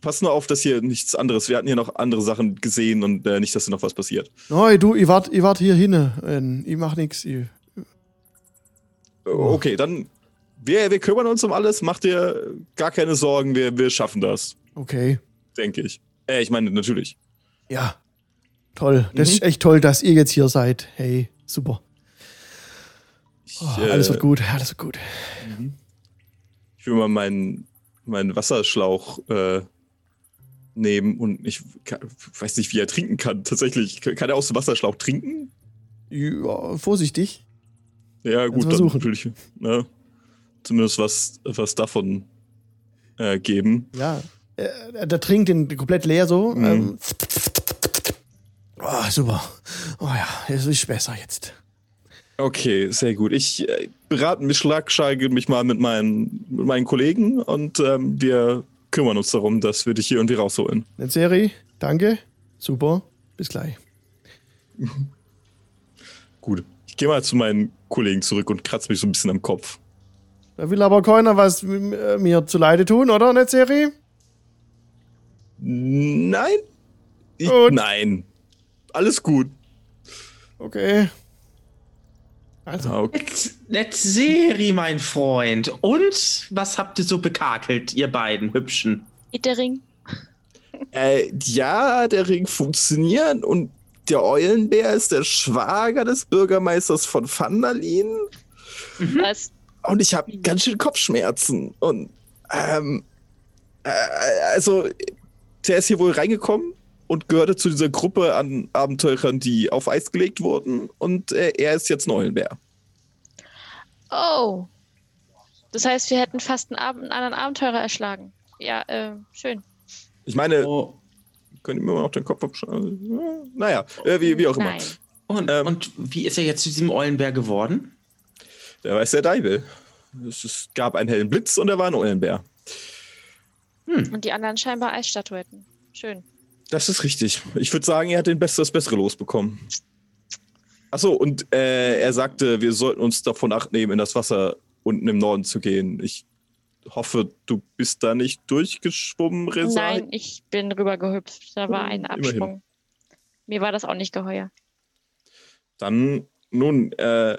Pass nur auf, dass hier nichts anderes. Wir hatten hier noch andere Sachen gesehen und äh, nicht, dass hier noch was passiert. Nein, du, ich wart, ich wart hier hinne. Ähm, Ich mach. Ich, Äh, Okay, dann. Wir, wir kümmern uns um alles. Mach dir gar keine Sorgen. Wir, wir schaffen das, okay. denke ich. Äh, ich meine, natürlich. Ja. Toll. Das Mhm. ist echt toll, dass ihr jetzt hier seid. Hey, super. Ich, Oh, äh, alles wird gut, alles wird gut. Ich will mal meinen, meinen Wasserschlauch äh, nehmen und ich kann, weiß nicht, wie er trinken kann. Tatsächlich. Kann er aus dem Wasserschlauch trinken? Ja, vorsichtig. Ja, gut, dann versuchen. würde ich ne, zumindest was, was davon äh, geben. Ja. Äh, der trinkt den komplett leer so. Mhm. Ähm. Oh, super. Oh ja, es ist besser jetzt. Okay, sehr gut. Ich äh, berate mich, schlagscheige mich mal mit meinen, mit meinen Kollegen und ähm, wir kümmern uns darum, dass wir dich hier irgendwie rausholen. Serie, danke. Super. Bis gleich. Gut. Ich gehe mal zu meinen Kollegen zurück und kratze mich so ein bisschen am Kopf. Da will aber keiner was äh, mir zuleide tun, oder, Netzserie? Nein? Ich, nein. Alles gut. Okay. Also, Ah, Okay. Net, net Seri, mein Freund. Und was habt ihr so bekakelt, ihr beiden Hübschen? Ittering. Äh, ja, der Ring funktioniert und der Eulenbär ist der Schwager des Bürgermeisters von Vandalin. Was? Und ich habe ganz schön Kopfschmerzen. Und, ähm, äh, also, der ist hier wohl reingekommen und gehörte zu dieser Gruppe an Abenteurern, die auf Eis gelegt wurden. Und äh, er ist jetzt ein Eulenbär. Oh. Das heißt, wir hätten fast einen, Ab einen anderen Abenteurer erschlagen. Ja, äh, schön. Ich meine, Oh, können wir mal noch den Kopf abschneiden? Naja, äh, wie, wie auch immer. Nein. und, Ähm. und wie ist er jetzt zu diesem Eulenbär geworden? Der weiß der Deibel. Es, es gab einen hellen Blitz und er war ein Eulenbär. Und die anderen scheinbar Eisstatuetten. Schön. Das ist richtig. Ich würde sagen, er hat den Best das Bessere losbekommen. Achso, und äh, er sagte, wir sollten uns davon acht nehmen, in das Wasser unten im Norden zu gehen. Ich hoffe, du bist da nicht durchgeschwommen, Resa. Nein, ich bin rübergehüpft. Da war ein Hm, immerhin. Absprung. Mir war das auch nicht geheuer. Dann, nun, äh,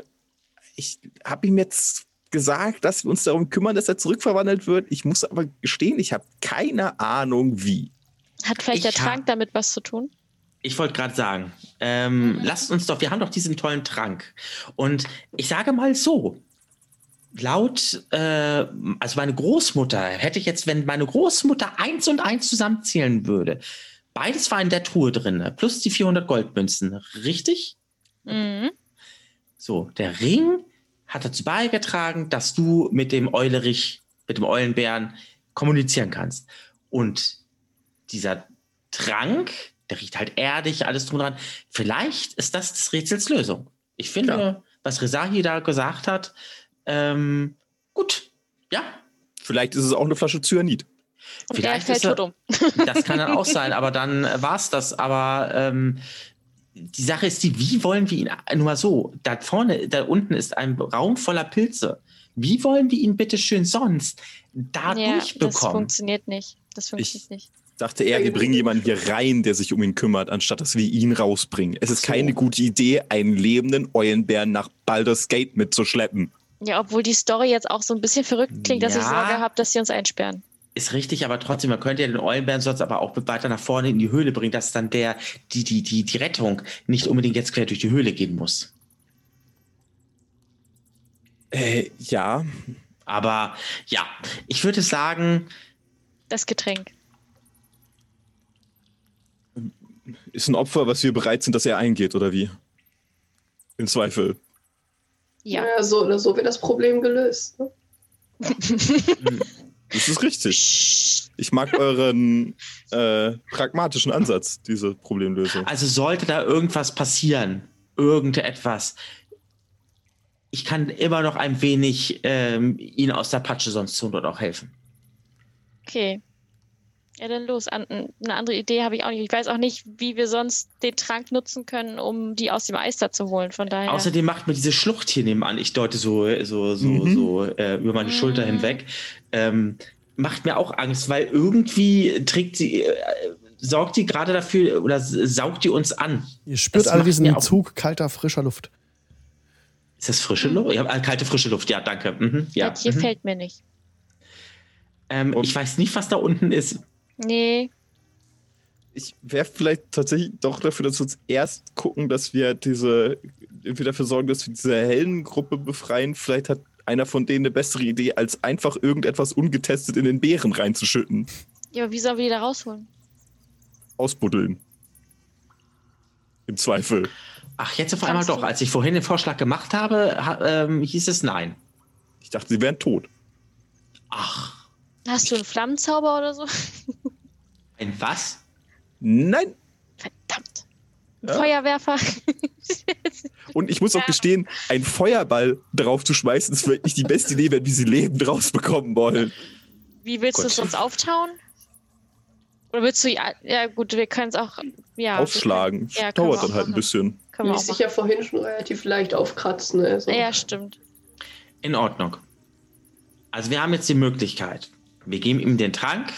ich habe ihm jetzt gesagt, dass wir uns darum kümmern, dass er zurückverwandelt wird. Ich muss aber gestehen, ich habe keine Ahnung, wie. Hat vielleicht Ich der Trank damit was zu tun? Ich wollte gerade sagen, ähm, lasst uns doch, wir haben doch diesen tollen Trank. Und ich sage mal so, laut, äh, also meine Großmutter, hätte ich jetzt, wenn meine Großmutter eins und eins zusammenzählen würde, beides war in der Truhe drin, plus die 400 Goldmünzen, richtig? Mhm. So, der Ring hat dazu beigetragen, dass du mit dem Eulerich, mit dem Eulenbären kommunizieren kannst. Und dieser Trank, der riecht halt erdig, alles drum und dran. Vielleicht ist das des Rätsels Lösung. Ich finde, Klar. was Rezahi da gesagt hat, ähm, gut. Ja, Vielleicht ist es auch eine Flasche Cyanid. Und Vielleicht ist fällt er- tot um. das kann dann auch sein, aber dann war es das. Aber ähm, die Sache ist die, wie wollen wir ihn, nur mal so, da vorne, da unten ist ein Raum voller Pilze. Wie wollen wir ihn bitte schön sonst da ja, das durchbekommen? funktioniert nicht. Das funktioniert nicht. Dachte er, wir bringen jemanden hier rein, der sich um ihn kümmert, anstatt dass wir ihn rausbringen. Es ist So. keine gute Idee, einen lebenden Eulenbären nach Baldur's Gate mitzuschleppen. Ja, obwohl die Story jetzt auch so ein bisschen verrückt klingt, dass ich Ja. Sorge habe, dass sie uns einsperren. Ist richtig, aber trotzdem, man könnte ja den Eulenbären sonst aber auch weiter nach vorne in die Höhle bringen, dass dann der, die, die, die, die Rettung nicht unbedingt jetzt quer durch die Höhle gehen muss. Äh, ja. Aber ja, ich würde sagen, Das Getränk. Ist ein Opfer, was wir bereit sind, dass er eingeht, oder wie? Im Zweifel. Ja. Ja, so oder so wird das Problem gelöst. Ne? Das ist richtig. Ich mag euren äh, pragmatischen Ansatz, diese Problemlösung. Also sollte da irgendwas passieren, irgendetwas, ich kann immer noch ein wenig ähm, Ihnen aus der Patsche sonst zur Not auch helfen. Okay. Ja, dann los. An, eine andere Idee habe ich auch nicht. Ich weiß auch nicht, wie wir sonst den Trank nutzen können, um die aus dem Eis da zu holen. Von daher. Außerdem macht mir diese Schlucht hier nebenan, ich deute so, so, so, mhm. so äh, über meine mhm. Schulter hinweg, ähm, macht mir auch Angst, weil irgendwie trägt sie, äh, sorgt die gerade dafür oder saugt die uns an. Ihr spürt das alle diesen Zug kalter, frischer Luft. Ist das frische Luft? Ja, kalte, frische Luft, ja, danke. Mhm, ja. Das hier mhm. fällt mir nicht. Ähm, ich weiß nicht, was da unten ist. Nee. Ich wäre vielleicht tatsächlich doch dafür, dass wir uns erst gucken, dass wir diese, irgendwie dafür sorgen, dass wir diese Hellengruppe befreien. Vielleicht hat einer von denen eine bessere Idee, als einfach irgendetwas ungetestet in den Bären reinzuschütten. Ja, aber wie sollen wir die da rausholen? Ausbuddeln. Im Zweifel. Ach, jetzt auf einmal doch. Als ich vorhin den Vorschlag gemacht habe, ha, ähm, hieß es nein. Ich dachte, sie wären tot. Ach. Hast du einen Flammenzauber oder so? Ein was? Nein. Verdammt. Ein ja. Feuerwerfer. Und ich muss auch gestehen, ein Feuerball drauf zu schmeißen, ist vielleicht nicht die beste Idee, wenn wir sie lebend rausbekommen wollen. Wie willst du es uns auftauen? Oder willst du, ja, ja gut, wir können es auch, ja. Aufschlagen. Können, ja, Dauert dann halt ein bisschen. Können Ließ sich ja vorhin schon relativ leicht aufkratzen. Also. Ja, stimmt. In Ordnung. Also wir haben jetzt die Möglichkeit. Wir geben ihm den Trank.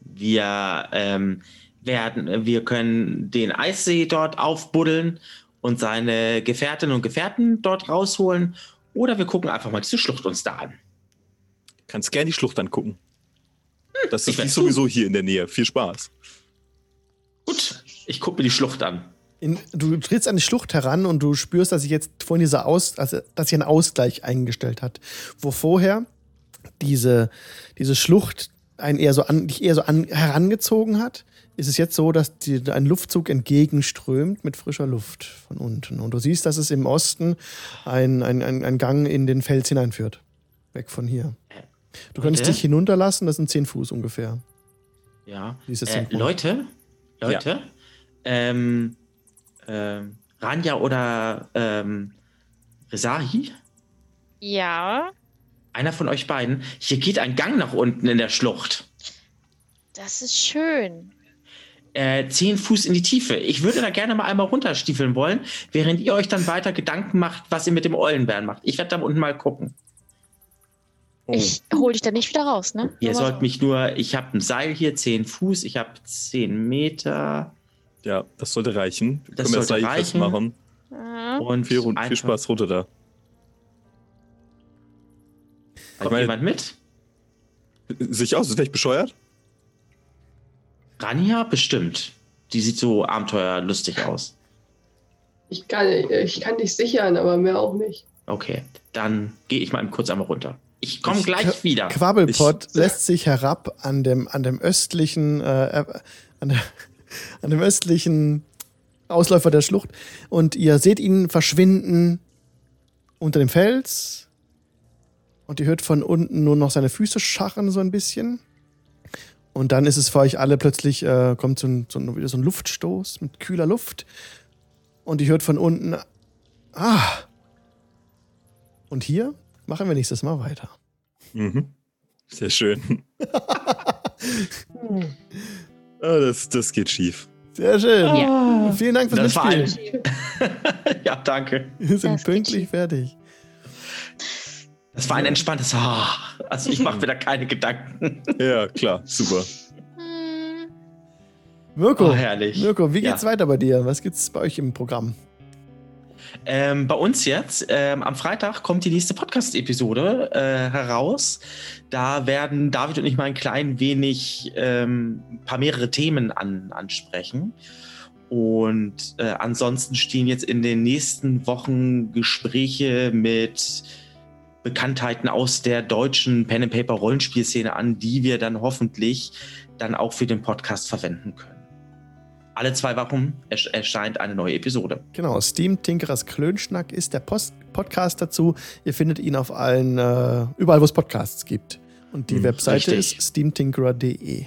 Wir ähm, werden, wir können den Eissee dort aufbuddeln und seine Gefährtinnen und Gefährten dort rausholen. Oder wir gucken einfach mal diese Schlucht uns da an. Kannst gerne die Schlucht angucken. Das ist sowieso hier in der Nähe. Viel Spaß. Gut, ich gucke mir die Schlucht an. In, du trittst an die Schlucht heran und du spürst, dass sich jetzt vorhin dieser Aus, also, dass sich ein Ausgleich eingestellt hat. Wo vorher diese, diese Schlucht einen eher so an, dich eher so an, herangezogen hat, ist es jetzt so, dass die, ein Luftzug entgegenströmt mit frischer Luft von unten. Und du siehst, dass es im Osten ein, ein, ein, ein Gang in den Fels hineinführt. Weg von hier. Du könntest dich hinunterlassen, das sind 10 Fuß ungefähr. Ja. Äh, Leute, Leute, ja. ähm, ähm, Ranja oder ähm, Rezahi? Ja. Einer von euch beiden. Hier geht ein Gang nach unten in der Schlucht. Das ist schön. Äh, zehn Fuß in die Tiefe. Ich würde da gerne mal einmal runterstiefeln wollen, während ihr euch dann weiter Gedanken macht, was ihr mit dem Eulenbären macht. Ich werde da unten mal gucken. Oh. Ich hole dich da nicht wieder raus, ne? Ihr sollt mich nur, ich habe ein Seil hier, 10 Fuß, ich habe 10 Meter. Ja, das sollte reichen. Wir das können sollte reichen. machen. Und viel, viel Spaß runter da. Kommt meine, jemand mit? Sich aus, ist vielleicht bescheuert? Rania bestimmt. Die sieht so abenteuerlustig aus. Ich kann, ich kann dich sichern, aber mehr auch nicht. Okay, dann gehe ich mal kurz einmal runter. Ich komme gleich wieder. Quabbelpot ich, lässt sich herab an dem, an dem östlichen, äh, an, der, an dem östlichen Ausläufer der Schlucht und ihr seht ihn verschwinden unter dem Fels und ihr hört von unten nur noch seine Füße scharren so ein bisschen. Und dann ist es für euch alle plötzlich, äh, kommt so ein, so, ein, wieder so ein Luftstoß mit kühler Luft. Und ihr hört von unten, ah. Und hier Machen wir nächstes Mal weiter. Mhm. Sehr schön. oh, das, das geht schief. Sehr schön. Ja. Vielen Dank fürs das Mitspielen. ja, danke. Wir sind das pünktlich fertig. Das war ein entspanntes. Oh, also ich mache wieder keine Gedanken. ja, klar, super. Mirko, oh, herrlich. Mirko, wie geht's ja. weiter bei dir? Was gibt's bei euch im Programm? Ähm, bei uns jetzt, ähm, am Freitag kommt die nächste Podcast-Episode äh, heraus. Da werden David und ich mal ein klein wenig ähm, ein paar mehrere Themen an, ansprechen. Und äh, ansonsten stehen jetzt in den nächsten Wochen Gespräche mit Bekanntheiten aus der deutschen Pen and Paper Rollenspielszene an, die wir dann hoffentlich dann auch für den Podcast verwenden können alle zwei Wochen erscheint eine neue Episode. Genau, Steam Tinkerers Klönschnack ist der Post Podcast dazu. Ihr findet ihn auf allen, äh, überall, wo es Podcasts gibt. Und die hm, Webseite richtig. ist steamtinkerer.de.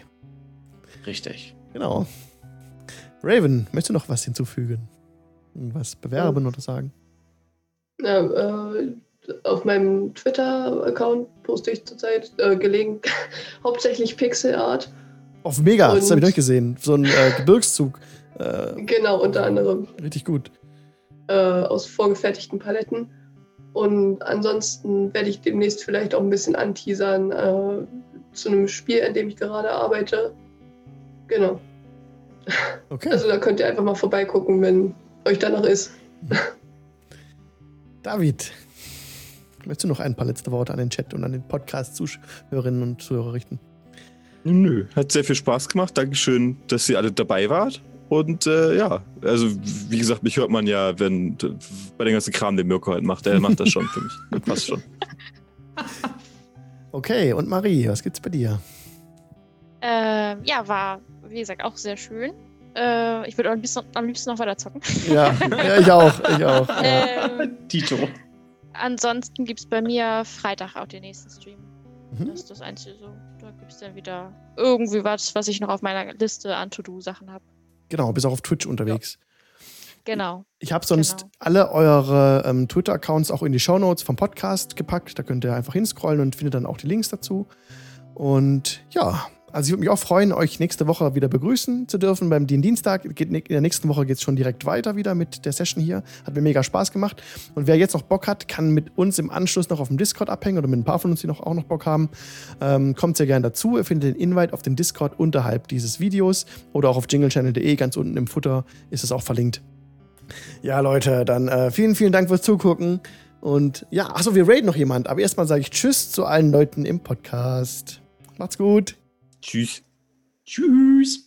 Richtig. Genau. Raven, möchtest du noch was hinzufügen? Was bewerben oh. oder sagen? Ja, äh, auf meinem Twitter-Account poste ich zurzeit äh, gelegen hauptsächlich Pixel Art. Auf Mega, das habe ich durchgesehen. So ein äh, Gebirgszug. Äh, genau, unter anderem. Richtig gut. Äh, aus vorgefertigten Paletten. Und ansonsten werde ich demnächst vielleicht auch ein bisschen anteasern äh, zu einem Spiel, an dem ich gerade arbeite. Genau. Okay. Also da könnt ihr einfach mal vorbeigucken, wenn euch danach ist. David, möchtest du noch ein paar letzte Worte an den Chat und an den Podcast-Zuhörerinnen und Zuhörer richten? Nö, hat sehr viel Spaß gemacht. Dankeschön, dass ihr alle dabei wart. Und äh, ja, also wie gesagt, mich hört man ja, wenn bei dem ganzen Kram, den Mirko halt macht, der macht das schon für mich. Das passt schon. Okay, und Marie, was gibt's bei dir? Ähm, ja, war, wie gesagt, auch sehr schön. Äh, ich würde am liebsten, am liebsten noch weiter zocken. Ja, ja ich auch, ich auch. Ähm, Tito. Ansonsten gibt es bei mir Freitag auch den nächsten Stream. Mhm. Das ist das Einzige so. Da gibt es dann wieder irgendwie was, was ich noch auf meiner Liste an To-Do-Sachen habe. Genau, bis auch auf Twitch unterwegs. Genau. Ich habe sonst genau. alle eure ähm, Twitter-Accounts auch in die Shownotes vom Podcast gepackt. Da könnt ihr einfach hinscrollen und findet dann auch die Links dazu. Und ja, also ich würde mich auch freuen, euch nächste Woche wieder begrüßen zu dürfen beim Dienstag. in der nächsten Woche geht es schon direkt weiter wieder mit der Session hier. Hat mir mega Spaß gemacht. Und wer jetzt noch Bock hat, kann mit uns im Anschluss noch auf dem Discord abhängen oder mit ein paar von uns, die noch, auch noch Bock haben. Ähm, kommt sehr gerne dazu. Ihr findet den Invite auf dem Discord unterhalb dieses Videos oder auch auf jinglechannel.de. Ganz unten im Futter ist es auch verlinkt. Ja, Leute, dann äh, vielen, vielen Dank fürs Zugucken. Und ja, achso, wir raiden noch jemand. Aber erstmal sage ich Tschüss zu allen Leuten im Podcast. Macht's gut. Tschüss. Tschüss.